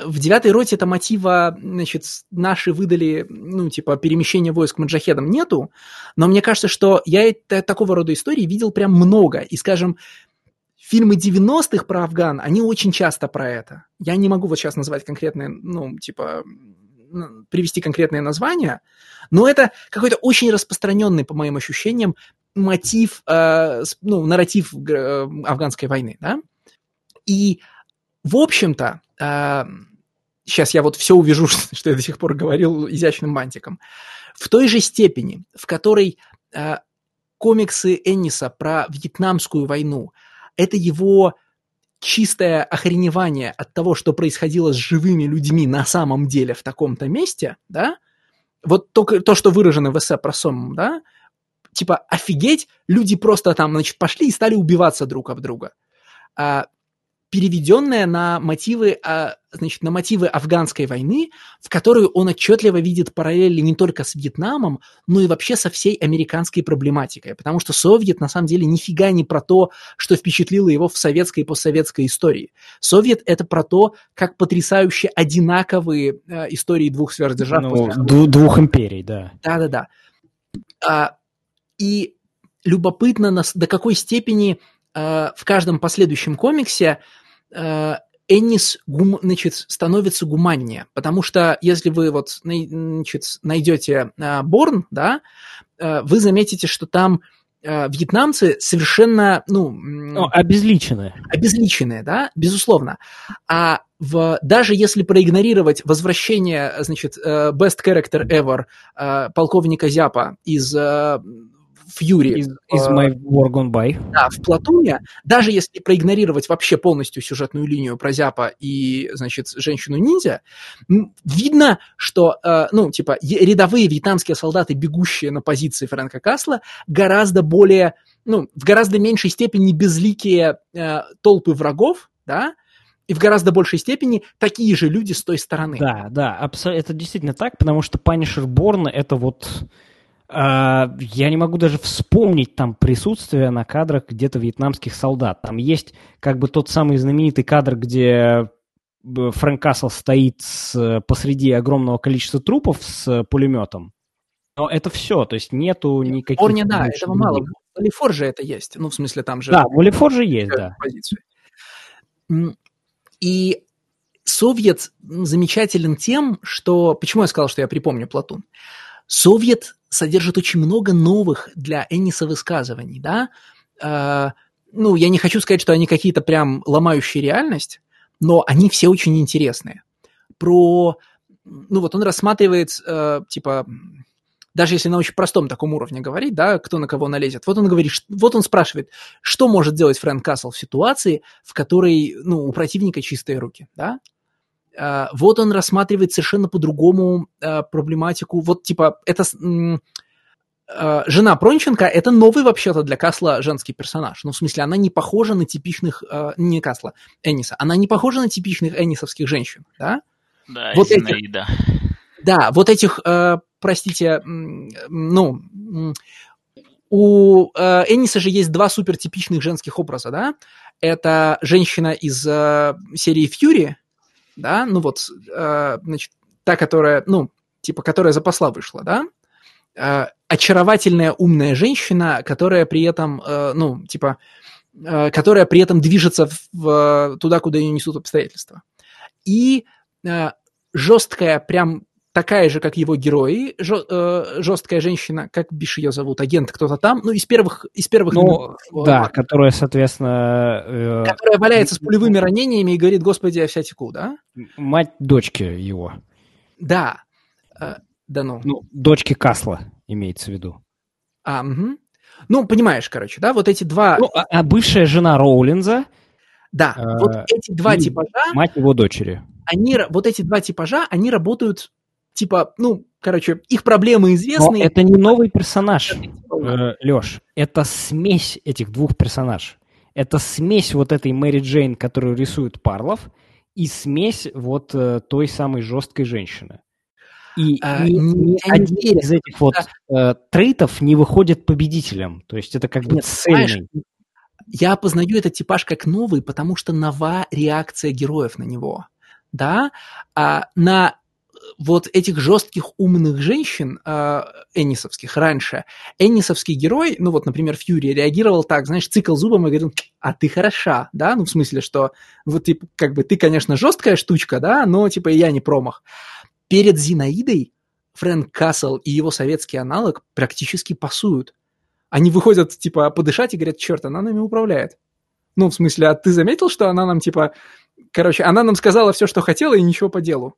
В девятой роте это мотива, значит, наши выдали, ну, типа, перемещение войск маджахедам нету, но мне кажется, что я это- такого рода истории видел прям много. И, скажем, фильмы 90-х про Афган, они очень часто про это. Я не могу вот сейчас назвать конкретные, ну, типа, привести конкретные названия, но это какой-то очень распространенный, по моим ощущениям, мотив, э, ну, нарратив э, афганской войны, да? И, в общем-то, сейчас я вот все увижу, что я до сих пор говорил изящным бантиком, в той же степени, в которой э, комиксы Энниса про Вьетнамскую войну, это его чистое охреневание от того, что происходило с живыми людьми на самом деле в таком-то месте, да, вот только то, что выражено в эссе про Сомм, да, типа, офигеть, люди просто там, значит, пошли и стали убиваться друг об друга. А, переведенное на мотивы, а, значит, на мотивы афганской войны, в которую он отчетливо видит параллели не только с Вьетнамом, но и вообще со всей американской проблематикой. Потому что Совет, на самом деле, нифига не про то, что впечатлило его в советской и постсоветской истории. Совет – это про то, как потрясающе одинаковые э, истории двух сверхдержав Ну, после ду- двух империй, да. да-да-да. А, и любопытно, до какой степени а, в каждом последующем комиксе Эннис гум- значит, становится гуманнее. Потому что если вы вот значит, найдете а, Борн, да, а, вы заметите, что там а, вьетнамцы совершенно, ну, Ну, обезличенные. обезличенные, да, безусловно. А в, даже если проигнорировать возвращение, значит, э, best character ever э, полковника Зяпа из э, Фьюри Из, из э, My War Gone By. да, в Платуне, даже если проигнорировать вообще полностью сюжетную линию про Зяпа и, значит, женщину-ниндзя, видно, что, э, ну, типа, рядовые вьетнамские солдаты, бегущие на позиции Фрэнка Касла, гораздо более, ну, в гораздо меньшей степени безликие э, толпы врагов, да, и в гораздо большей степени такие же люди с той стороны. Да, да, абсо- это действительно так, потому что Punisher Born это вот... а, я не могу даже вспомнить там присутствие на кадрах где-то вьетнамских солдат. Там есть как бы тот самый знаменитый кадр, где б- Фрэнк Кассел стоит с- посреди огромного количества трупов с пулеметом. Но это все, то есть нету никаких... Порня, да, этого мало. людей. В Лифорже это есть. Ну, в смысле, там же... Да, в Уоллифорже есть, да. И Совет замечателен тем, что... Почему я сказал, что я припомню Платун? Совет содержит очень много новых для Энниса высказываний, да? Э, ну, я не хочу сказать, что они какие-то прям ломающие реальность, но они все очень интересные. Про... Ну, вот он рассматривает, э, типа, даже если на очень простом таком уровне говорить, да, кто на кого налезет. Вот он говорит, вот он спрашивает, что может делать Фрэнк Кассел в ситуации, в которой, ну, у противника чистые руки, да? А, вот он рассматривает совершенно по-другому а, проблематику. Вот, типа, это а, жена Пронченко – это новый вообще-то для Касла женский персонаж. Ну, в смысле, она не похожа на типичных, а, не Касла, Энниса, она не похожа на типичных эннисовских женщин, да? Да, Вот эти- Зинаида. Да, вот этих, э, простите, ну, у э, Энниса же есть два супертипичных женских образа, да? Это женщина из э, серии Фьюри, да, ну вот, э, значит, та, которая, ну, типа, которая за посла вышла, да? Э, очаровательная, умная женщина, которая при этом, э, ну, типа, которая при этом движется в, туда, куда ее несут обстоятельства. И жесткая, прям такая же, как его герои, жё- э, жесткая женщина, как бишь ее зовут, агент кто-то там, ну, из первых, из первых Ну, номеров, да, э, которая, соответственно, э, которая валяется с пулевыми ранениями и говорит, господи, я вся теку, да? мать дочки его. Да. Э, да ну. Ну, дочки Касла имеется в виду. А, мгм. Ну, понимаешь, короче, да, вот эти два, Ну, а, а бывшая жена Роулинза, да, э, вот эти два типажа, мать его дочери. они, вот эти два типажа, они работают, типа, ну, короче, их проблемы известны. Но это не новый персонаж, э, Леш. Это смесь этих двух персонажей. Это смесь вот этой Мэри Джейн, которую рисует Парлов, и смесь вот э, той самой жесткой женщины. И а, ни, ни один из этих вот э, трейтов не выходит победителем. То есть это как бы цельный. Я познаю этот типаж как новый, потому что нова реакция героев на него. Да? А на вот этих жестких умных женщин э, эннисовских раньше, эннисовский герой, ну вот, например, Фьюри, реагировал так, знаешь, цикл зубом и говорил, а ты хороша, да, ну в смысле, что вот типа, как бы ты, конечно, жесткая штучка, да, но типа я не промах. Перед Зинаидой Фрэнк Кассел и его советский аналог практически пасуют. Они выходят, типа, подышать и говорят, черт, она нами управляет. Ну, в смысле, а ты заметил, что она нам, типа, короче, она нам сказала все, что хотела, и ничего по делу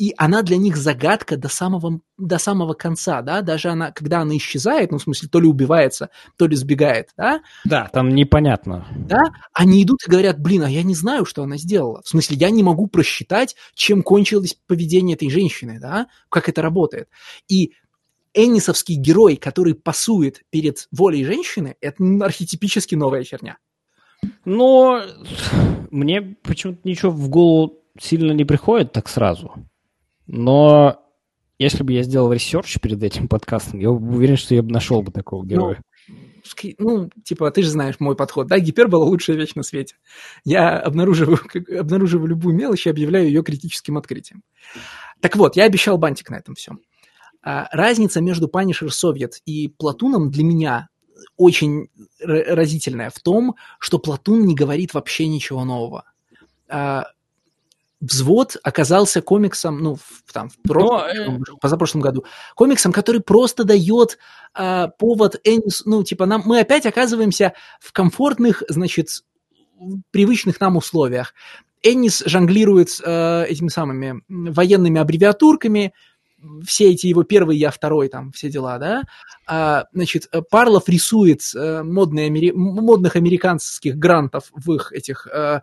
и она для них загадка до самого, до самого конца, да, даже она, когда она исчезает, ну, в смысле, то ли убивается, то ли сбегает, да. Да, там непонятно. Да, они идут и говорят, блин, а я не знаю, что она сделала. В смысле, я не могу просчитать, чем кончилось поведение этой женщины, да, как это работает. И Эннисовский герой, который пасует перед волей женщины, это архетипически новая херня. Но мне почему-то ничего в голову сильно не приходит так сразу. Но если бы я сделал research перед этим подкастом, я уверен, что я бы нашел бы такого героя. Ну, ну, типа, ты же знаешь мой подход, да, гипербола лучшая вещь на свете. Я обнаруживаю, обнаруживаю любую мелочь и объявляю ее критическим открытием. Так вот, я обещал бантик на этом всем. А, разница между Punisher Soviet и Platoon ом для меня очень разительная в том, что Платун не говорит вообще ничего нового. А, Взвод оказался комиксом, ну, в, там, в прошлом, Но, э... позапрошлом году, комиксом, который просто дает э, повод, Энис, ну, типа, нам, мы опять оказываемся в комфортных, значит, привычных нам условиях. Эннис жонглирует э, этими самыми военными аббревиатурками, все эти его первый, я второй, там, все дела, да, а, значит, Парлов рисует э, модные, модных американских грантов в их этих э,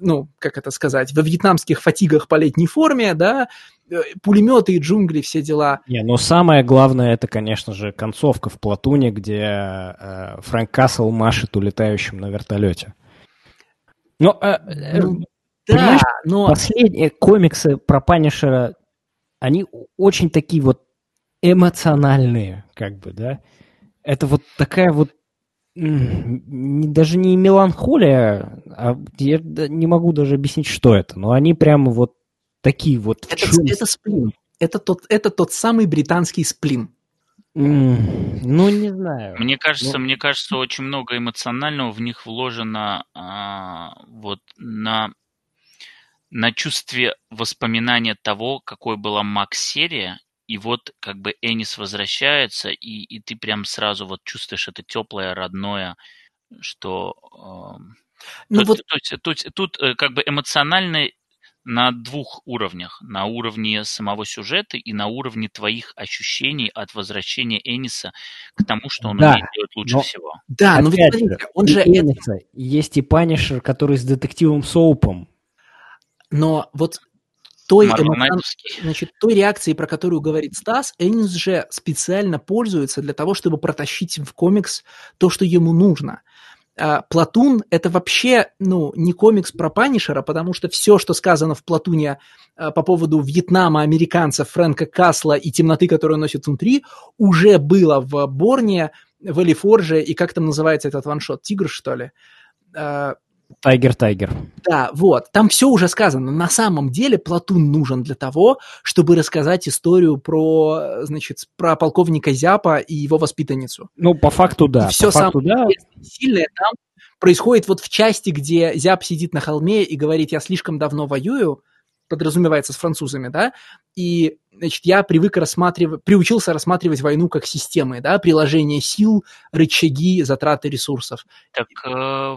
ну, как это сказать, во вьетнамских фатигах по летней форме, да, э, пулеметы и джунгли, все дела. Не, но самое главное, это, конечно же, концовка в Платуне, где э, Фрэнк Кассел машет улетающим на вертолете. Но, э, э, ну, да, но... последние комиксы про Панишера, они очень такие вот эмоциональные, как бы, да. Это вот такая вот даже не меланхолия, а я не могу даже объяснить, что это, но они прямо вот такие вот... Это, это сплин. Это тот, это тот самый британский сплин. Ну, не знаю. Мне кажется, ну... мне кажется, очень много эмоционального в них вложено а, вот на, на чувстве воспоминания того, какой была Макс-серия, и вот как бы Энис возвращается, и, и ты прям сразу вот чувствуешь это теплое, родное, что... Э, ну, тут, вот... тут, тут, тут э, как бы эмоционально на двух уровнях. На уровне самого сюжета и на уровне твоих ощущений от возвращения Эниса к тому, что он да, умеет делать лучше но, всего. Да, но ведь смотрите, он же... Эниса есть и Панишер, который с детективом Соупом. Но вот той, эмоцион... значит, той реакции, про которую говорит Стас, Эннис же специально пользуется для того, чтобы протащить в комикс то, что ему нужно. А, Платун – это вообще ну, не комикс про Панишера, потому что все, что сказано в Платуне а, по поводу Вьетнама, американцев, Фрэнка Касла и темноты, которую он носит внутри, уже было в Борне, в Элифорже, и как там называется этот ваншот? Тигр, что ли? Тайгер, Тайгер. Да, вот. Там все уже сказано. На самом деле Платун нужен для того, чтобы рассказать историю про, значит, про полковника Зяпа и его воспитанницу. Ну, по факту, да. И все по факту, самое да. сильное там происходит вот в части, где Зяп сидит на холме и говорит, я слишком давно воюю, подразумевается с французами, да, и, значит, я привык рассматривать, приучился рассматривать войну как системы, да, приложение сил, рычаги, затраты ресурсов. Так, э,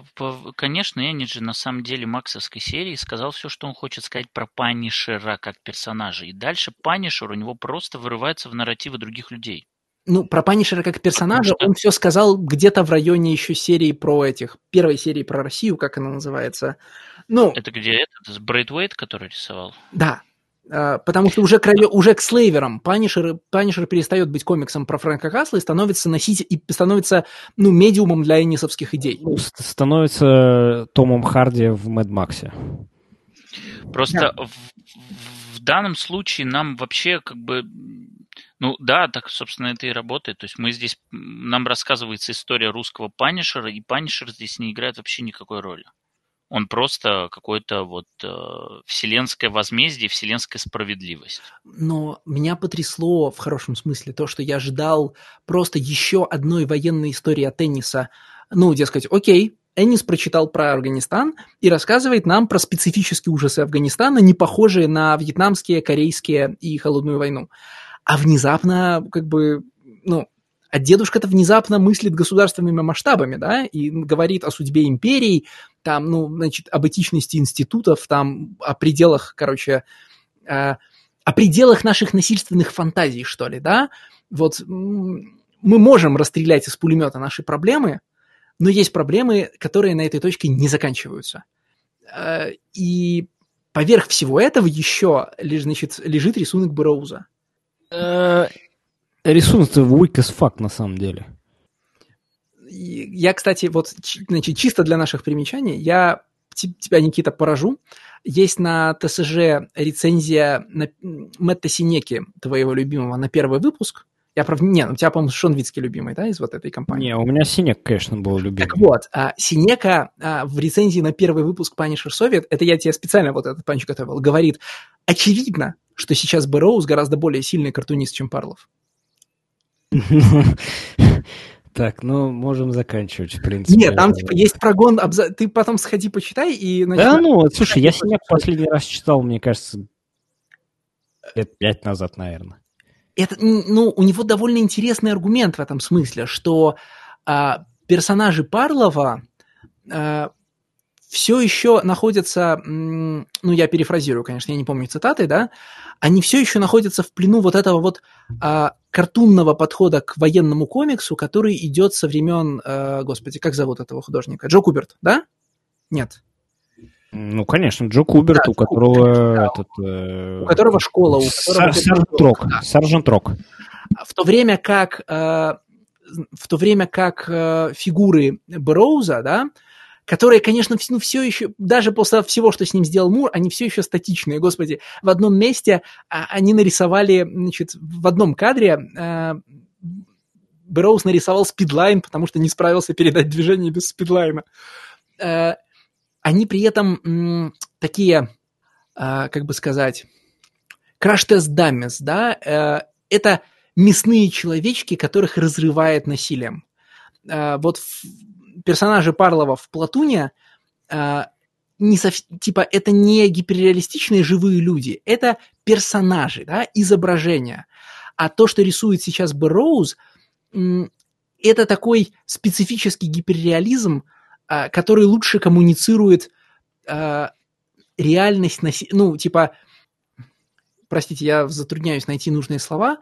конечно, Эннис же на самом деле максовской серии сказал все, что он хочет сказать про Панишера как персонажа, и дальше Панишер у него просто вырывается в нарративы других людей. Ну, про Панишера как персонажа что... он все сказал где-то в районе еще серии про этих, первой серии про Россию, как она называется, Ну, Это где этот, Брейтвейт, который рисовал? да. А, Потому что уже, кроме- уже к слейверам Панишер, Панишер перестает быть комиксом про Фрэнка Касла и становится носить и становится ну, медиумом для эннисовских идей. Ну, становится Томом Харди в Mad Max е. Просто в, в данном случае нам вообще как бы... Ну да, так, собственно, это и работает. То есть мы здесь... Нам рассказывается история русского Панишера, и Панишер здесь не играет вообще никакой роли. Он просто какое-то вот э, вселенское возмездие, вселенская справедливость. Но меня потрясло в хорошем смысле то, что я ждал просто еще одной военной истории от Энниса. Ну, дескать, окей, Эннис прочитал про Афганистан и рассказывает нам про специфические ужасы Афганистана, не похожие на вьетнамские, корейские и холодную войну. А внезапно, как бы, ну, а дедушка-то внезапно мыслит государственными масштабами, да, и говорит о судьбе империй, там, ну, значит, об этичности институтов, там, о пределах, короче, э, о пределах наших насильственных фантазий, что ли, да? Вот мы можем расстрелять из пулемета наши проблемы, но есть проблемы, которые на этой точке не заканчиваются. Э, И поверх всего этого еще значит, лежит рисунок Броуза. Рисунок-то weak as fuck, на самом деле. Я, кстати, вот чи- значит, чисто для наших примечаний, я те- тебя, Никита, поражу. Есть на ТСЖ рецензия на Мэтта Синеки, твоего любимого, на первый выпуск. Я, правда, не, у тебя, по-моему, Шон Вицкий любимый, да, из вот этой компании? Не, у меня Синек, конечно, был любимый. Так вот, а, Синека а, в рецензии на первый выпуск Punisher Soviet, это я тебе специально вот этот панч готовил, говорит, очевидно, что сейчас Бэрроуз гораздо более сильный картунист, чем Парлов. Так, ну, можем заканчивать, в принципе. Нет, там типа есть прогон, ты потом сходи почитай и... значит, Да, ну, слушай, я Синяк последний раз читал, мне кажется, лет пять назад, наверное. это, ну, у него довольно интересный аргумент в этом смысле, что а, персонажи Парлова все еще находятся, ну, я перефразирую, конечно, я не помню цитаты, да, они все еще находятся в плену вот этого вот а, картунного подхода к военному комиксу, который идет со времен, а, господи, как зовут этого художника? Джо Куберт, да? Нет. Ну, конечно, Джо Куберт, Да, у которого да. этот... э, У которого школа, у которого... Сержант Рок. Да. Сержант Рок. в то время как э, в то время как э, фигуры Броуза, да, которые, конечно, ну, все еще, даже после всего, что с ним сделал Мур, они все еще статичные. Господи, в одном месте а, они нарисовали, значит, в одном кадре э, Броуз нарисовал спидлайн, потому что не справился передать движение без спидлайна. Э, они при этом м, такие, э, как бы сказать, краш-тест дамес, да, э, это мясные человечки, которых разрывает насилием. Э, вот в- персонажи Парлова в Платуне э, не сов- типа это не гиперреалистичные живые люди, это персонажи, да, изображения. А то, что рисует сейчас Бэрроуз, это такой специфический гиперреализм, а, который лучше коммуницирует а, реальность, ну, типа, простите, я затрудняюсь найти нужные слова,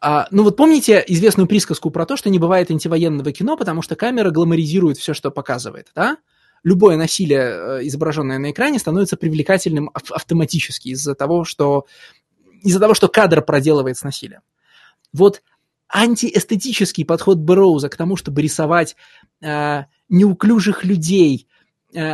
а, ну вот помните известную присказку про то, что не бывает антивоенного кино, потому что камера гламоризирует все, что показывает, да? Любое насилие, э, изображенное на экране, становится привлекательным ав- автоматически из-за того, что из-за того, что кадр проделывает с насилием. Вот антиэстетический подход Бэрроуза к тому, чтобы рисовать э, неуклюжих людей,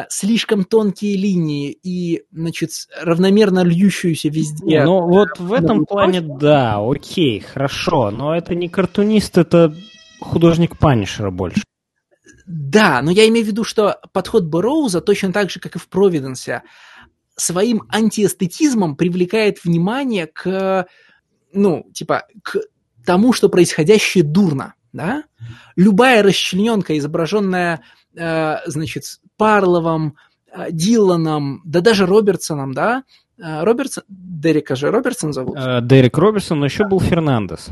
слишком тонкие линии и, значит, равномерно льющуюся везде. Ну, вот в этом плане, да, окей, хорошо, но это не картунист, это художник Панишера больше. Да, но я имею в виду, что подход Бэрроуза точно так же, как и в Провиденсе, своим антиэстетизмом привлекает внимание к, ну, типа, к тому, что происходящее дурно, да? Любая расчлененка, изображенная, э, значит, Парловым, э, Диланом, да даже Робертсоном, да? Э, Робертсон, Дерека же Робертсон зовут. Э, Дерек Роберсон, но еще был Фернандес.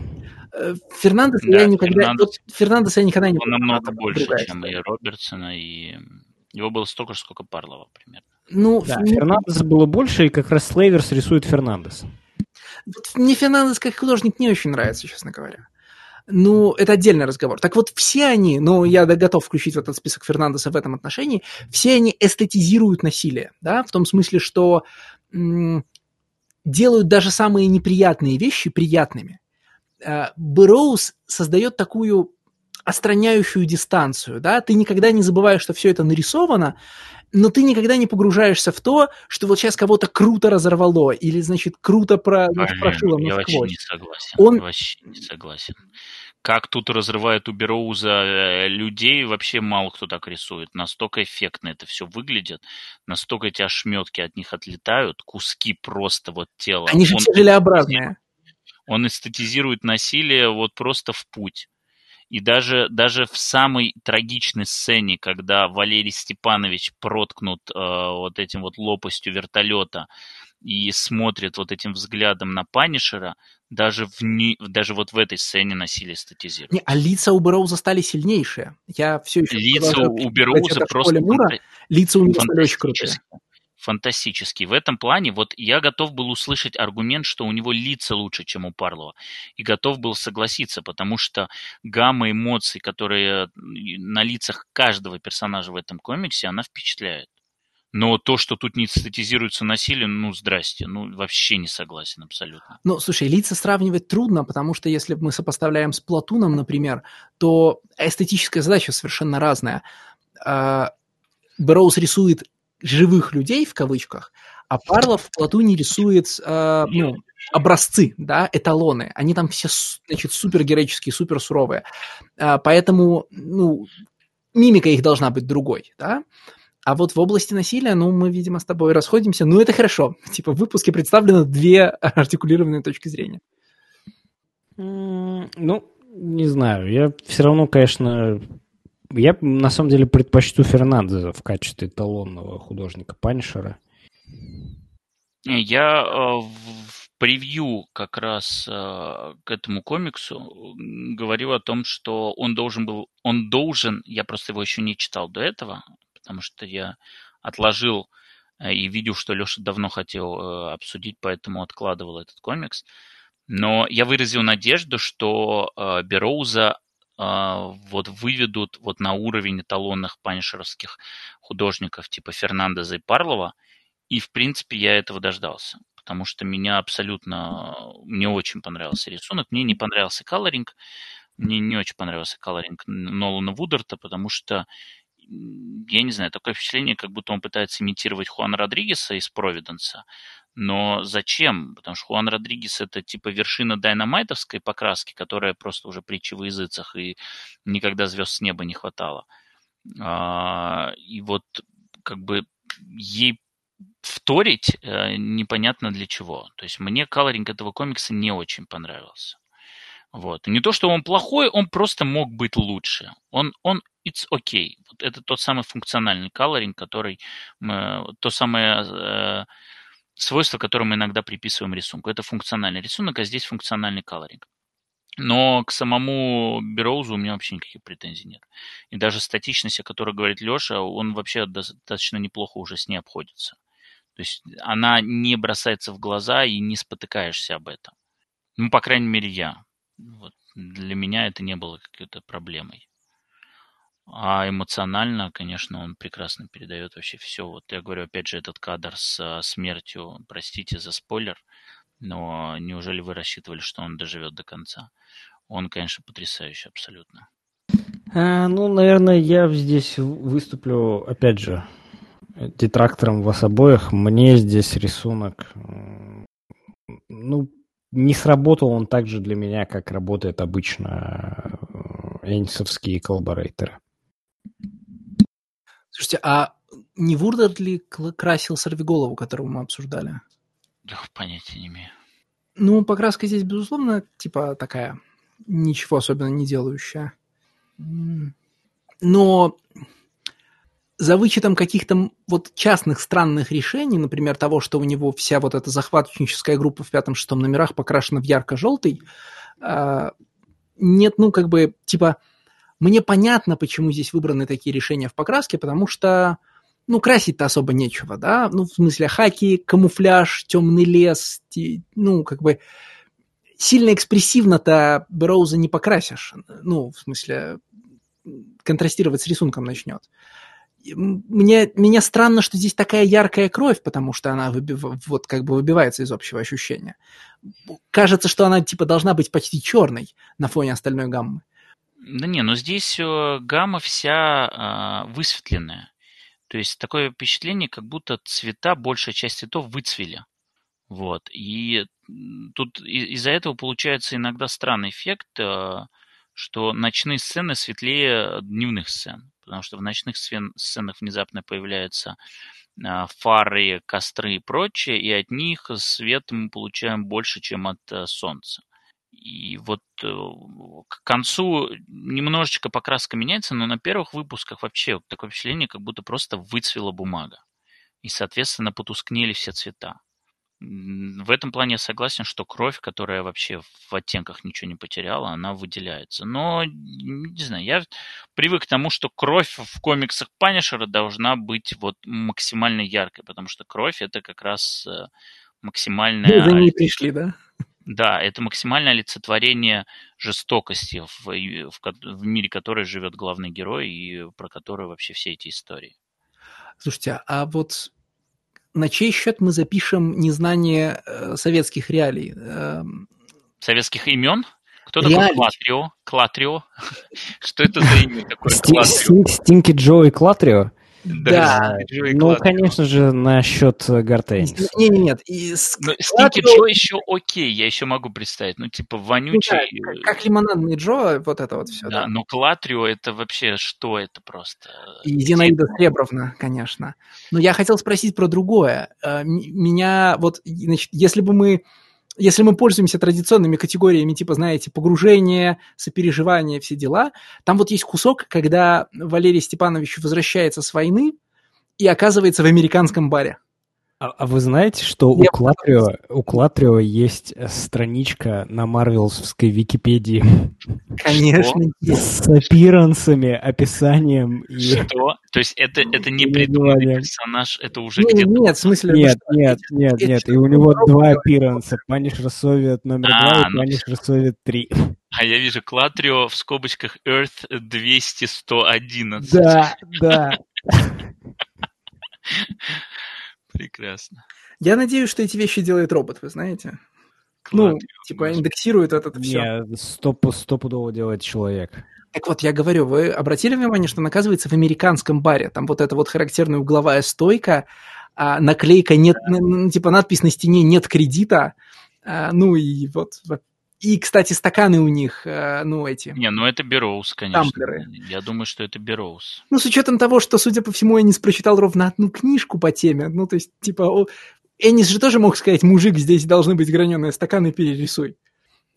Э, Фернандес Да, я никогда... Фернандес. вот Фернандеса я никогда не... Он намного больше, другая чем и Робертсона, и его было столько же, сколько Парлова примерно. Ну, Да, Фернандеса было больше, и как раз Слейверс рисует Фернандес. Мне Фернандес как художник не очень нравится, честно говоря. Ну, это отдельный разговор. Так вот, все они, ну, я готов включить в этот список Фернандеса в этом отношении, все они эстетизируют насилие, да, в том смысле, что м- делают даже самые неприятные вещи приятными. Э, Бэроуз создает такую остраняющую дистанцию, да, ты никогда не забываешь, что все это нарисовано, но ты никогда не погружаешься в то, что вот сейчас кого-то круто разорвало или, значит, круто про, ну, прошило Я вообще не согласен. Он... Вообще не согласен. Как тут разрывает у Бероуза э, людей, вообще мало кто так рисует. Настолько эффектно это все выглядит, настолько эти ошметки от них отлетают, куски просто вот тела. Они же желеобразные. Он эстетизирует насилие вот просто в путь. И даже, даже в самой трагичной сцене, когда Валерий Степанович проткнут э, вот этим вот лопастью вертолета и смотрит вот этим взглядом на Панишера, даже, в не, даже вот в этой сцене насилие статизирует. Не, а лица у Бероуза стали сильнейшие. Я все еще... Лица у Бероуза просто... Мура, лица у него стали очень крутые фантастический. В этом плане вот я готов был услышать аргумент, что у него лица лучше, чем у Парлова. И готов был согласиться, потому что гамма эмоций, которые на лицах каждого персонажа в этом комиксе, она впечатляет. Но то, что тут не статизируется насилие, ну, здрасте, ну, вообще не согласен абсолютно. Ну, слушай, лица сравнивать трудно, потому что если мы сопоставляем с Платуном, например, то эстетическая задача совершенно разная. А, Броуз рисует живых людей, в кавычках, а Парлов в Платуне рисует э, ну, образцы, да, эталоны. Они там все, значит, супергероические, суперсуровые. Э, поэтому, ну, мимика их должна быть другой, да. А вот в области насилия, ну, мы, видимо, с тобой расходимся. Ну, это хорошо. Типа в выпуске представлены две артикулированные точки зрения. Ну, не знаю. Я все равно, конечно, я, на самом деле, предпочту Фернандеза в качестве эталонного художника Панишера. Я э, в превью как раз э, к этому комиксу говорил о том, что он должен был, он должен, я просто его еще не читал до этого, потому что я отложил э, и видел, что Леша давно хотел обсудить, поэтому откладывал этот комикс. Но я выразил надежду, что Бероуза а, вот выведут вот на уровень эталонных панишеровских художников типа Фернандеза и Парлова. И, в принципе, я этого дождался. Потому что меня абсолютно... Мне очень понравился рисунок. Мне не понравился колоринг. Мне не очень понравился колоринг Нолана Вудерта, потому что я не знаю, такое впечатление, как будто он пытается имитировать Хуана Родригеса из Провиденса, но зачем? Потому что Хуан Родригес это типа вершина дайнамайтовской покраски, которая просто уже притча в языцах, и никогда звезд с неба не хватало. А, и вот как бы ей вторить э, непонятно для чего. То есть мне колоринг этого комикса не очень понравился. Вот. Не то, что он плохой, он просто мог быть лучше. Он, он it's okay. Вот это тот самый функциональный колоринг, который мы, то самое э, свойство, которое мы иногда приписываем рисунку. Это функциональный рисунок, а здесь функциональный колоринг. Но к самому Бероузу у меня вообще никаких претензий нет. И даже статичность, о которой говорит Леша, он вообще достаточно неплохо уже с ней обходится. То есть она не бросается в глаза и не спотыкаешься об этом. Ну, по крайней мере, я. Вот. Для меня это не было какой-то проблемой. А эмоционально, конечно, он прекрасно передает вообще все. Вот я говорю, опять же, этот кадр с а, смертью, простите за спойлер, но неужели вы рассчитывали, что он доживет до конца? Он, конечно, потрясающий абсолютно. А, ну, наверное, я здесь выступлю, опять же, детрактором вас обоих. Мне здесь рисунок, ну, не сработал он так же для меня, как работает обычно э, энсовские коллаборейторы. Слушайте, а не Вурдер ли красил сорвиголову, которую мы обсуждали? Да, понятия не имею. Ну, покраска здесь, безусловно, типа такая, ничего особенно не делающая. Но за вычетом каких-то вот частных странных решений, например, того, что у него вся вот эта захватническая группа в пятом-шестом номерах покрашена в ярко-желтый, а, нет, ну, как бы, типа, мне понятно, почему здесь выбраны такие решения в покраске, потому что, ну, красить-то особо нечего, да, ну, в смысле, хаки, камуфляж, темный лес, ну, как бы, сильно экспрессивно-то Броуза не покрасишь. Ну, в смысле, контрастировать с рисунком начнет. Мне, мне странно, что здесь такая яркая кровь, потому что она выбив, вот как бы выбивается из общего ощущения. Кажется, что она типа должна быть почти черной на фоне остальной гаммы. Да не, но здесь э, гамма вся э, высветленная. То есть такое впечатление, как будто цвета, большая часть цветов выцвели. Вот. И тут из-за этого получается иногда странный эффект, э, что ночные сцены светлее дневных сцен. Потому что в ночных сценах внезапно появляются а, фары, костры и прочее, и от них свет мы получаем больше, чем от э, солнца. И вот э, к концу немножечко покраска меняется, но на первых выпусках вообще такое впечатление, как будто просто выцвела бумага. И, соответственно, потускнели все цвета. В этом плане я согласен, что кровь, которая вообще в оттенках ничего не потеряла, она выделяется. Но, не знаю, я привык к тому, что кровь в комиксах Панишера должна быть вот максимально яркой, потому что кровь это как раз э, максимальная... Мы за ней пришли, да? Да, это максимальное олицетворение жестокости в, в, в мире, который живет главный герой и про который вообще все эти истории. Слушайте, а вот на чей счет мы запишем незнание э, советских реалий? Э, советских имен? Кто реалий. такой Клатрио? Клатрио? Что это за имя такое? Клатрио? Стинки Джо и Клатрио? Да, ну, конечно же, насчет Гортенс. Нет, нет, нет. Стики Джо еще окей, я еще могу представить. Ну, типа, вонючий. Ну как, лимонадный Джо, вот это вот все. Да, но Клатрио это вообще что это просто? И Зинаида Сребровна, конечно. Но я хотел спросить про другое. Э, меня вот, значит, если бы мы если мы пользуемся традиционными категориями, типа, знаете, погружение, сопереживание, все дела, там вот есть кусок, когда Валерий Степанович возвращается с войны и оказывается в американском баре. А, а вы знаете, что у Клатрио, у Клатрио есть э, страничка на Марвелсовской Википедии? Конечно. С аппирансами, описанием. И... Что? То есть это, это не придуманный персонаж, это уже нет, где-то... Нет, в смысле... Нет, нет, нет, нет, и у него два аппиранса. Punisher Совет номер а, два и ну... Punisher три. А я вижу Клатрио в скобочках Earth 200-111. Да, да. Прекрасно. Я надеюсь, что эти вещи делает робот, вы знаете. Клад, ну, типа индексирует этот все. Не, стоп, стопудово делает человек. Так вот, я говорю, вы обратили внимание, что он оказывается в американском баре? Там вот эта вот характерная угловая стойка, а, наклейка нет, да. типа надпись на стене «нет кредита», а, ну и вот и, кстати, стаканы у них, э, ну, эти... Не, ну это Бероуз, конечно. Тамплеры. Я думаю, что это Бероуз. Ну, с учетом того, что, судя по всему, Энис прочитал ровно одну книжку по теме. Ну, то есть, типа, Энис же тоже мог сказать, мужик, здесь должны быть граненые стаканы, перерисуй.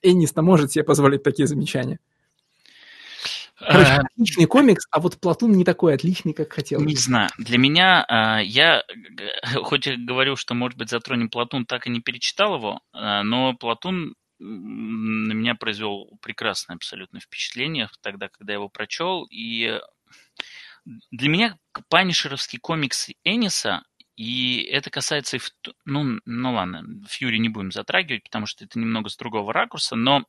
Энис-то может себе позволить такие замечания. Короче, а... отличный комикс, а вот Платун не такой отличный, как хотел. Не знаю. Для меня, а, я хоть и говорю, что, может быть, затронем Платун, так и не перечитал его, а, но Платун на меня произвел прекрасное абсолютно впечатление тогда, когда я его прочел. И для меня панишеровский комикс Эниса, и это касается, ну, ну ладно, Фьюри не будем затрагивать, потому что это немного с другого ракурса, но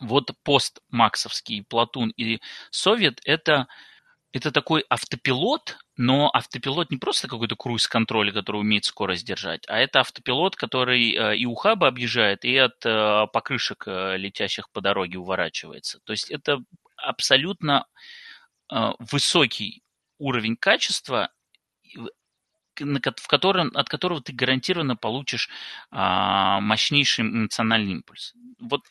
вот пост Максовский, Платун и Совет – это это такой автопилот, но автопилот не просто какой-то круиз-контроль, который умеет скорость держать, а это автопилот, который э, и ухабы объезжает, и от э, покрышек, э, летящих по дороге, уворачивается. То есть это абсолютно высокий уровень качества, в котором, от которого ты гарантированно получишь а, мощнейший эмоциональный импульс вот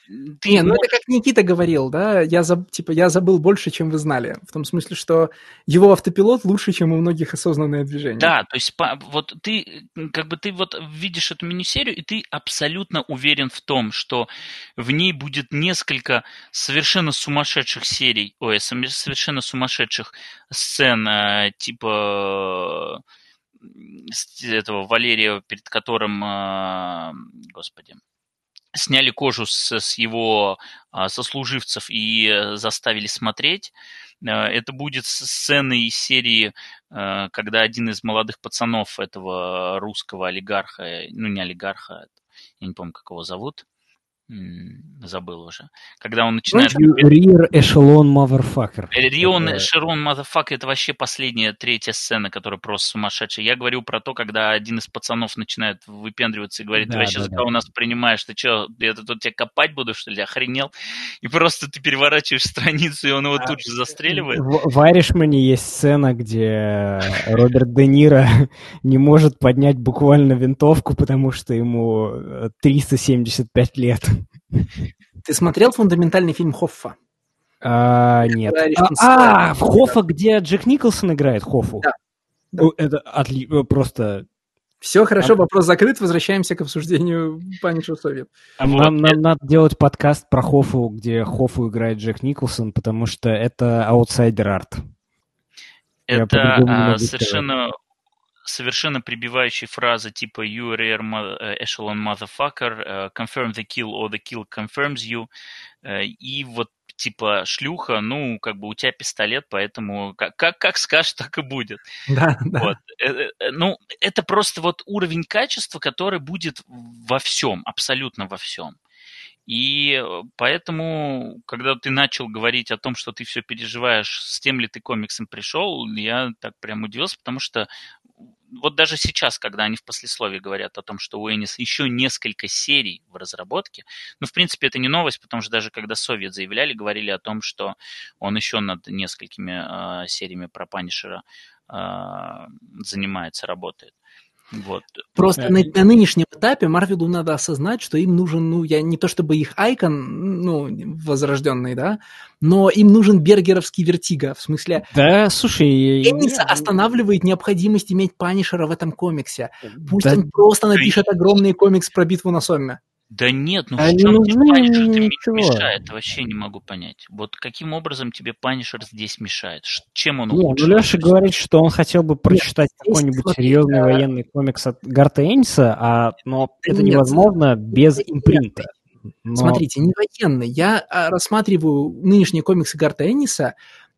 ты Не, ну это как Никита говорил, да, я, заб, типа, я забыл больше, чем вы знали. В том смысле, что его автопилот лучше, чем у многих осознанное движение. Да, то есть вот ты, как бы ты вот видишь эту мини-серию, и ты абсолютно уверен в том, что в ней будет несколько совершенно сумасшедших серий, ой, совершенно сумасшедших сцен, э, типа этого Валерия, перед которым, э, господи, сняли кожу с, с его а, сослуживцев и э, заставили смотреть. Э, это будет сцены из серии, э, когда один из молодых пацанов этого русского олигарха, ну не олигарха, я не помню, как его зовут, забыл уже. Когда он начинает... Rear Echelon Motherfucker. Рион Эшелон Motherfucker это вообще последняя, третья сцена, которая просто сумасшедшая. Я говорю про то, когда один из пацанов начинает выпендриваться и говорит, да, ты вообще да, за кого да. нас принимаешь? Ты что, я тут тебя копать буду, что ли? Охренел? И просто ты переворачиваешь страницу, и он его а, тут же застреливает. В, в Айришмане есть сцена, где Роберт Де Ниро не может поднять буквально винтовку, потому что ему 375 лет. Ты смотрел фундаментальный фильм Хоффа? А, нет. А, а, Хоффа, где Джек Николсон играет Хоффу? Да. да. Это отли... Э, просто... Все хорошо, а... вопрос закрыт, возвращаемся к обсуждению Punisher Совет. А нам, нам надо делать подкаст про Хоффу, где Хоффу играет Джек Николсон, потому что это outsider art. Это а, совершенно совершенно прибивающие фразы типа «You rear э, echelon motherfucker», э, «Confirm the kill» or «The kill confirms you», э, и вот типа шлюха, ну, как бы у тебя пистолет, поэтому как, как, как скажешь, так и будет. Да, да. Вот. Ну, это просто вот уровень качества, который будет во всем, абсолютно во всем. И поэтому, когда ты начал говорить о том, что ты все переживаешь, с тем ли ты комиксом пришел, я так прям удивился, потому что вот даже сейчас, когда они в послесловии говорят о том, что у Энис еще несколько серий в разработке, ну, в принципе, это не новость, потому что даже когда Совет заявляли, говорили о том, что он еще над несколькими э, сериями про Панишера э, занимается, работает. Вот. Просто на, на нынешнем этапе Марвелу надо осознать, что им нужен, ну, я не то чтобы их Icon, ну, возрожденный, да, но им нужен бергеровский Vertigo, в смысле... Да, слушай... Энниса останавливает необходимость иметь Панишера в этом комиксе. Пусть да. он просто напишет огромный комикс про битву на Сомме. Да нет, ну а в чем тебе Панишер ничего. мешает? Вообще не могу понять. Вот каким образом тебе Панишер здесь мешает? Чем он Нет, ну Леша говорит, что он хотел бы прочитать какой-нибудь серьезный да. военный комикс от Гарта Энниса, а, но да это нет, невозможно без импринта. Но... Смотрите, не военный. Я а, рассматриваю нынешние комиксы Гарта Энниса а,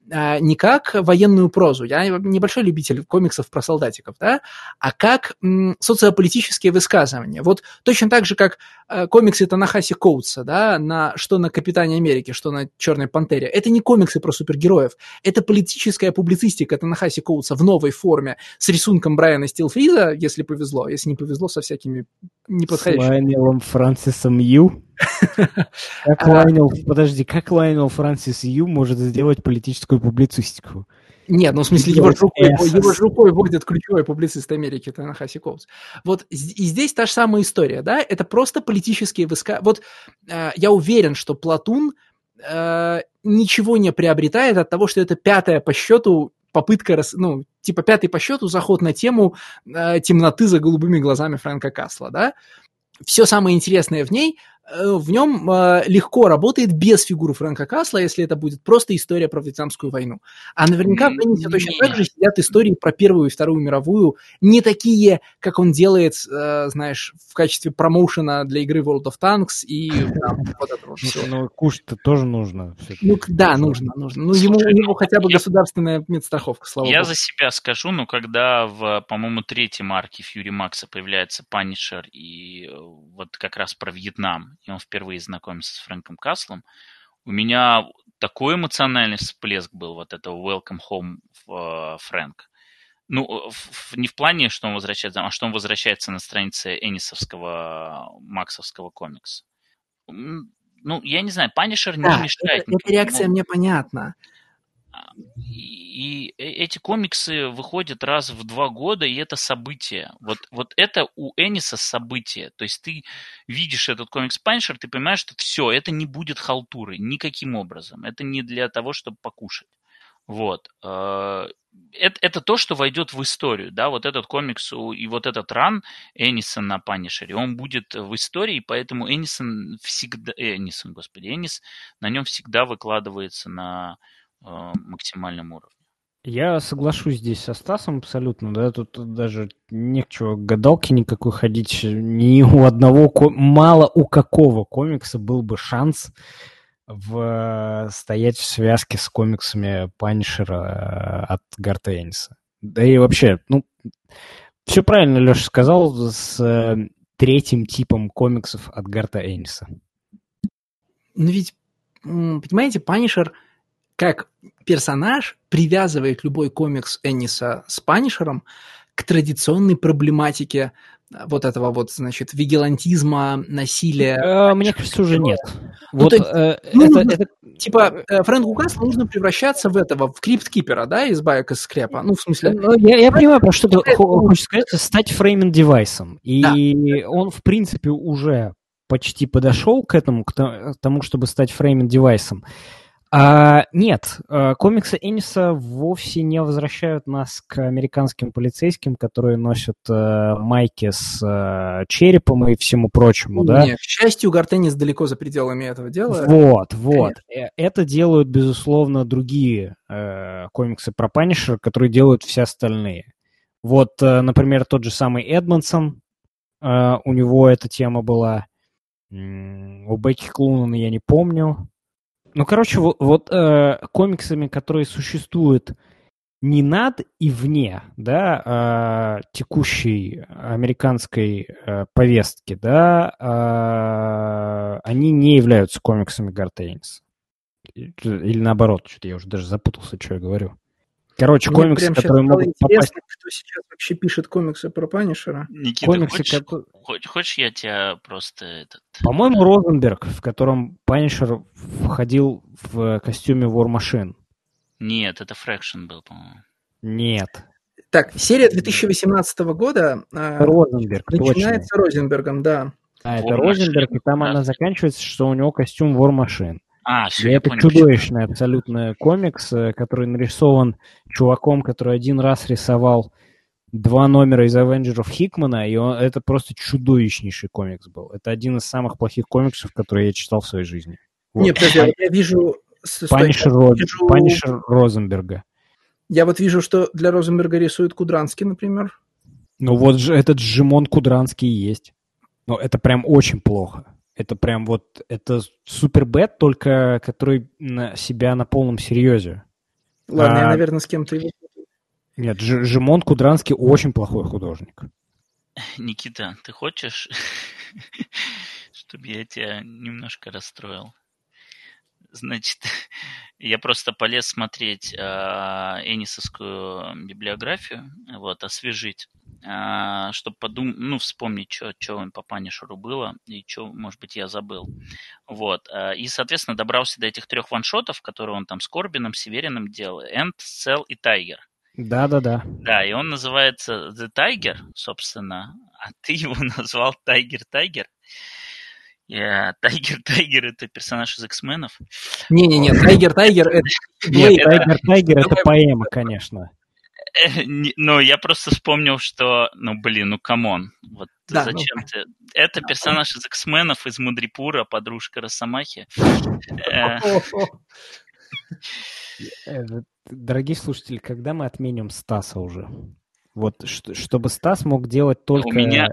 не как военную прозу, я небольшой любитель комиксов про солдатиков, да, а как социополитические высказывания. Вот точно так же, как э, комиксы Танахаси Коутса, да, на, что на Капитане Америки, что на Черной Пантере. Это не комиксы про супергероев, это политическая публицистика Танахаси Коутса в новой форме с рисунком Брайана Стилфриза, если повезло, если не повезло, со всякими неподходящими. С Лайнелом Франсисом Ю. Как Лайнел, подожди, как Лайнел Франсис Ю может сделать политическую публицистику? Нет, ну в смысле его же рукой, его же рукой водит ключевой публицист Америки Танахаси Коутс. Вот и здесь та же самая история, да, это просто политические высказывания. Вот э, я уверен, что Платун э, ничего не приобретает от того, что это пятая по счету попытка, ну, типа пятый по счету заход на тему э, темноты за голубыми глазами Фрэнка Касла, да. Все самое интересное в ней – в нем э, легко работает без фигуры Фрэнка Касла, если это будет просто история про Вьетнамскую войну. А наверняка в Венесе точно так же сидят истории про Первую и Вторую мировую, не такие, как он делает, э, знаешь, в качестве промоушена для игры World of Tanks и там, вот этого всего. Ну, кушать-то тоже нужно. Ну, да, нужно, нужно. Ну, ему, у него хотя бы государственная медстраховка, слава Я за себя скажу, но когда в, по-моему, третьей марке Фьюри Макса появляется Панишер и вот как раз про Вьетнам, и он впервые знакомится с Фрэнком Каслом, у меня такой эмоциональный всплеск был вот этого Welcome Home э, Фрэнк. Ну, в, не в плане, что он возвращается, а что он возвращается на странице Энисовского, Максовского комикса. Ну, я не знаю, Панишер не да, мешает. Это, эта реакция мне понятна. И эти комиксы выходят раз в два года, и это событие. Вот, вот это у Эниса событие. То есть ты видишь этот комикс Паншер, ты понимаешь, что все, это не будет халтуры никаким образом. Это не для того, чтобы покушать. Вот. Э, это, это то, что войдет в историю, да, вот этот комикс и вот этот ран Энисон на Панишере, он будет в истории, поэтому Энисон всегда, Энисон, господи, Энис на нем всегда выкладывается на Э, максимальном уровне. Я соглашусь здесь со Стасом абсолютно, да, тут даже не к чего гадалки никакой ходить, ни у одного, мало у какого комикса был бы шанс в, стоять в связке с комиксами Панишера э, от Гарта Энниса. Да и вообще, ну, все правильно Леша сказал с э, третьим типом комиксов от Гарта Энниса. но ведь, понимаете, Панишер как персонаж привязывает любой комикс Энниса с Панишером к традиционной проблематике вот этого вот, значит, вигилантизма, насилия. Э, мне кажется, уже нет. Ну, вот, э, ну, это, это... Типа, э, Фрэнку Каслу нужно превращаться в этого, в Crypt Keeper а, да, из баек из склепа. Ну, в смысле... Ну, я, я понимаю, про что ты хочешь сказать, стать framing device ом. И да. он, в принципе, уже почти подошел к этому, к тому, чтобы стать framing device ом. А, нет, э, комиксы Энниса вовсе не возвращают нас к американским полицейским, которые носят э, майки с э, черепом и всему прочему, да? Нет, к счастью, Гарт Эннис далеко за пределами этого дела. Вот, вот. Конечно. Э, это делают, безусловно, другие э, комиксы про Панишер, которые делают все остальные. Вот, э, например, тот же самый Эдмонсон, э, у него эта тема была. У Бекки Клунана я не помню. Ну, короче, вот, вот э, комиксами, которые существуют не над и вне, да, э, текущей американской э, повестки, да, э, они не являются комиксами Гартейнс. Или наоборот, что-то я уже даже запутался, что я говорю. Короче, Мне комиксы, прям которые могут интересно, попасть... кто сейчас вообще пишет комиксы про Панишера. Никита, комиксы, хочешь, как... хочешь, я тебя просто... Этот... По-моему, Розенберг, в котором Панишер входил в костюме War Machine. Нет, это Фрэкшн был, по-моему. Нет. Так, серия 2018 года а, Розенберг, начинается точно. Розенбергом, да. А, это War Розенберг, Machine, и там да. она заканчивается, что у него костюм War Machine. А, все, и это понял, чудовищный абсолютно комикс, э, который нарисован чуваком, который один раз рисовал два номера из Avenger ов Хикмана, и он, это просто чудовищнейший комикс был. Это один из самых плохих комиксов, которые я читал в своей жизни. Вот. Нет, подожди, я вижу... Панишер, вижу... Панишер Розенберга. Я вот вижу, что для Розенберга рисует Кудранский, например. Ну вот же этот Шимон Кудранский есть. Но это прям очень плохо. Это прям вот, это супер бэт, только который на себя на полном серьезе. Ладно, а, я, наверное, с кем-то его... Нет, Ж, Жимон Кудранский очень плохой художник. Никита, ты хочешь, чтобы я тебя немножко расстроил? Значит, я просто полез смотреть э, Энисовскую библиографию, вот, освежить, чтобы подумать, ну, вспомнить, что он по Панишеру было и что, может быть, я забыл. Вот. Э, и, соответственно, добрался до этих трех ваншотов, которые он там с Корбином, Севериным делал. Энд, Cell и Тайгер. Да-да-да. Да, и он называется The Tiger, собственно, а ты его назвал Тайгер Тайгер. Yeah, Тайгер Тайгер это персонаж из X-менов. Не-не-не, Тайгер Тайгер это... Tyger Tiger это поэма, конечно. Но я просто вспомнил, что, ну, блин, ну, come on. Вот да, зачем ну... ты... Это персонаж из X-Men ов, из Мадрипура, подружка Росомахи. Э. Э, дорогие слушатели, когда мы отменим Стаса уже? Вот, чтобы Стас мог делать только... У меня,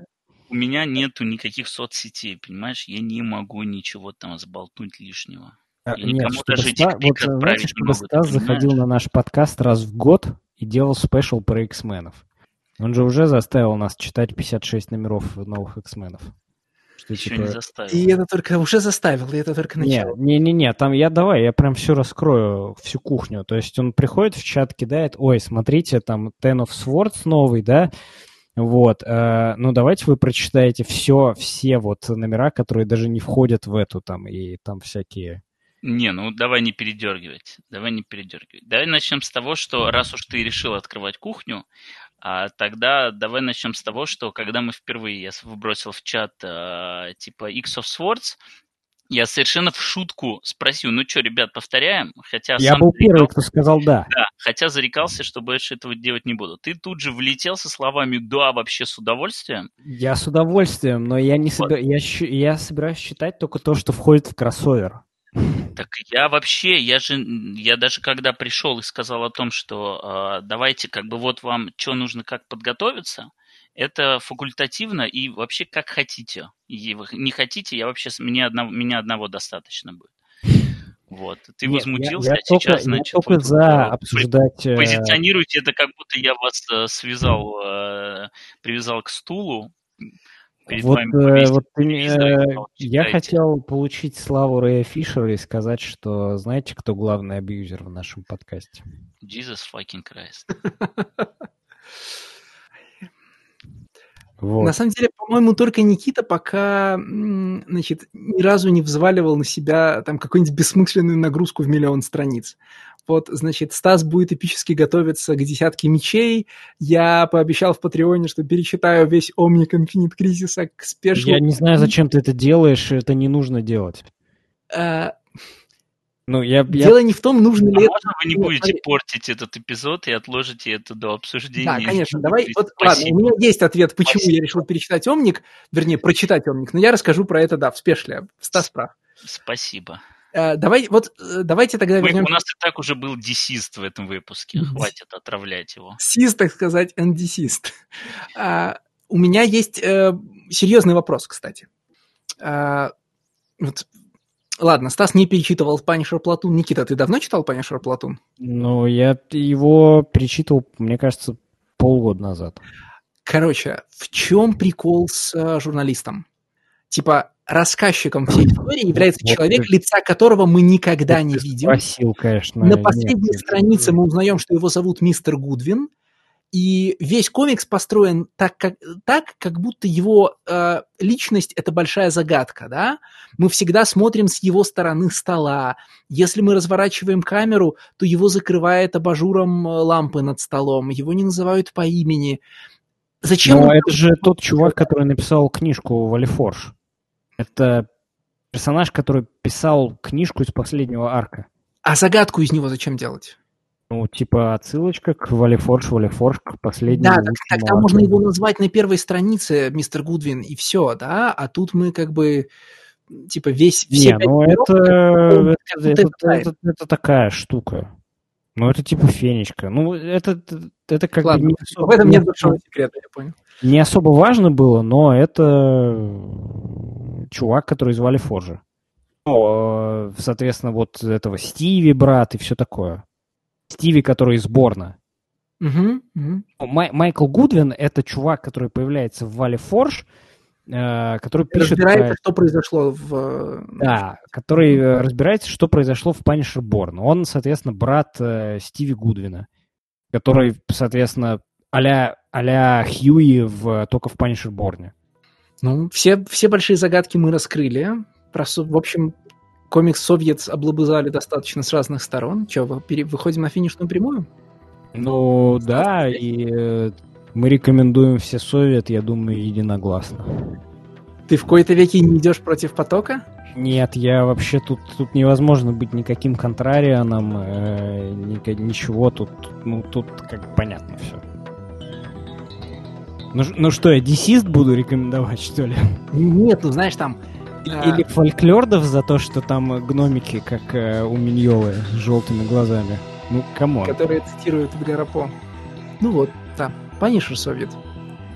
у меня нету никаких соцсетей, понимаешь? Я не могу ничего там сболтнуть лишнего. А, нет, чтобы даже Ста... вот, знаете, чтобы Стас заходил на наш подкаст раз в год и делал спешл про X-менов. Он же уже заставил нас читать 56 номеров новых X-менов. Что, Еще типа... не заставил. И это только уже заставил, и это только начало. Не-не-не, там я давай, я прям все раскрою, всю кухню. То есть он приходит в чат, кидает, ой, смотрите, там Ten of Swords новый, да, вот, э, ну давайте вы прочитаете все, все вот номера, которые даже не входят в эту там, и там всякие... Не, ну давай не передергивать, давай не передергивать. Давай начнем с того, что раз уж ты решил открывать кухню, а тогда давай начнем с того, что когда мы впервые, я выбросил в чат э, типа X of Swords, я совершенно в шутку спросил, ну что, ребят, повторяем? Хотя я был зарекал... первый, кто сказал да. Да, хотя зарекался, что больше этого делать не буду. Ты тут же влетел со словами «да, вообще с удовольствием». Я с удовольствием, но я, не вот. собер... я, я собираюсь считать только то, что входит в кроссовер. Так я вообще, я же, я даже когда пришел и сказал о том, что э, давайте как бы вот вам что нужно, как подготовиться, это факультативно и вообще как хотите. И вы не хотите, я вообще мне одного, меня одного достаточно будет. Вот. Ты Нет, возмутился, я, я а сейчас, только, значит, я только за обсуждать... Э, позиционируйте это, как будто я вас э, связал, э, привязал к стулу, Перед Вот, вами э, повесить вот э, я хотел получить славу Рэя Фишера и сказать, что знаете, кто главный абьюзер в нашем подкасте? Jesus fucking Christ. Вот. На самом деле, по-моему, только Никита пока, значит, ни разу не взваливал на себя там какую-нибудь бессмысленную нагрузку в миллион страниц. Вот, значит, Стас будет эпически готовиться к десятке мечей. Я пообещал в Патреоне, что перечитаю весь Omnic Infinite Crisis к спешлу. Я не знаю, зачем ты это делаешь, это не нужно делать. Э, Ну, я, я- Дело не в том, нужно А ли это... можно вы не Нет, будете смотри. портить этот эпизод и отложите это до обсуждения? Да, конечно. Давай, вот, ладно, Спасибо. у меня есть ответ, почему Спасибо. я решил перечитать Омник, вернее, прочитать Омник, но я расскажу про это, да, в спешле. Стас прав. Спасибо. Э, давай, вот, э, давайте тогда Мы- вернемся у нас и так уже был десист в этом выпуске. Хватит отравлять его. сист, так сказать, андисист. А, у меня есть э, серьезный вопрос, кстати. А, вот, ладно, Стас не перечитывал Punisher Platoon. Никита, ты давно читал Punisher Platoon? ну, я его перечитывал, мне кажется, полгода назад. Короче, в чем прикол с э, журналистом? Типа, рассказчиком всей истории является Вот человек, ты- лица которого мы никогда не видим. Спросил, конечно. На нет. последней странице мы узнаем, что его зовут мистер Гудвин, и весь комикс построен так, как, так, как будто его э, личность – это большая загадка, да? Мы всегда смотрим с его стороны стола. Если мы разворачиваем камеру, то его закрывает абажуром э, лампы над столом, его не называют по имени. Зачем? Но он- это же тот чувак, который написал книжку Валифорж. Это персонаж, который писал книжку из последнего арка. А загадку из него зачем делать? Ну, типа отсылочка к Валифорж, Валифорж, к последнему. Да, так, тогда можно его назвать на первой странице мистер Гудвин, и все, да? А тут мы как бы, типа, весь... все Не, ну это, это, это, это это- это такая штука. Ну, это типа фенечка. Ну, это, это как бы Ладно, не в особо, этом не нет большого секрета, я понял. не особо важно было, но это чувак, который звали Форжа. Ну, э, соответственно, вот этого Стиви, брат и все такое. Стиви, который из Борна. Мгм. Ну, Май- Майкл Гудвин — это чувак, который появляется в Вале Форж, э, который пишет... Разбирается, про- что произошло в... э, Да, который э, разбирается, что произошло в Punisher Борн. Он, соответственно, брат э, Стиви Гудвина, который, соответственно, а-ля, а-ля Хьюи в, только в Punisher Борне. Ну, все, все большие загадки мы раскрыли. Про, в общем, комикс Совет облобызали достаточно с разных сторон. Че, выходим на финишную прямую? Ну, да, и э, мы рекомендуем все Совет, я думаю, единогласно. Ты в кои-то веки не идешь против потока? Нет, я вообще тут, тут невозможно быть никаким контрарианом, э, ничего тут, ну, тут как понятно все. Ну, ну что, я DCeased буду рекомендовать, что ли? Нет, ну знаешь, там... Или Folklord ов за то, что там гномики, как э, у Миньолы, с желтыми глазами. Ну, come on. которые цитируют Эдгара По. Ну вот, да, Punisher: Soviet.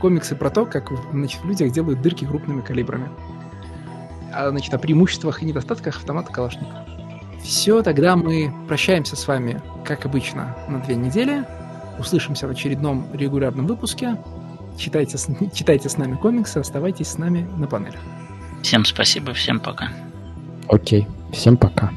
Комиксы про то, как значит, в людях делают дырки крупными калибрами. А, значит, о преимуществах и недостатках автомата Калашникова. Все, тогда мы прощаемся с вами, как обычно, на две недели. Услышимся в очередном регулярном выпуске. Читайте, с- читайте с нами комиксы, оставайтесь с нами на панели. Всем спасибо, всем пока. Окей, всем пока.